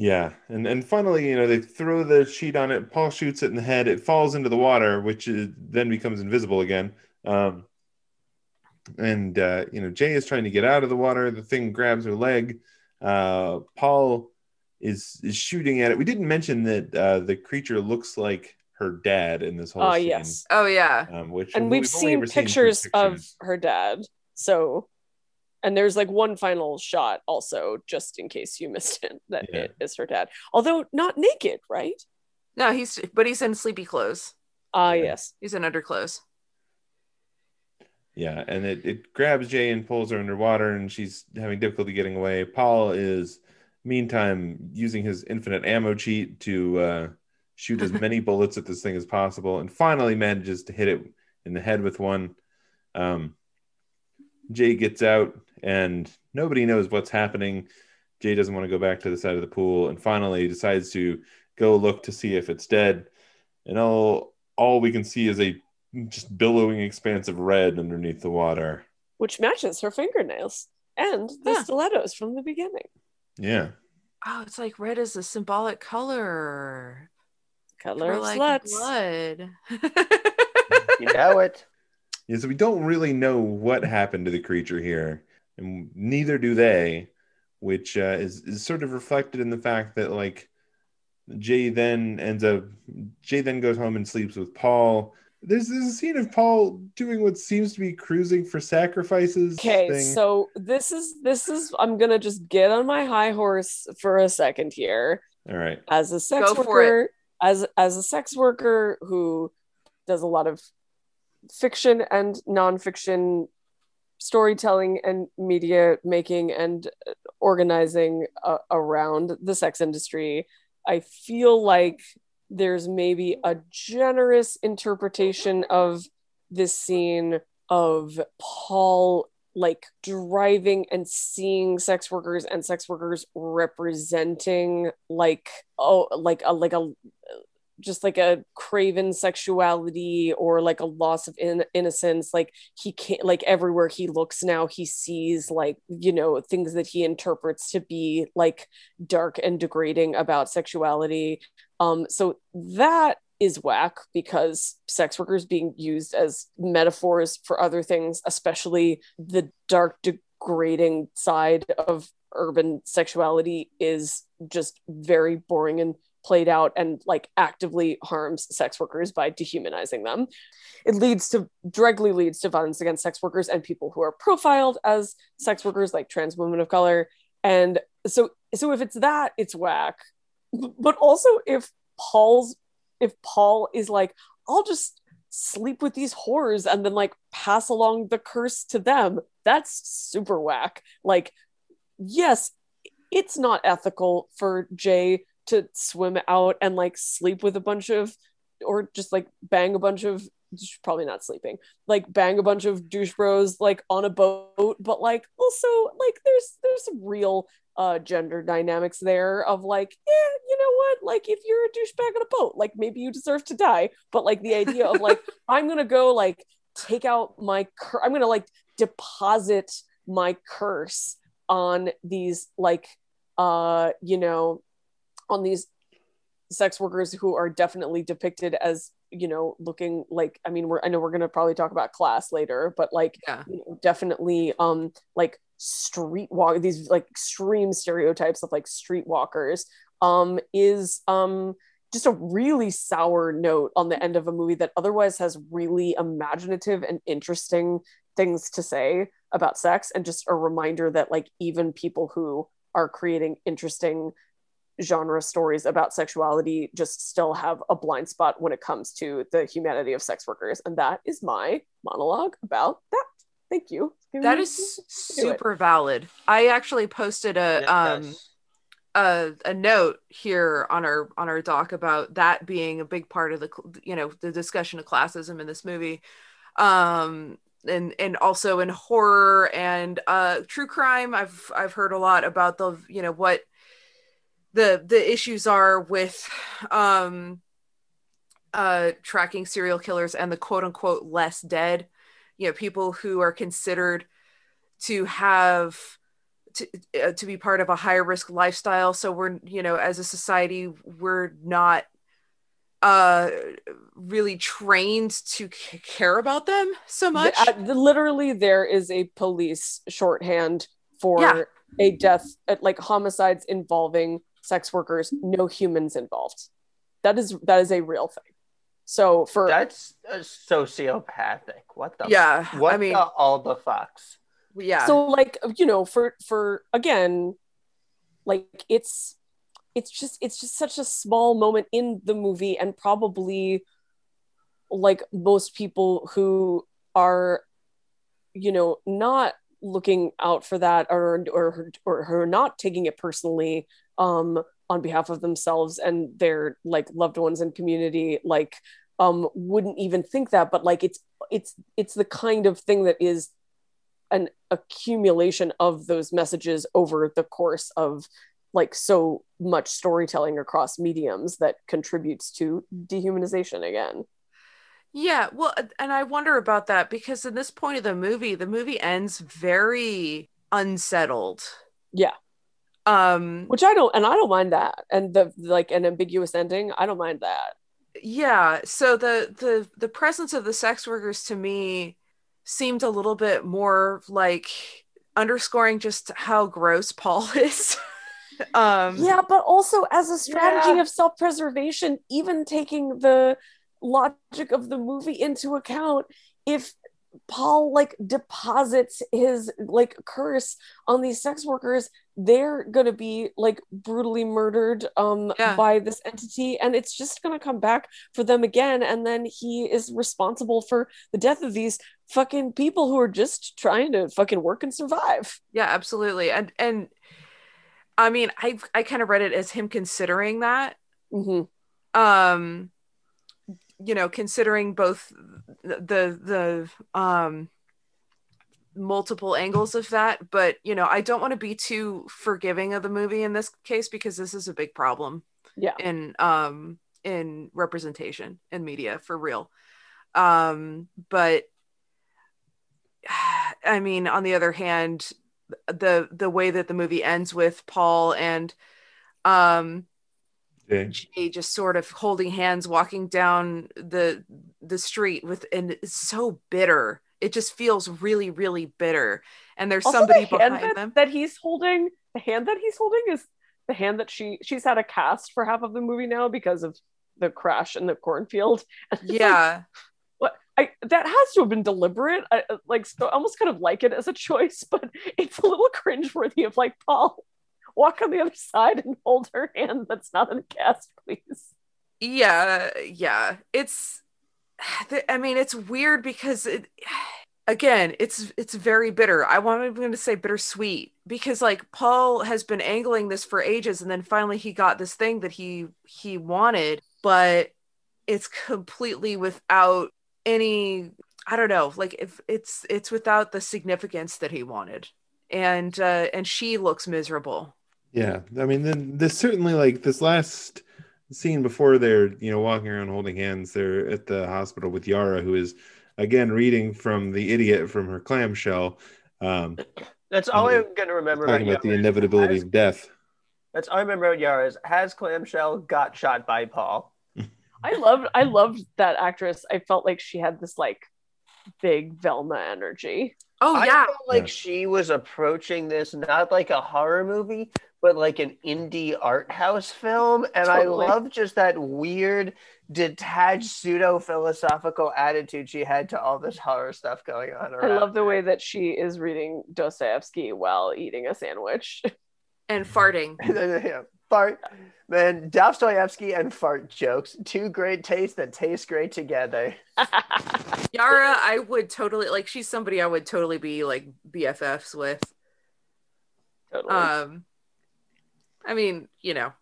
Yeah, and and finally, you know, they throw the sheet on it. Paul shoots it in the head. It falls into the water, which is, then becomes invisible again. Um, and uh, you know, Jay is trying to get out of the water. The thing grabs her leg. Uh, Paul is is shooting at it. We didn't mention that uh, the creature looks like her dad in this whole Oh scene. yes, Oh yeah, Um, which and we've only seen ever seen pictures, of her dad. So, and there's like one final shot also, just in case you missed it, that Yeah. it is her dad. Although not naked, right? no, he's but he's in sleepy clothes. Ah, Yeah. yes. He's in underclothes. Yeah, and it, it grabs Jay and pulls her underwater, and she's having difficulty getting away. Paul is, meantime, using his infinite ammo cheat to uh, shoot as many bullets at this thing as possible, and finally manages to hit it in the head with one. Um, Jay gets out and nobody knows what's happening. Jay doesn't want to go back to the side of the pool and finally decides to go look to see if it's dead. And all all we can see is a just billowing expanse of red underneath the water. which matches her fingernails and the Yeah. stilettos from the beginning. Yeah. Oh, it's like red is a symbolic color. Color for of like sluts. blood. You know it. Yeah, so we don't really know what happened to the creature here, and neither do they, which uh, is, is sort of reflected in the fact that like Jay then ends up Jay then goes home and sleeps with Paul. There's, there's a scene of Paul doing what seems to be cruising for sacrifices. Okay, thing. so this is this is I'm gonna just get on my high horse for a second here. all right, As a sex Go worker, as as a sex worker who does a lot of fiction and nonfiction storytelling and media making and uh, organizing uh, around the sex industry, I feel like there's maybe a generous interpretation of this scene of Paul like driving and seeing sex workers and sex workers representing like oh like a like a just like a craven sexuality or like a loss of in- innocence like he can't like everywhere he looks now he sees like you know things that he interprets to be like dark and degrading about sexuality. Um so that is whack because sex workers being used as metaphors for other things especially the dark degrading side of urban sexuality is just very boring and played out and like actively harms sex workers by dehumanizing them. It leads to directly leads to violence against sex workers and people who are profiled as sex workers, like trans women of color. And so, so if it's that, it's whack. But also, if Paul's, if Paul is like, I'll just sleep with these whores and then like pass along the curse to them, that's super whack. Like, yes, it's not ethical for Jay to swim out and like sleep with a bunch of or just like bang a bunch of probably not sleeping like bang a bunch of douche bros like on a boat. But like also like there's there's some real uh gender dynamics there of like yeah you know what? Like if you're a douchebag on a boat like maybe you deserve to die. But like the idea of like i'm gonna go like take out my cur- i'm gonna like deposit my curse on these like uh you know on these sex workers who are definitely depicted as you know looking like i mean we're i know we're going to probably talk about class later but like Yeah. you know, definitely um like street walk these like extreme stereotypes of like streetwalkers um is um just a really sour note on the end of a movie that otherwise has really imaginative and interesting things to say about sex and just a reminder that like even people who are creating interesting genre stories about sexuality just still have a blind spot when it comes to the humanity of sex workers and that is my monologue about that thank you that is do it. super valid. I actually posted a um Yes. a, a note here on our on our doc about that being a big part of the you know the discussion of classism in this movie um and and also in horror and uh true crime i've i've heard a lot about the you know what the the issues are with um uh tracking serial killers and the quote unquote less dead. You know people who are considered to have to, uh, to be part of a higher risk lifestyle. So we're you know as a society we're not uh really trained to c- care about them so much. The- uh, the- literally there is a police shorthand for Yeah. a death uh, like homicides involving sex workers no humans involved that is that is a real thing so for That's uh, sociopathic. What the? yeah What i mean the, all the fucks? yeah so like you know for for again like it's it's just it's just such a small moment in the movie and probably like most people who are you know not looking out for that or or or who are not taking it personally um on behalf of themselves and their like loved ones and community like um wouldn't even think that but like it's it's it's the kind of thing that is an accumulation of those messages over the course of like so much storytelling across mediums that contributes to dehumanization again. Yeah, well, and I wonder about that because in this point of the movie, the movie ends very unsettled. Yeah. Um Which I don't and I don't mind that. And the like an ambiguous ending, I don't mind that. yeah, so the the the presence of the sex workers to me seemed a little bit more like underscoring just how gross Paul is. um Yeah, but also as a strategy Yeah. of self-preservation, even taking the logic of the movie into account, if Paul like deposits his like curse on these sex workers, they're gonna be like brutally murdered um Yeah. by this entity, and it's just gonna come back for them again, and then he is responsible for the death of these fucking people who are just trying to fucking work and survive. yeah, absolutely. And and I mean, I I kind of read it as him considering that hmm um you know considering both the the um multiple angles of that but you know i don't want to be too forgiving of the movie in this case because this is a big problem Yeah. in um in representation in media for real um but i mean on the other hand the the way that the movie ends with paul and um Okay. Jay just sort of holding hands, walking down the the street with, and it's so bitter. It just feels really, really bitter. And there's Also, somebody the hand behind that, them. that he's holding the hand that he's holding is the hand that she she's had a cast for half of the movie now because of the crash in the cornfield And like, Yeah, what I that has to have been deliberate I, uh, like so I almost kind of like it as a choice but it's a little cringeworthy of like Paul walk on the other side and hold her hand that's not in the cast please yeah, yeah. It's, I mean, it's weird because it, again, it's it's very bitter. I wanted going to say bittersweet because like Paul has been angling this for ages, and then finally he got this thing that he he wanted, but it's completely without any. I don't know, like if it's it's without the significance that he wanted, and uh, and she looks miserable. Yeah, I mean, then this certainly like this last scene before they're you know walking around holding hands. They're at the hospital with Yara, who is again reading from the idiot from her clamshell, um, That's all I'm going to remember about, talking about the inevitability Has- of death. That's all I remember about Yara is has Clamshell got shot by Paul? I loved I loved that actress I felt like she had this like big Velma energy Oh I yeah, felt like Yeah. she was approaching this not like a horror movie, but like an indie art house film. And Totally. I love just that weird, detached, pseudo philosophical attitude she had to all this horror stuff going on I love the way that she is reading Dostoevsky while eating a sandwich. and farting. yeah, fart. Man, Dostoevsky and fart jokes. Two great tastes that taste great together. Yara, I would totally like. She's somebody I would totally be like BFFs with. totally. Um, I mean, you know,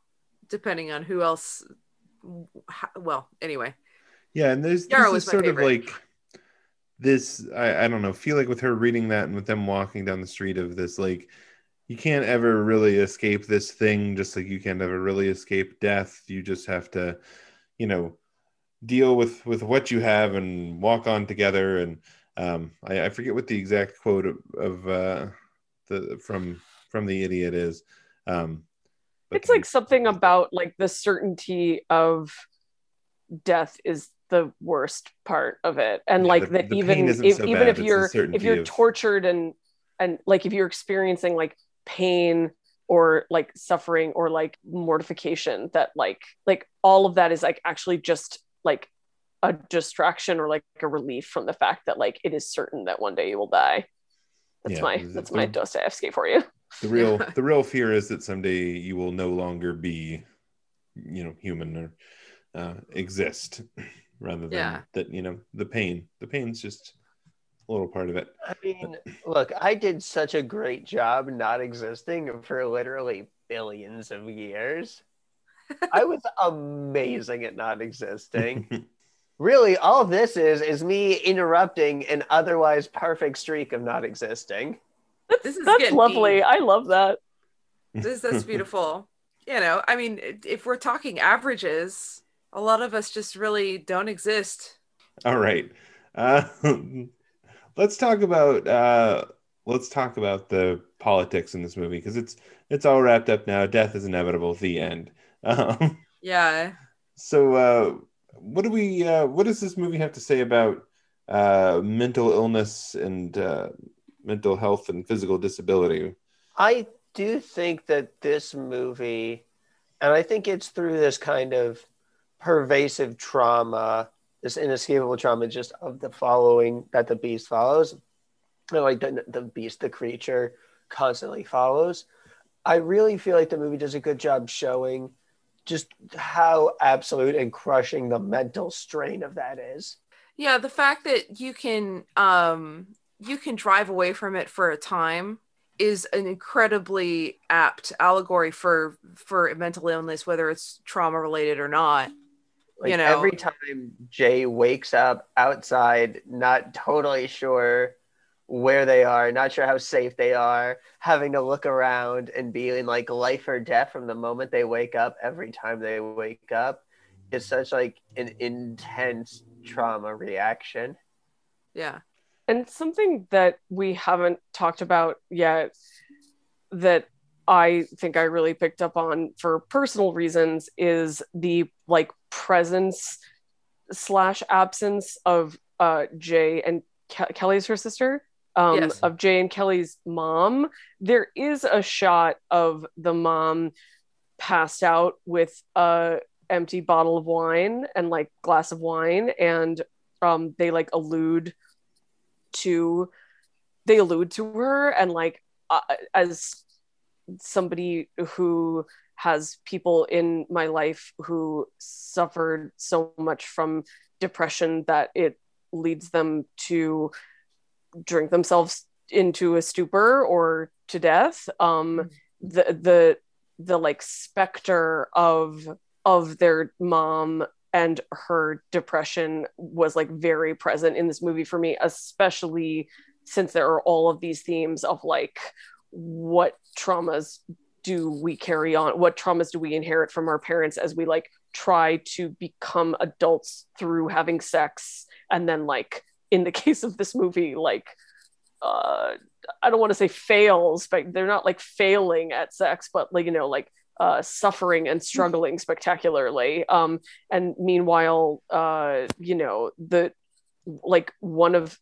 depending on who else. how- Well, anyway, Yeah, and there's Yara this is sort favorite. of like this. I, I don't know. Feel like with her reading that and with them walking down the street of this, like you can't ever really escape this thing. Just like you can't ever really escape death. You just have to, you know, deal with with what you have and walk on together. And um, I, I forget what the exact quote of, of uh, the from from the idiot is. Um, but it's like something about like the certainty of death is the worst part of it. And Yeah, like the- that the even if so even bad, if you're if you're of- tortured and and like if you're experiencing like pain or like suffering or like mortification that like like all of that is like actually just like a distraction or like a relief from the fact that like it is certain that one day you will die. That's Yeah, my that's my dostoevsky for you the real the real fear is that someday you will no longer be you know human or uh, exist rather than Yeah. that you know the pain the pain's just a little part of it I mean, look, I did such a great job not existing for literally billions of years. I was amazing at not existing. really, all this is is me interrupting an otherwise perfect streak of not existing. This is That's lovely. deep. I love that. This that's beautiful. You know, I mean, if we're talking averages, a lot of us just really don't exist. All right. Uh, let's talk about uh, let's talk about the politics in this movie because it's it's all wrapped up now. Death is inevitable. The end. Um, Yeah. so, uh, what do we? Uh, what does this movie have to say about uh, mental illness and uh, mental health and physical disability? I do think that this movie, and I think it's through this kind of pervasive trauma, this inescapable trauma just of the following that the beast follows, and like the, the beast, the creature constantly follows. I really feel like the movie does a good job showing just how absolute and crushing the mental strain of that is. Yeah, the fact that you can um you can drive away from it for a time is an incredibly apt allegory for for mental illness whether it's trauma related or not. Like You know. every time Jay wakes up outside, not totally sure where they are, not sure how safe they are, having to look around and be in like life or death from the moment they wake up every time they wake up is such like an intense trauma reaction. Yeah. And something that we haven't talked about yet that I think I really picked up on for personal reasons is the like presence slash absence of uh Jay and Ke- Kelly's her sister. Um, Yes. of Jay and Kelly's mom. There is a shot of the mom passed out with a empty bottle of wine and like glass of wine and um they like allude to they allude to her and like uh, as somebody who has people in my life who suffered so much from depression that it leads them to drink themselves into a stupor or to death. Um the the the like specter of of their mom and her depression was like very present in this movie for me especially since there are all of these themes of like what traumas do we carry on what traumas do we inherit from our parents as we like try to become adults through having sex and then like in the case of this movie like uh i don't want to say fails but they're not like failing at sex but like you know like uh suffering and struggling spectacularly. Um and meanwhile uh you know the like one of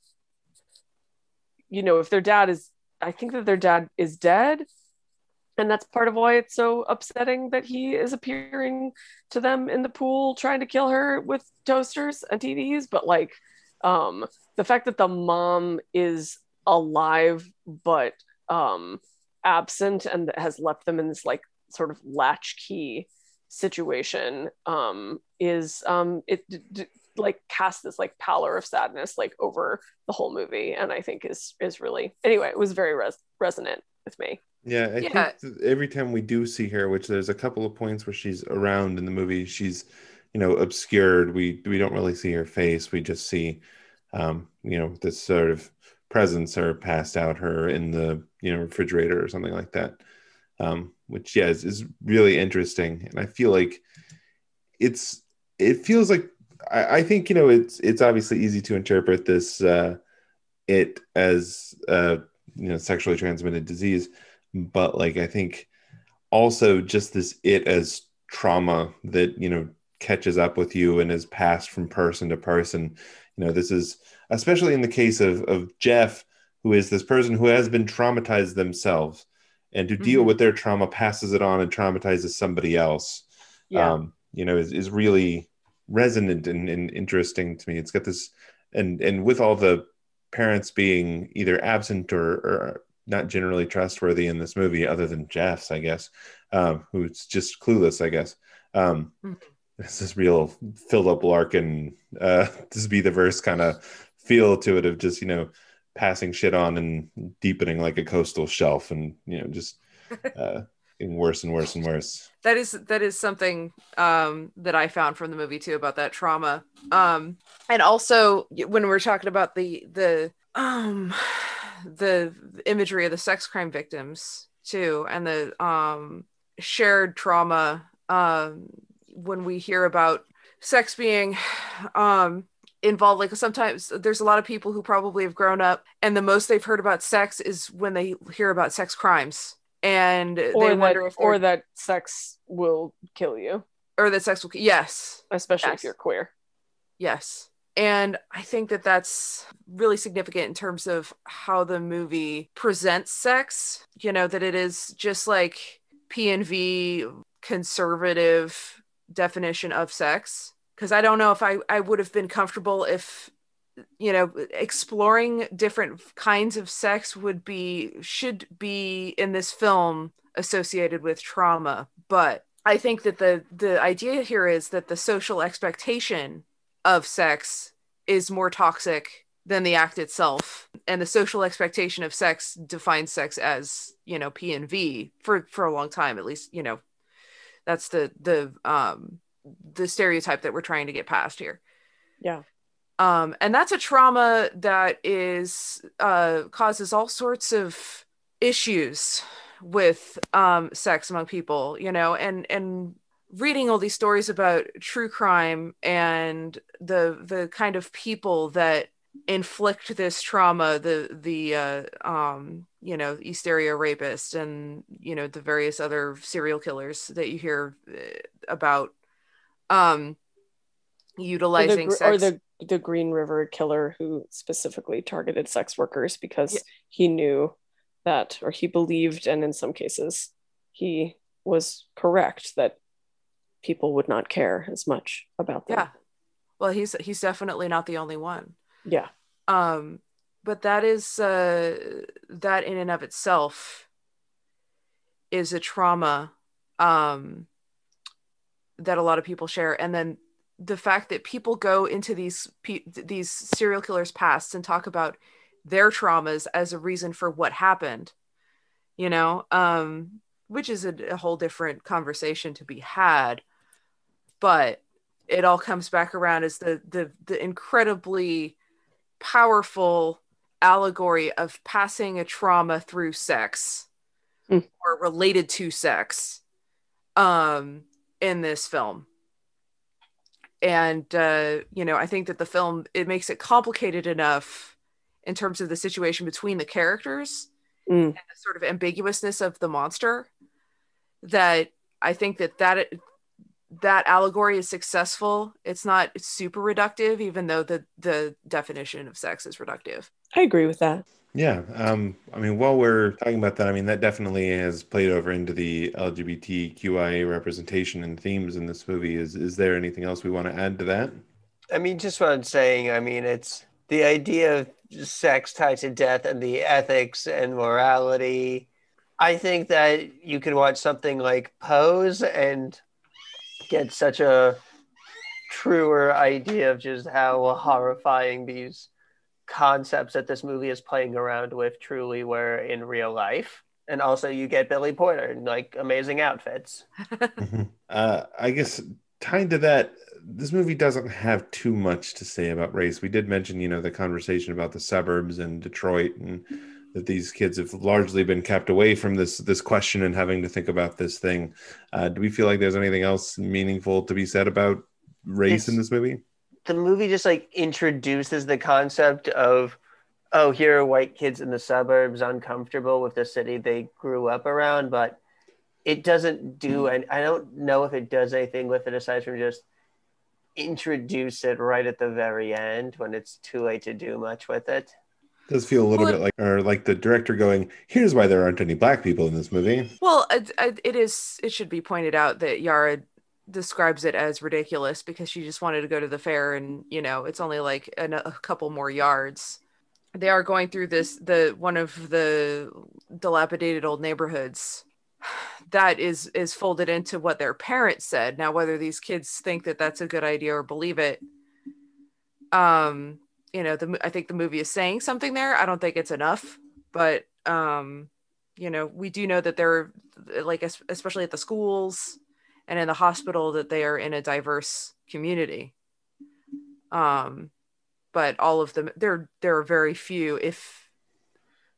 you know if their dad is i think that their dad is dead and that's part of why it's so upsetting that he is appearing to them in the pool trying to kill her with toasters and TVs but like um the fact that the mom is alive but um absent and has left them in this like sort of latchkey situation um is um it d- d- like casts this like pallor of sadness like over the whole movie and i think is is really anyway it was very res- resonant with me Yeah, I Yeah. think every time we do see her, which there's a couple of points where she's around in the movie, she's, you know, obscured. We we don't really see her face. We just see, um, you know, this sort of presence or passed out her in the you know refrigerator or something like that. Um, which yeah is, is really interesting, and I feel like it's it feels like I, I think you know it's it's obviously easy to interpret this uh, it as uh, you know sexually transmitted disease. But like i think also just this it as trauma that you know catches up with you and is passed from person to person. You know this is especially in the case of of jeff who is this person who has been traumatized themselves and to deal Mhm. with their trauma passes it on and traumatizes somebody else yeah um, you know, is, is really resonant and, and interesting to me. It's got this, and and with all the parents being either absent or, or not generally trustworthy in this movie, other than Jeff's, I guess, um, who's just clueless, I guess. Um, Mhm. This is real Philip Larkin, uh, this be the verse kind of feel to it of just you know passing shit on and deepening like a coastal shelf, and you know just uh, getting worse and worse and worse. that is that is something um that i found from the movie too about that trauma um and also when we're talking about the the um the imagery of the sex crime victims too and the um shared trauma um when we hear about sex being um involved like sometimes there's a lot of people who probably have grown up and the most they've heard about sex is when they hear about sex crimes. And or they that, wonder if or or that sex will kill you, or that sex will yes. Especially Yes. if you're queer. yes. And i think that that's really significant in terms of how the movie presents sex you know that it is just like p and v conservative definition of sex because i don't know if i i would have been comfortable if you know exploring different kinds of sex would be should be in this film associated with trauma. But i think that the the idea here is that the social expectation of sex is more toxic than the act itself. And the social expectation of sex defines sex as you know p and v for for a long time at least you know. That's the the um the stereotype that we're trying to get past here Yeah. um and that's a trauma that is uh causes all sorts of issues with um sex among people you know and and reading all these stories about true crime and the the kind of people that inflict this trauma the the uh um you know east area rapists and you know the various other serial killers that you hear uh, about um Or the, utilizing sex or the the Green River killer who specifically targeted sex workers because Yeah. he knew that, or he believed, and in some cases, he was correct that people would not care as much about them. yeah well he's he's definitely not the only one Yeah. um but that is uh that in and of itself is a trauma um that a lot of people share. And then the fact that people go into these pe- these serial killers pasts and talk about their traumas as a reason for what happened you know um which is a, a whole different conversation to be had. But it all comes back around as the the the incredibly powerful allegory of passing a trauma through sex Mm. or related to sex. Um in this film and uh you know i think that the film it makes it complicated enough in terms of the situation between the characters Mm. and the sort of ambiguousness of the monster that i think that that that allegory is successful it's not super reductive even though the the definition of sex is reductive I agree with that. Yeah. Um, I mean, while we're talking about that, I mean, that definitely has played over into the LGBTQIA representation and themes in this movie. Is is there anything else we want to add to that? I mean, just what I'm saying. I mean, it's the idea of sex tied to death and the ethics and morality. I think that you can watch something like Pose and get such a truer idea of just how horrifying these concepts that this movie is playing around with truly were in real life. And also, you get Billy Porter in like amazing outfits. Uh, I guess tied to that, this movie doesn't have too much to say about race. We did mention, you know, the conversation about the suburbs and Detroit, and that these kids have largely been kept away from this this question and having to think about this thing. Uh, do we feel like there's anything else meaningful to be said about race in this movie? The movie just like introduces the concept of oh here are white kids in the suburbs uncomfortable with the city they grew up around but it doesn't do mm. and i don't know if it does anything with it aside from just introduce it right at the very end when it's too late to do much with it It does feel a little Well, bit like, or like the director going, "Here's why there aren't any black people in this movie." Well, it, it- it is. It should be pointed out that Yara describes it as ridiculous because she just wanted to go to the fair, and you know, it's only like an, a couple more yards. They are going through this the one of the dilapidated old neighborhoods that is is folded into what their parents said. Now, whether these kids think that that's a good idea or believe it, um, you know, the I think the movie is saying something there. I don't think it's enough, but um you know, we do know that they're like, especially at the schools and in the hospital, that they are in a diverse community. Um, but all of them, there, there are very few, if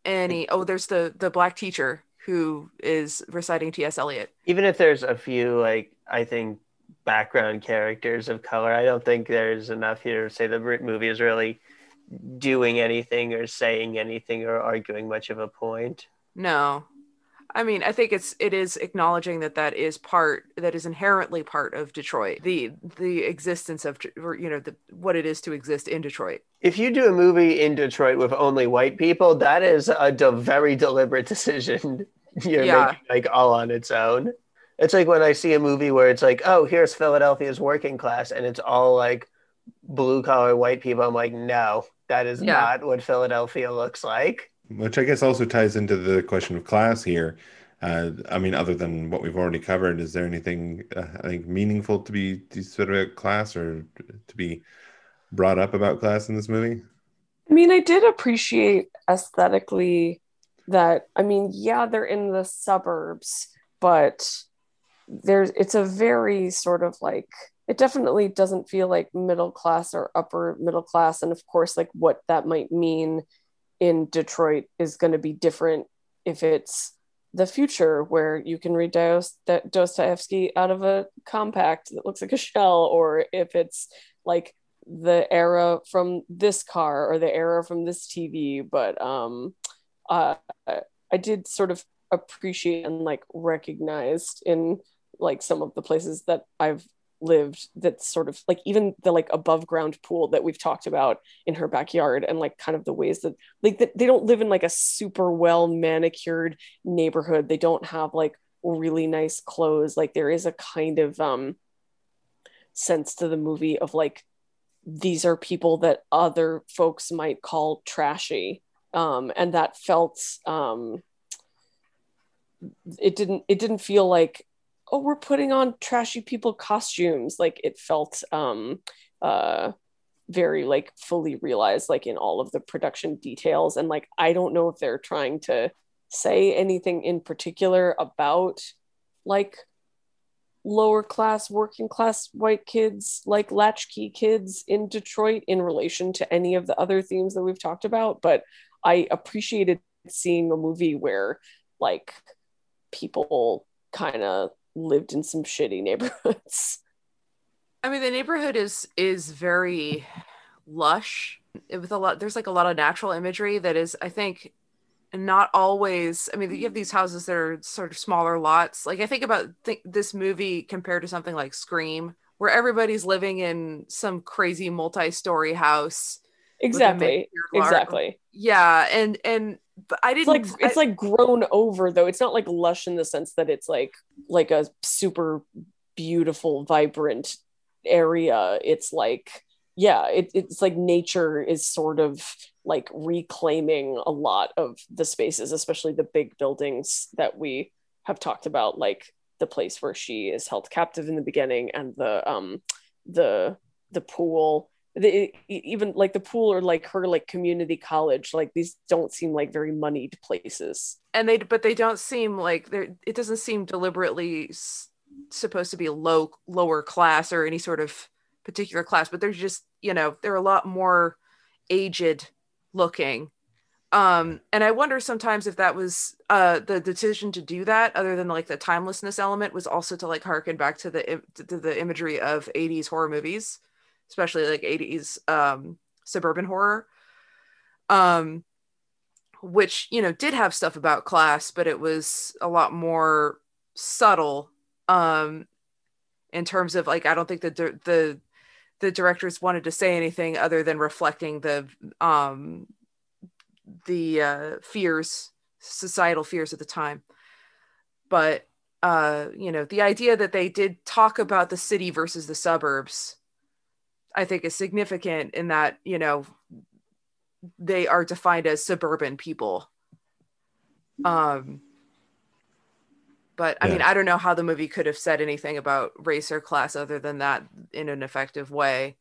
any. Oh, there's the the black teacher who is reciting T.S. Eliot. Even if there's a few, like I think, background characters of color, I don't think there's enough here to say the movie is really doing anything or saying anything or arguing much of a point. No, I mean, I think it's it is acknowledging that that is part that is inherently part of Detroit, the the existence of or, you know the what it is to exist in Detroit. If you do a movie in Detroit with only white people, that is a de- very deliberate decision you're Yeah. making, like all on its own. It's like when I see a movie where it's like, oh, here's Philadelphia's working class, and it's all like blue collar white people. I'm like, no, that is Yeah. not what Philadelphia looks like. Which I guess also ties into the question of class here. Uh, I mean, other than what we've already covered, is there anything uh, I think meaningful to be sort of class or to be brought up about class in this movie? I mean, I did appreciate aesthetically that, I mean, yeah, they're in the suburbs, but there's it's a very sort of like it definitely doesn't feel like middle class or upper middle class. And of course, like what that might mean in Detroit is going to be different if it's the future where you can read Dostoevsky out of a compact that looks like a shell, or if it's like the era from this car or the era from this TV. But um, uh, I did sort of appreciate and like recognized in like some of the places that I've lived that's sort of like even the like above ground pool that we've talked about in her backyard and like kind of the ways that like that they don't live in like a super well manicured neighborhood. They don't have like really nice clothes. Like there is a kind of um sense to the movie of like these are people that other folks might call trashy. Um and that felt um it didn't it didn't feel like oh we're putting on trashy people costumes. Like it felt um uh very like fully realized like in all of the production details. And like i don't know if they're trying to say anything in particular about like lower class working class white kids like latchkey kids in detroit in relation to any of the other themes that we've talked about. But i appreciated seeing a movie where like people kind of lived in some shitty neighborhoods I mean, the neighborhood is is very lush with a lot. There's like a lot of natural imagery that is, I think, not always. I mean, you have these houses that are sort of smaller lots. Like I think about th- this movie compared to something like Scream, where everybody's living in some crazy multi-story house. Exactly. exactly. Yeah, and and but I didn't. like it's I- like grown over though. It's not like lush in the sense that it's like like a super beautiful vibrant area. It's like yeah it, it's like nature is sort of like reclaiming a lot of the spaces especially the big buildings that we have talked about like the place where she is held captive in the beginning and the um the the pool the, even like the pool or like her like community college like these don't seem like very moneyed places. And they but they don't seem like they're it doesn't seem deliberately s- supposed to be low lower class or any sort of particular class but they're just you know they're a lot more aged looking. Um and i wonder sometimes if that was uh the decision to do that other than like the timelessness element was also to like harken back to the to the imagery of 80s horror movies especially like 80s um suburban horror. Um which you know did have stuff about class but it was a lot more subtle um in terms of like i don't think the the the directors wanted to say anything other than reflecting the um the uh fears societal fears at the time. But uh you know the idea that they did talk about the city versus the suburbs i think is significant in that you know they are defined as suburban people um but i mean i don't know how the movie could have said anything about race or class other than that in an effective way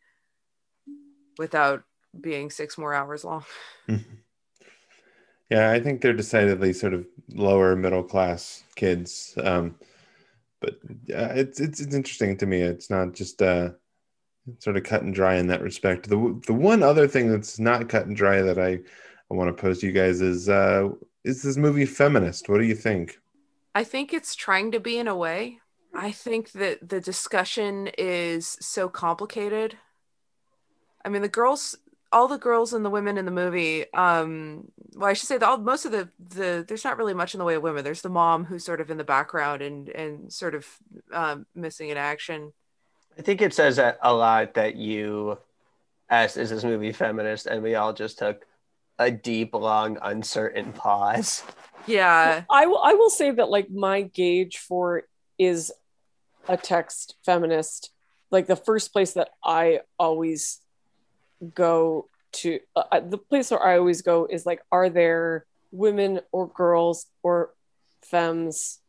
without being six more hours long Yeah, I think they're decidedly sort of lower middle class kids. Um, but uh, it's, it's it's interesting to me. It's not just uh, sort of cut and dry in that respect. The the one other thing that's not cut and dry that I, I want to pose to you guys is uh, is this movie feminist? What do you think? I think it's trying to be in a way. I think that the discussion is so complicated. I mean, the girls, all the girls and the women in the movie, um, well, I should say that all, most of the, the, there's not really much in the way of women. There's the mom who's sort of in the background and, and sort of um, missing in action. I think it says a a lot that you asked, is this movie feminist? And we all just took a deep, long, uncertain pause. Yeah. I will I will say that like my gauge for is a text feminist. Like the first place that I always go to uh, the place where I always go is like are there women or girls or femmes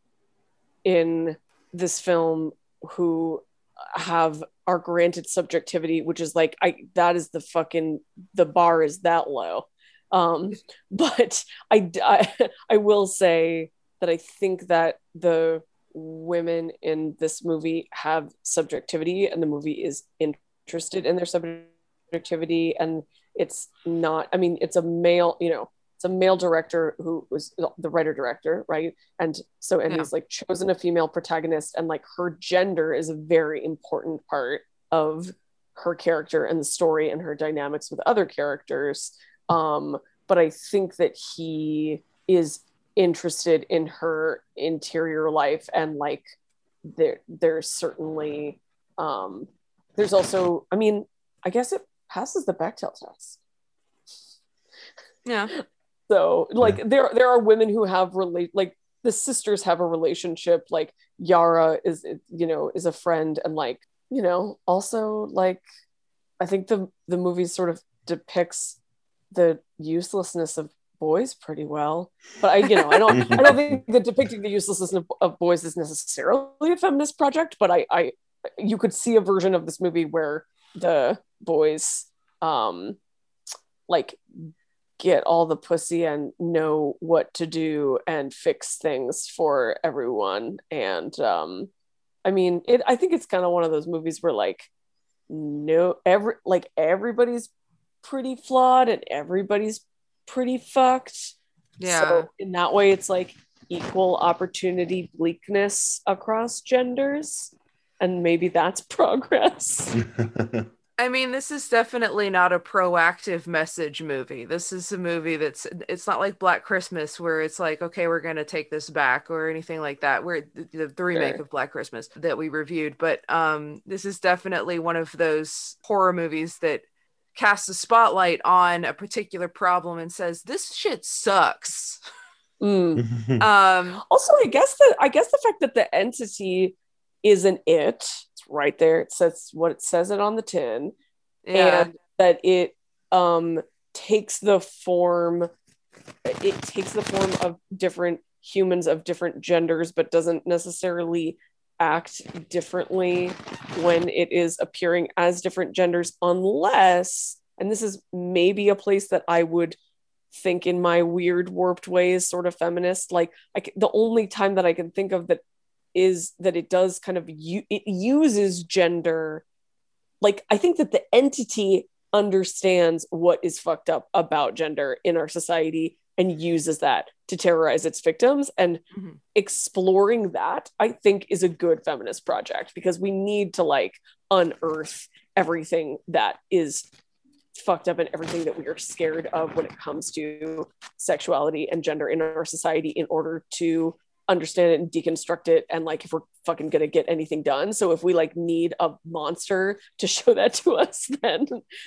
in this film who have are granted subjectivity which is like I that is the fucking the bar is that low. Um but I, I i will say that i think that the women in this movie have subjectivity and the movie is interested in their subjectivity and it's not i mean it's a male you know it's a male director who was the writer director right and so and Yeah. he's like chosen a female protagonist and like her gender is a very important part of her character and the story and her dynamics with other characters um but i think that he is interested in her interior life and like there there's certainly um there's also i mean i guess it passes the Bechdel test Yeah. so like there there are women who have relate like the sisters have a relationship like Yara is you know is a friend and like you know also like I think the the movie sort of depicts the uselessness of boys pretty well. But I you know I don't I don't think that depicting the uselessness of, of boys is necessarily a feminist project but I I you could see a version of this movie where the boys um like get all the pussy and know what to do and fix things for everyone. And um i mean it i think it's kind of one of those movies where like no every like everybody's pretty flawed and everybody's pretty fucked. Yeah. so in that way it's like equal opportunity bleakness across genders. And maybe that's progress I mean, this is definitely not a proactive message movie. This is a movie that's it's not like Black Christmas where it's like, okay, we're going to take this back or anything like that. Where the, the remake Sure. of Black Christmas that we reviewed, but um this is definitely one of those horror movies that casts a spotlight on a particular problem and says this shit sucks. Mm. Um also i guess the i guess the fact that the entity is an it? It's right there. It says what it says it on the tin. Yeah. and that it um takes the form it takes the form of different humans of different genders but doesn't necessarily act differently when it is appearing as different genders unless and this is maybe a place that i would think in my weird warped ways sort of feminist like I, the only time that i can think of that is that it does kind of u- it uses gender like i think that the entity understands what is fucked up about gender in our society and uses that to terrorize its victims and Mhm. exploring that i think is a good feminist project because we need to like unearth everything that is fucked up and everything that we are scared of when it comes to sexuality and gender in our society in order to understand it and deconstruct it and like if we're fucking gonna get anything done. So if we like need a monster to show that to us then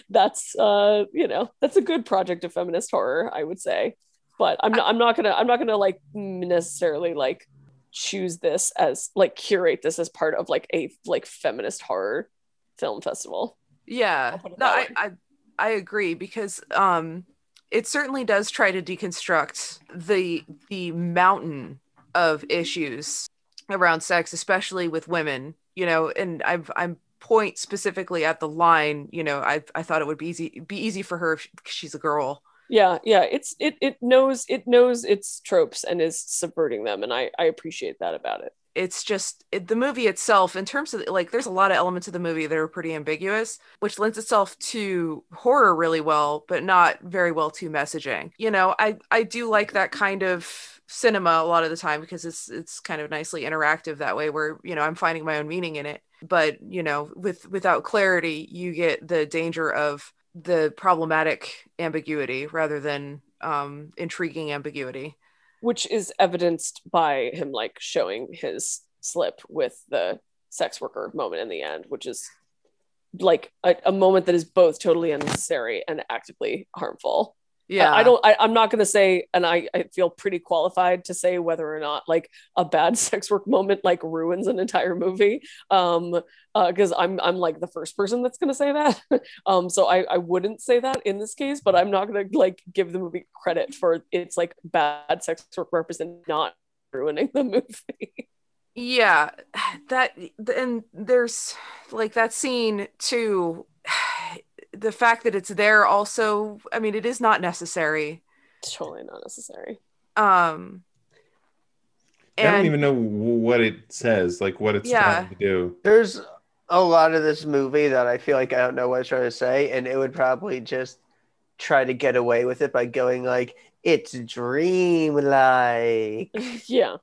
that's uh you know that's a good project of feminist horror i would say. But i'm not i'm not gonna i'm not gonna like necessarily like choose this as like curate this as part of like a like feminist horror film festival. Yeah, I'll put it no, I. I I agree because um, it certainly does try to deconstruct the the mountain of issues around sex, especially with women. You know, and I've I'm point specifically at the line. You know, I I thought it would be easy be easy for her if she's a girl yeah yeah it's it it knows it knows its tropes and is subverting them and i i appreciate that about it it's just it, the movie itself in terms of like there's a lot of elements of the movie that are pretty ambiguous which lends itself to horror really well but not very well to messaging you know i i do like that kind of cinema a lot of the time because it's it's kind of nicely interactive that way where you know i'm finding my own meaning in it but you know with without clarity you get the danger of the problematic ambiguity rather than um, intriguing ambiguity. Which is evidenced by him like showing his slip with the sex worker moment in the end, which is like a, a moment that is both totally unnecessary and actively harmful yeah I, I don't I, i'm not going to say and I, I feel pretty qualified to say whether or not like a bad sex work moment like ruins an entire movie. Um because uh, i'm i'm like the first person that's going to say that. Um so I, I wouldn't say that in this case but i'm not going to like give the movie credit for its like bad sex work represent not ruining the movie. Yeah. That and there's like that scene too the fact that it's there also i mean it is not necessary it's totally not necessary um I don't even know what it says, like what it's Yeah. trying to do. There's a lot of this movie that I feel like I don't know what it's trying to say, and it would probably just try to get away with it by going like, "It's dreamlike." yeah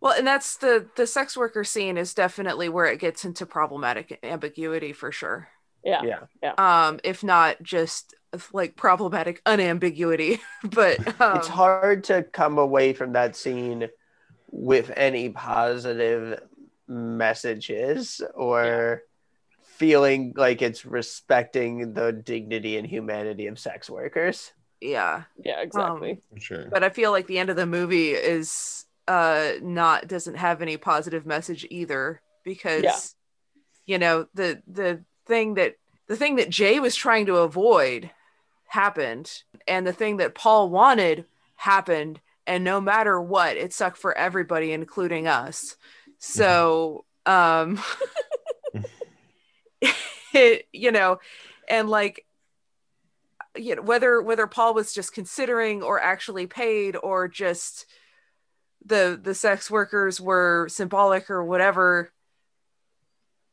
well and that's the the sex worker scene is definitely where it gets into problematic ambiguity for sure yeah Yeah, um if not just like problematic unambiguity but um, it's hard to come away from that scene with any positive messages or feeling like it's respecting the dignity and humanity of sex workers. yeah yeah exactly Um, sure. but i feel like the end of the movie is uh not doesn't have any positive message either because Yeah. you know the the thing that the thing that jay was trying to avoid happened and the thing that paul wanted happened and no matter what it sucked for everybody including us. So um it, you know and like you know whether whether paul was just considering or actually paid or just the the sex workers were symbolic or whatever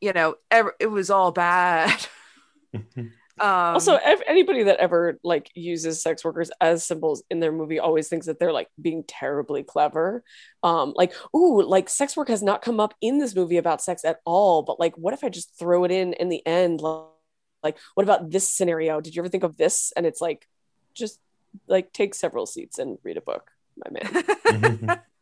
you know ev- it was all bad. Um also ev- anybody that ever like uses sex workers as symbols in their movie always thinks that they're like being terribly clever. Um like ooh like sex work has not come up in this movie about sex at all but like what if i just throw it in in the end? Like, like what about this scenario? Did you ever think of this? And it's like just like take several seats and read a book my man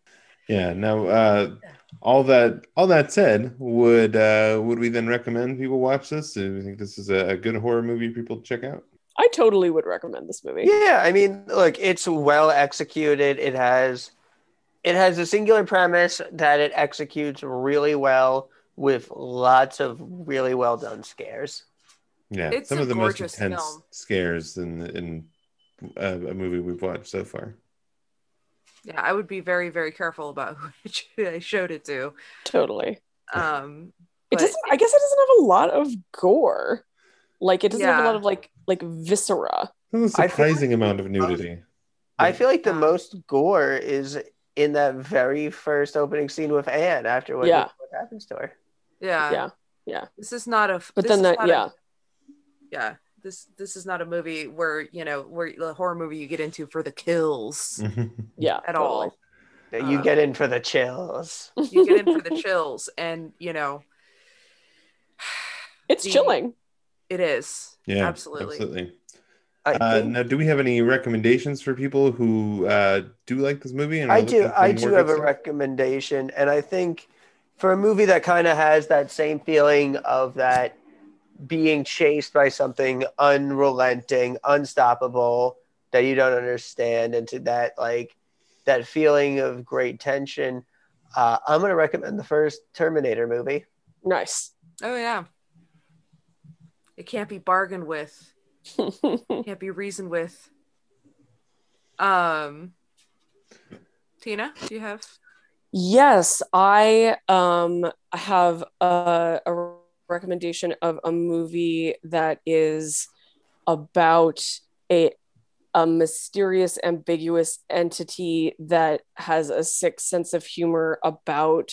yeah. Now, uh, all that all that said, would uh, would we then recommend people watch this? Do you think this is a, a good horror movie people check out? i totally would recommend this movie Yeah, I mean, look, it's well executed. It has it has a singular premise that it executes really well with lots of really well done scares. Yeah, It's some of the most intense film. scares in in uh, a movie we've watched so far. Yeah i would be very very careful about who i showed it to. Totally. Um it doesn't i guess it doesn't have a lot of gore. Like it doesn't have a lot of like like viscera. There's a I feel surprising amount of nudity. I feel like the most gore is in that very first opening scene with Anne after what, Yeah. what happens to her. yeah. Yeah. Yeah. this is not a but this then is that not a- yeah. Yeah this this is not a movie where you know where the horror movie you get into for the kills yeah at totally. all You get in for the chills. you get in for the chills and you know it's the- chilling it is yeah, absolutely, absolutely. I, Uh, think- now, do we have any recommendations for people who uh, do like this movie? And I do. I do good have a recommendation, and I think for a movie that kind of has that same feeling of that being chased by something unrelenting, unstoppable that you don't understand, and to that like that feeling of great tension. Uh, I'm going to recommend the first Terminator movie. nice oh yeah it can't be bargained with can't be reasoned with um tina do you have yes i um have a, a recommendation of a movie that is about a a mysterious, ambiguous entity that has a sick sense of humor about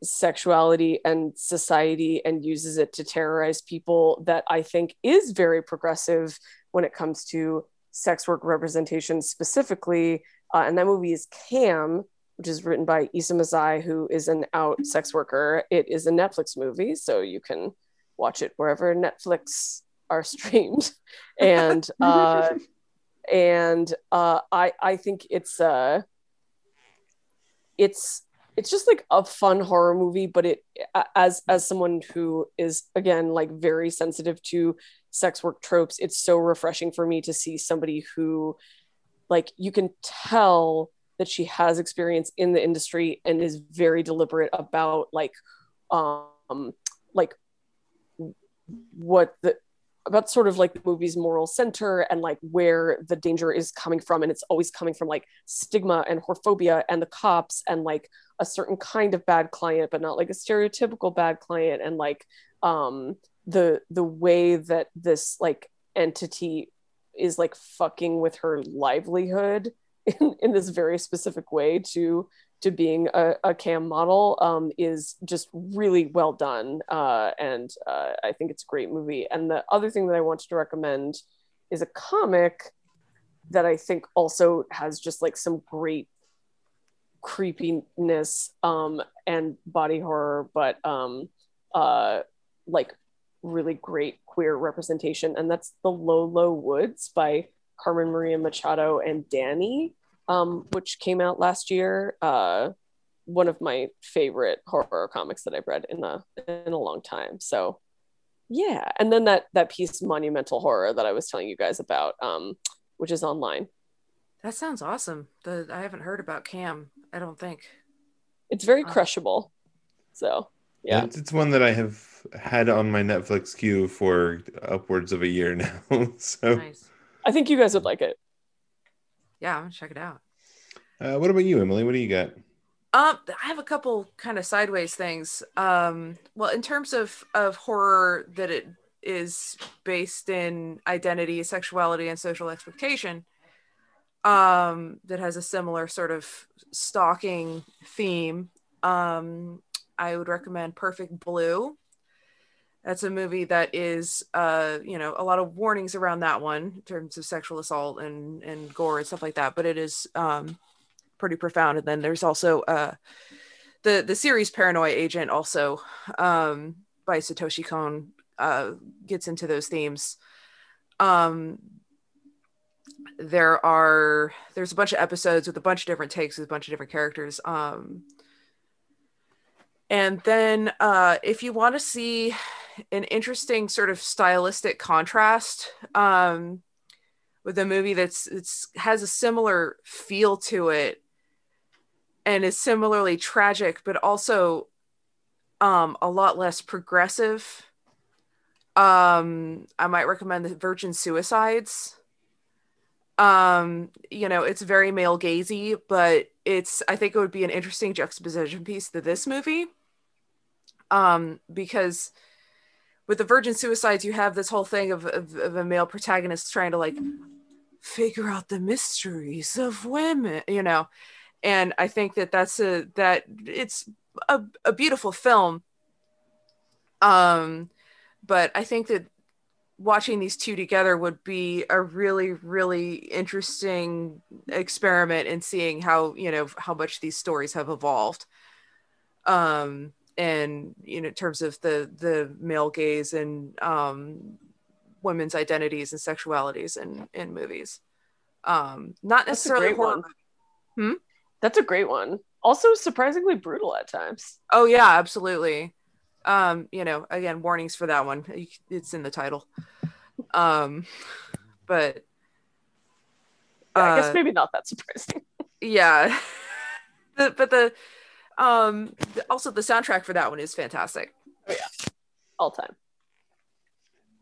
sexuality and society and uses it to terrorize people that I think is very progressive when it comes to sex work representation specifically. Uh, and that movie is Cam, which is written by Isa Mazzei, who is an out sex worker. It is a Netflix movie, so you can watch it wherever Netflix are streamed. and uh, and uh, I I think it's uh it's it's just like a fun horror movie but it as as someone who is again like very sensitive to sex work tropes it's so refreshing for me to see somebody who like you can tell that she has experience in the industry and is very deliberate about like um like what the about sort of like the movie's moral center and like where the danger is coming from. And it's always coming from like stigma and whorephobia and the cops and like a certain kind of bad client but not like a stereotypical bad client. And like um the the way that this like entity is like fucking with her livelihood in, in this very specific way to to being a, a cam model um, is just really well done uh, and uh, i think it's a great movie. And the other thing that i wanted to recommend is a comic that i think also has just like some great creepiness um, and body horror but um, uh, like really great queer representation. And that's the low low woods by carmen maria machado and DaNi um, which came out last year. Uh, one of my favorite horror comics that I've read in a in a long time. So yeah, and then that that piece monumental horror that I was telling you guys about, um, which is online. That sounds awesome. The I haven't heard about Cam. I don't think it's very crushable. So yeah, it's, it's one that I have had on my Netflix queue for upwards of a year now. so nice. I think you guys would like it yeah, I'm gonna check it out. Uh, what about you, Emily? What do you got? Um, I have a couple kind of sideways things. Um, well, in terms of of horror that it is based in identity, sexuality, and social expectation, um, that has a similar sort of stalking theme. Um, I would recommend Perfect Blue that's a movie that is uh you know a lot of warnings around that one in terms of sexual assault and and gore and stuff like that but it is um pretty profound. And then there's also uh the the series paranoia agent also um by satoshi kon uh gets into those themes. Um there are there's a bunch of episodes with a bunch of different takes with a bunch of different characters um and then uh if you want to see an interesting sort of stylistic contrast um, with a movie that's it's has a similar feel to it and is similarly tragic but also um, a lot less progressive. Um, i might recommend the virgin suicides. Um you know it's very male gazy but it's i think it would be an interesting juxtaposition piece to this movie um because with the virgin suicides you have this whole thing of, of, of, a male protagonist trying to like figure out the mysteries of women you know? And i think that that's a that it's a, a beautiful film. Um but i think that watching these two together would be a really really interesting experiment in seeing how you know how much these stories have evolved. Um and you know in terms of the the male gaze and um women's identities and sexualities in in movies. Um not necessarily That's a great horror hmm? that's a great one. Also surprisingly brutal at times. Oh yeah absolutely. Um you know again warnings for that one. It's in the title. Um but yeah, i guess uh, maybe not that surprising. Yeah. The, but the um, also the soundtrack for that one is fantastic. Oh yeah, all time.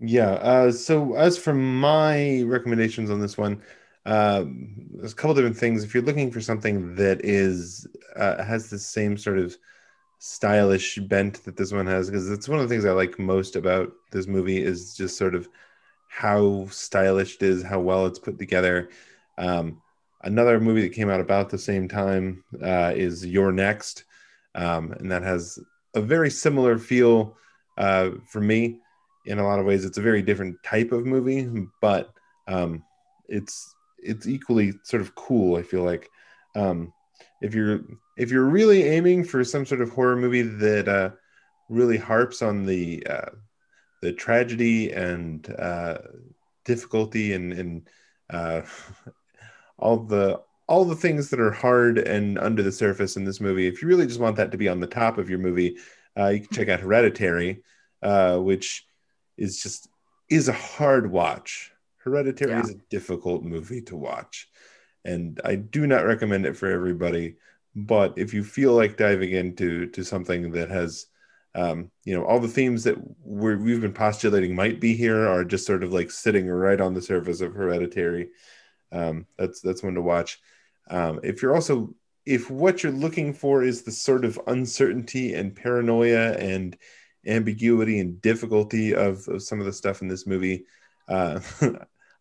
Yeah. Uh, so as for my recommendations on this one, um, there's a couple different things. If you're looking for something that is uh, has the same sort of stylish bent that this one has, because it's one of the things I like most about this movie is just sort of how stylish it is, how well it's put together. Um, another movie that came out about the same time uh, is You're Next, um, and that has a very similar feel uh, for me. In a lot of ways, it's a very different type of movie, but um, it's it's equally sort of cool. I feel like um, if you're if you're really aiming for some sort of horror movie that uh, really harps on the uh, the tragedy and uh, difficulty and and uh, all the all the things that are hard and under the surface in this movie. If you really just want that to be on the top of your movie, uh, you can check out Hereditary, uh, which is just is a hard watch. Hereditary Yeah. is a difficult movie to watch, and I do not recommend it for everybody. But if you feel like diving into to something that has um, you know all the themes that we're, we've been postulating might be here are just sort of like sitting right on the surface of hereditary um, that's that's one to watch. Um, if you're also if what you're looking for is the sort of uncertainty and paranoia and ambiguity and difficulty of, of some of the stuff in this movie uh,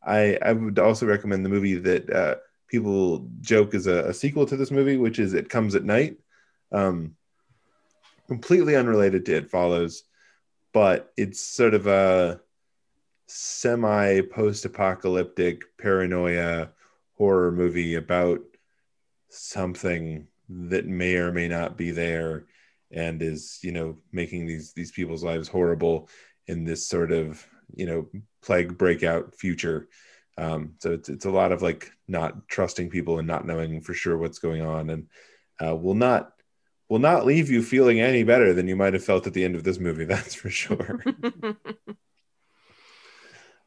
I, I would also recommend the movie that uh, people joke is a, a sequel to this movie which is it comes at night. Um, completely unrelated to It Follows, but it's sort of a semi post apocalyptic paranoia horror movie about something that may or may not be there and is you know making these these people's lives horrible in this sort of you know plague breakout future. Um, so it's, it's a lot of like not trusting people and not knowing for sure what's going on and uh, will not will not leave you feeling any better than you might have felt at the end of this movie that's for sure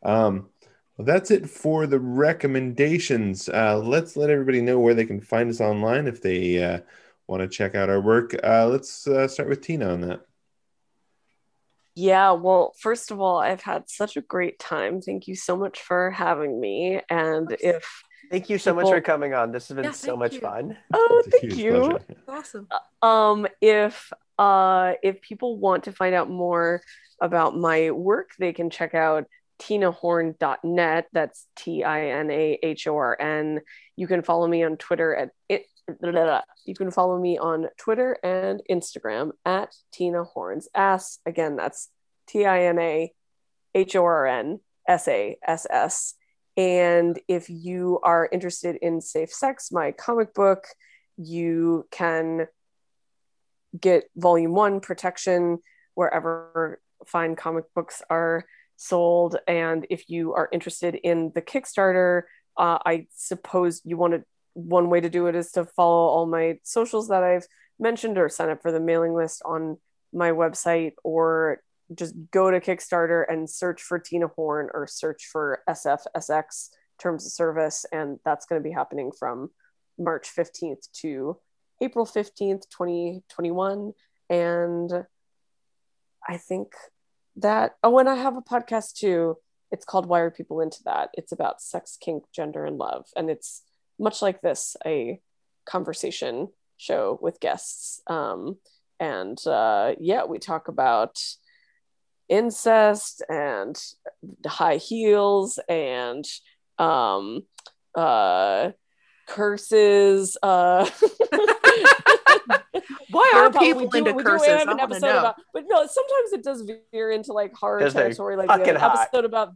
um, well, that's it for the recommendations uh, let's let everybody know where they can find us online if they uh, want to check out our work uh, let's uh, start with tina on that Yeah, well, first of all, I've had such a great time. Thank you so much for having me. And if Thank you so much for coming on. This has been Yeah, so much you. fun. oh, thank you. pleasure. awesome. Um, if uh if people want to find out more about my work, they can check out tinahorn.net. That's T-I-N-A-H-O-R-N. You can follow me on Twitter at it. You can follow me on Twitter and Instagram at Tina Horns Ass. Again, that's T I N A H O R N S A S S. And if you are interested in Safe Sex, my comic book, you can get volume one protection wherever fine comic books are sold. And if you are interested in the Kickstarter, uh, I suppose you want to, one way to do it is to follow all my socials that I've mentioned or sign up for the mailing list on my website or just go to Kickstarter and search for Tina Horn or search for SFSX terms of service. And that's going to be happening from March 15th to April 15th, 2021. And I think that, oh, and I have a podcast too. It's called Why Are People Into That? It's about sex, kink, gender, and love. And it's much like this, a conversation show with guests. Um, and uh, yeah, we talk about incest and high heels and um, uh, curses. Uh, Why are people we do- into we do curses? have I an want to episode know. about, but no, sometimes it does veer into like horror they're territory. Like we have an hot. episode about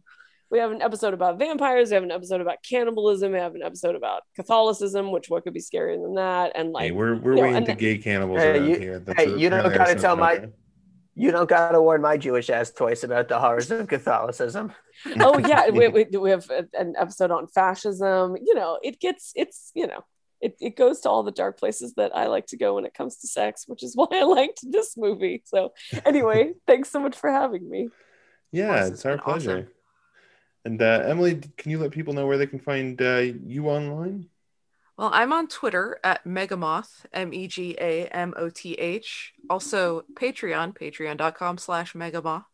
we have an episode about vampires, we have an episode about cannibalism, we have an episode about Catholicism, which what could be scarier than that? And like hey, we're we're you know, way into gay cannibals Hey, around you- here. That's hey, a- you don't gotta tell my- subgenre. You don't gotta warn my Jewish ass twice about the horrors of Catholicism. oh yeah, we, we, we have an episode on fascism. You know, it gets it's you know it, it goes to all the dark places that I like to go when it comes to sex, which is why I liked this movie. So anyway, thanks so much for having me. Yeah, course, it's it's our been awesome. pleasure. And uh, Emily, can you let people know where they can find uh, you online? Well, I'm on Twitter at Megamoth, M E G A M O T H. Also, Patreon, patreon.com slash Megamoth.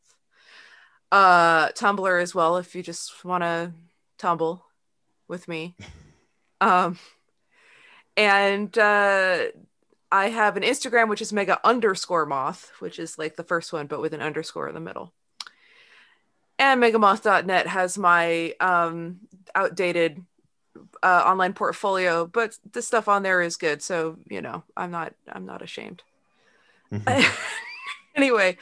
Uh, Tumblr as well, if you just want to tumble with me. Um, and uh, I have an Instagram, which is Mega underscore Moth, which is like the first one, but with an underscore in the middle. And megamoth.net has my um, outdated uh, online portfolio, but the stuff on there is good. So, you know, I'm not I'm not ashamed. anyway,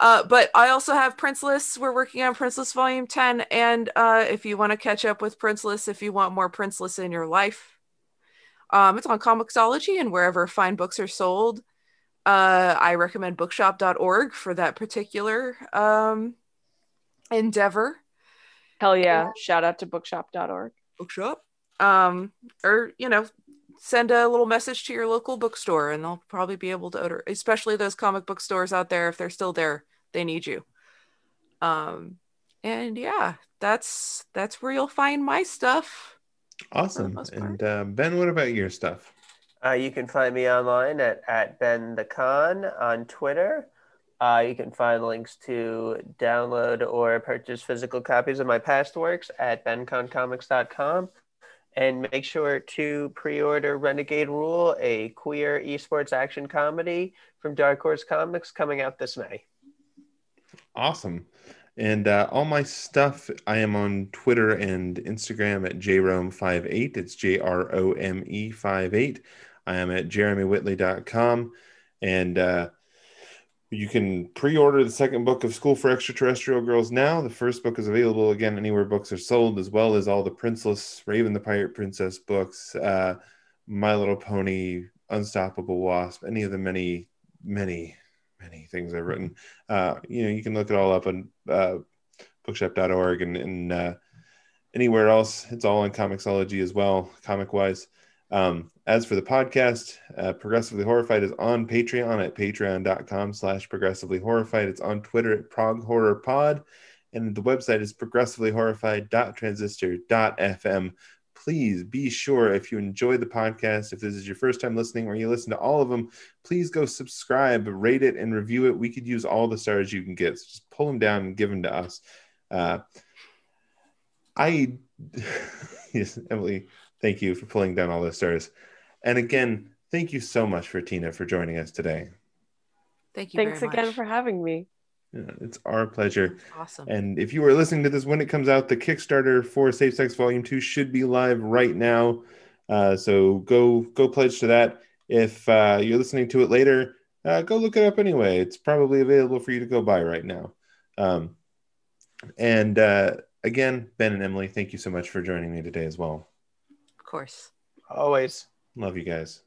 uh, but I also have Princeless. We're working on Princeless Volume 10. And uh, if you want to catch up with Princeless, if you want more Princeless in your life, um, it's on Comixology and wherever fine books are sold. Uh, I recommend bookshop.org for that particular um, endeavor. Hell yeah. Shout out to bookshop.org. Bookshop. Um, or, you know, send a little message to your local bookstore and they'll probably be able to order, especially those comic book stores out there. If they're still there, they need you. Um, and yeah, that's that's where you'll find my stuff. Awesome. And uh, Ben, what about your stuff? Uh, you can find me online at, at Ben the Kahn on Twitter. Uh, you can find links to download or purchase physical copies of my past works at benconcomics.com. And make sure to pre order Renegade Rule, a queer esports action comedy from Dark Horse Comics coming out this May. Awesome. And uh, all my stuff, I am on Twitter and Instagram at jrome58. It's J R O M E 58. I am at jeremywhitley.com. And uh, you can pre-order the second book of School for Extraterrestrial Girls now. The first book is available again anywhere books are sold, as well as all the Princeless, Raven the Pirate Princess books, uh, My Little Pony, Unstoppable Wasp, any of the many, many, many things I've written. Uh, you know, you can look it all up on uh, bookshop.org and, and uh, anywhere else. It's all on Comixology as well, comic wise. Um, as for the podcast, uh, Progressively Horrified is on Patreon at patreon.com slash progressively horrified. It's on Twitter at prog horror pod. And the website is progressivelyhorrified.transistor.fm. Please be sure if you enjoy the podcast, if this is your first time listening or you listen to all of them, please go subscribe, rate it, and review it. We could use all the stars you can get. So just pull them down and give them to us. Uh, I, yes, Emily, Thank you for pulling down all those stars. And again, thank you so much for Tina for joining us today. Thank you. Thanks again for having me. Yeah, it's our pleasure. Awesome. And if you are listening to this when it comes out, the Kickstarter for Safe Sex Volume Two should be live right now. Uh, so go go pledge to that. If uh, you're listening to it later, uh, go look it up anyway. It's probably available for you to go buy right now. Um, and uh, again, Ben and Emily, thank you so much for joining me today as well Of course. Always. Love you guys.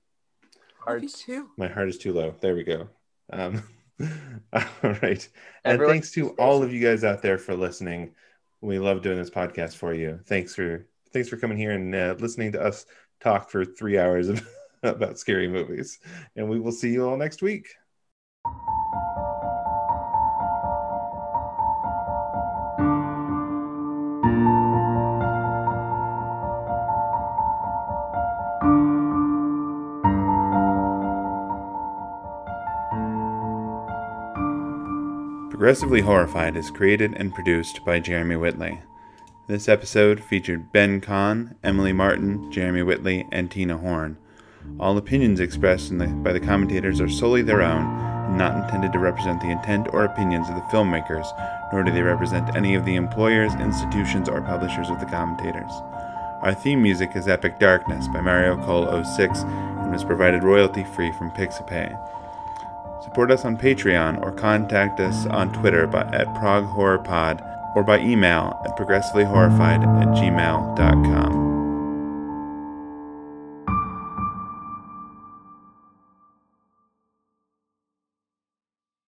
Love you too. My heart is too low. There we go. Um, all right. And Everyone, thanks to all of you guys out there for listening. We love doing this podcast for you. Thanks for thanks for coming here and uh, listening to us talk for three hours about scary movies. And we will see you all next week. Progressively Horrified is created and produced by Jeremy Whitley. This episode featured Ben Kahn, Emily Martin, Jeremy Whitley, and Tina Horn. All opinions expressed the, by the commentators are solely their own and not intended to represent the intent or opinions of the filmmakers, nor do they represent any of the employers, institutions, or publishers of the commentators. Our theme music is Epic Darkness by Mario Cole 06 and was provided royalty free from Pixabay. Support us on Patreon or contact us on Twitter by, at Prog Horror Pod or by email at progressivelyhorrified at gmail.com.